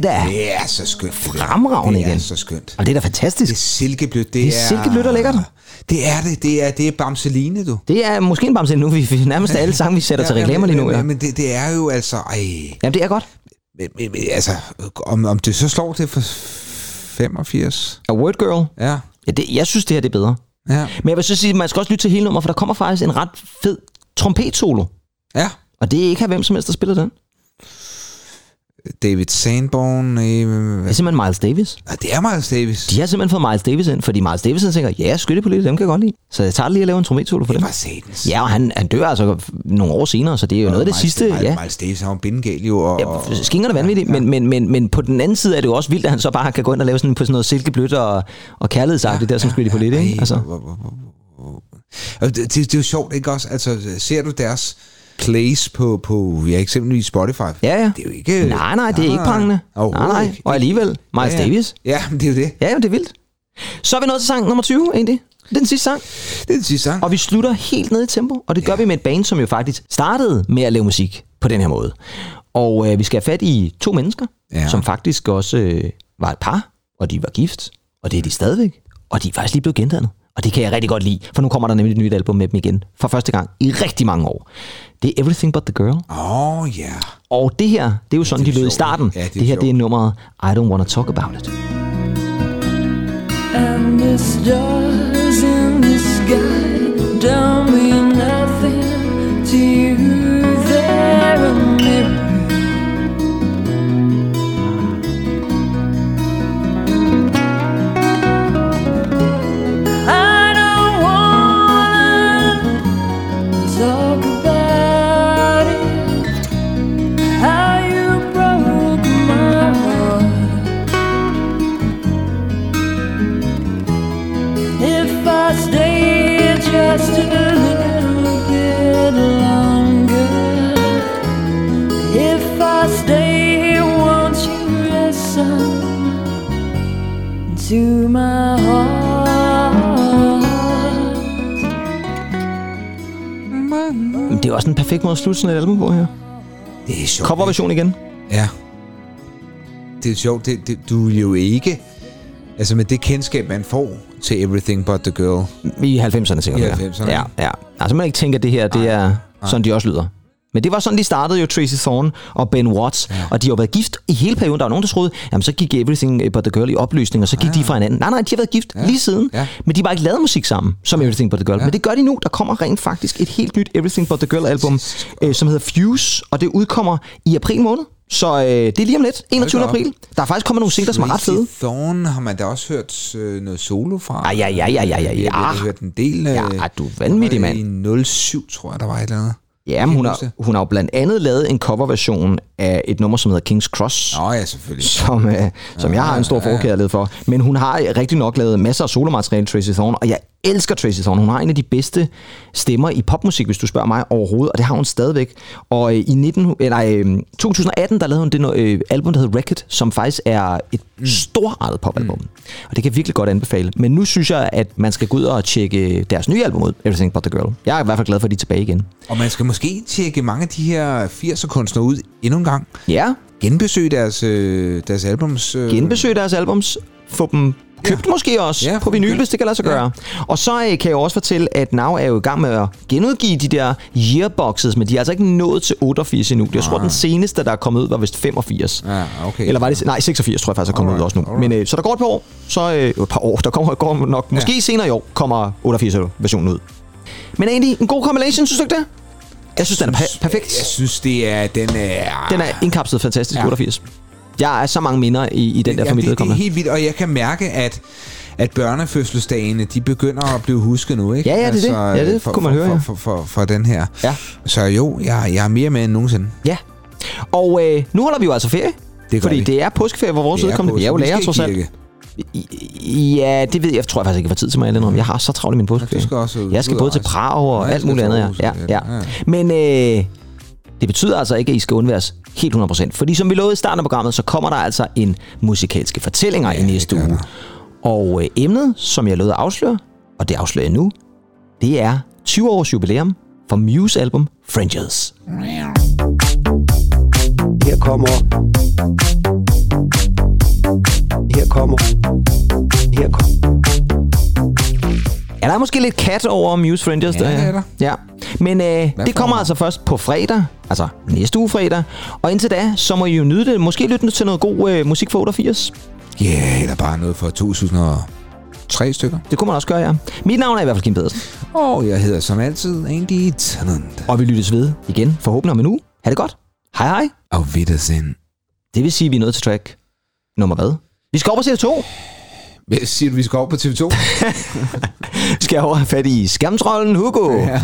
det det er Det er så skønt. der. fremragende Det er igen. så skønt. Og det er da fantastisk. Det er silkeblødt. Det, Det er silkeblødt og lækkert. Det er det. Det er, det er Bamseline, du. Det er måske en bamse nu, vi vi nærmest alle sange, vi sætter til reklamer lige nu. Ja. men det, det er jo altså... Ej, Jamen det er godt. men, men, men, altså, om, om det så slår det for 85? A Word Girl. Ja. Ja, det, jeg synes, det her det er bedre. Ja. Men jeg vil så sige, at man skal også lytte til hele nummeret, for der kommer faktisk en ret fed trompetsolo. Ja. Og det er ikke her hvem som helst, der spiller den. David Sanborn. Øh, Det er simpelthen Miles Davis. ja, det er Miles Davis. De har simpelthen fået Miles Davis ind, fordi Miles Davis tænker, ja, skytte på lidt, dem kan jeg godt lide. Så jeg tager lige at lave en trompetsolo for Det dem. var satans. Ja, og han, han dør altså nogle år senere, så det er jo noget af det Miles- sidste. Miles, Ja. Miles Davis, han var bindegal jo. Og, Ja, og, skingerne er vanvittigt, men, men, men, men på den anden side er det jo også vildt, at han så bare kan gå ind og lave sådan på sådan noget silkeblødt og, og kærlighedsagtigt der, som skulle på lidt, ikke? Altså, Og det, det, det er jo sjovt, ikke også? Altså, ser du deres plays på, på ja, eksempelvis Spotify? ja, ja. Det er jo ikke... Nej, nej, det er ikke prangende. Nej, nej. ikke. Og alligevel, Miles Ja, ja. Davis. Ja, men det er jo det. Ja, det er vildt. Så er vi nået til sang nummer 20, egentlig. Det er den sidste sang. Det er den sidste sang. Og vi slutter helt ned i tempo, og det gør vi med et band, som jo faktisk startede med at lave musik på den her måde. Og øh, vi skal have fat i to mennesker, Ja. ja. som faktisk også øh, var et par, og de var gift, og det er de stadigvæk, og de er faktisk lige blevet gendannet. Og det kan jeg rigtig godt lide, for nu kommer der nemlig et nyt album med dem igen, for første gang i rigtig mange år. Det er Everything But The Girl. Oh, ja. Og det her, det er jo sådan, det er de lød i starten. Ja, det det her, det er nummeret I Don't Wanna Talk About It. And the stars in the sky don't mean nothing to my heart? Men Det er også en perfekt måde at slutte sådan et album på her. Det er sjovt. Coverversion igen. Ja. Det er sjovt. Det, det, du er jo ikke... Altså med det kendskab, man får til Everything But The Girl. I 90'erne sikkert. I ja. 90'erne, Ja, ja. Altså man ikke tænker, at det her, det er sådan, de også lyder. Men det var sådan, de startede jo Tracy Thorn og Ben Watts, ja. og de har været gift i hele perioden. Der var nogen, der troede, jamen så gik Everything But The Girl i opløsning, og så gik ja. de fra hinanden. Nej, nej, de har været gift ja. lige siden, Ja. men de har bare ikke lavet musik sammen, som Everything But The Girl. Ja. Men det gør de nu. Der kommer rent faktisk et helt nyt Everything But The Girl album, øh, som hedder Fuse, og det udkommer i april måned. Så øh, det er lige om lidt, 21. op. april. Der er faktisk kommet nogle singler, som er ret fede. Thorn har man da også hørt øh, noget solo fra. Ah, ja, ja, ja, ja, ja, ja. har hørt en del. Øh, Ja, du er vanvittig mand. I 07, tror jeg, der var et eller andet. Ja, men hun har, hun har jo blandt andet lavet en coverversion af et nummer, som hedder King's Cross. Nå ja, selvfølgelig. som, øh, som jeg har en stor forkærlighed for. Men hun har rigtig nok lavet masser af solomateriale, Tracy Thorn, og jeg elsker Tracy Thorn. Hun har en af de bedste stemmer i popmusik, hvis du spørger mig overhovedet, og det har hun stadigvæk. Og øh, i 19, øh, nej, øh, 2018, der lavede hun det øh, album, der hedder Record, som faktisk er et mm. storartet popalbum. Mm. Og det kan jeg virkelig godt anbefale. Men nu synes jeg, at man skal gå ud og tjekke deres nye album ud, Everything But The Girl. Jeg er i hvert fald glad for, at de er tilbage igen. Og man skal måske tjekke mange af de her 80'er kunstnere ud endnu en gang. Ja. Genbesøg deres, øh, deres albums. Øh. Genbesøg deres albums, få dem købt ja. måske også Ja, ja, på vinyl, hvis det kan lade sig Ja. gøre. Og så øh, kan jeg også fortælle, at Now er jo i gang med at genudgive de der yearboxes, men de er altså ikke nået til 88 endnu. Jeg tror, den seneste, der er kommet ud, var vist 85. Ja, okay. Eller var det... Nej, 86 tror jeg faktisk er kommet ud også nu. Men øh, så der går et par år. Så øh, et par år. Der kommer, går nok... Måske senere i år kommer 88-versionen ud. Men egentlig en god compilation, synes du ikke det? Jeg synes, den er per- perfekt. Jeg synes, det er... Den er... Den er indkapslet fantastisk, Ja. 88. Jeg er så mange minder i, i den der ja, familie. det, det er helt vildt, og jeg kan mærke, at at børnefødselsdagene, de begynder at blive husket nu, ikke? Ja, ja, det er det. Ja, det for, kunne man for, høre, ja. For, for, for, for den her. Ja. Så jo, jeg, jeg er mere med end nogensinde. Ja. Og øh, nu holder vi jo altså ferie. Det fordi vi. det er påskeferie, hvor vores udkommende. Vi er jo lærer trods alt. Ja, det ved jeg. Jeg tror jeg faktisk ikke, jeg får tid til mig alle Jeg har så travlt i min påskeferie. du skal også ud- jeg skal ud både til. Prag og Ja, alt muligt andet. Ja, ja, ja. Ja. Men øh, det betyder altså ikke, at I skal undværes helt 100%. Fordi som vi lovede i starten af programmet, så kommer der altså en musikalske fortællinger ja, i næste uge. Og øh, emnet, som jeg lovede at afsløre, og det afslører jeg nu, det er 20 års jubilæum for Muse album Fringes. Her kommer... Kommer... Her kommer... Ja, der er måske lidt kat over Muse Fringes. Ja, det er der. Ja. Men øh, det kommer altså først på fredag, altså næste uge fredag. Og indtil da, så må I jo nyde det. Måske lytte til noget god øh, musik for 88. Ja, yeah, eller bare noget for 2003 stykker. Det kunne man også gøre, ja. Mit navn er i hvert fald Kim Pedersen. Og jeg hedder som altid Andy Tennant. Og vi lyttes ved igen, forhåbentlig om en uge. Ha' det godt. Hej hej. Auf Wiedersehen. Det vil sige, at vi er nået til track nummer hvad? Vi skal over på TV2. Hvad siger du, vi skal over på TV2? Vi skal over have fat i skærmtrollen Hugo. Ja.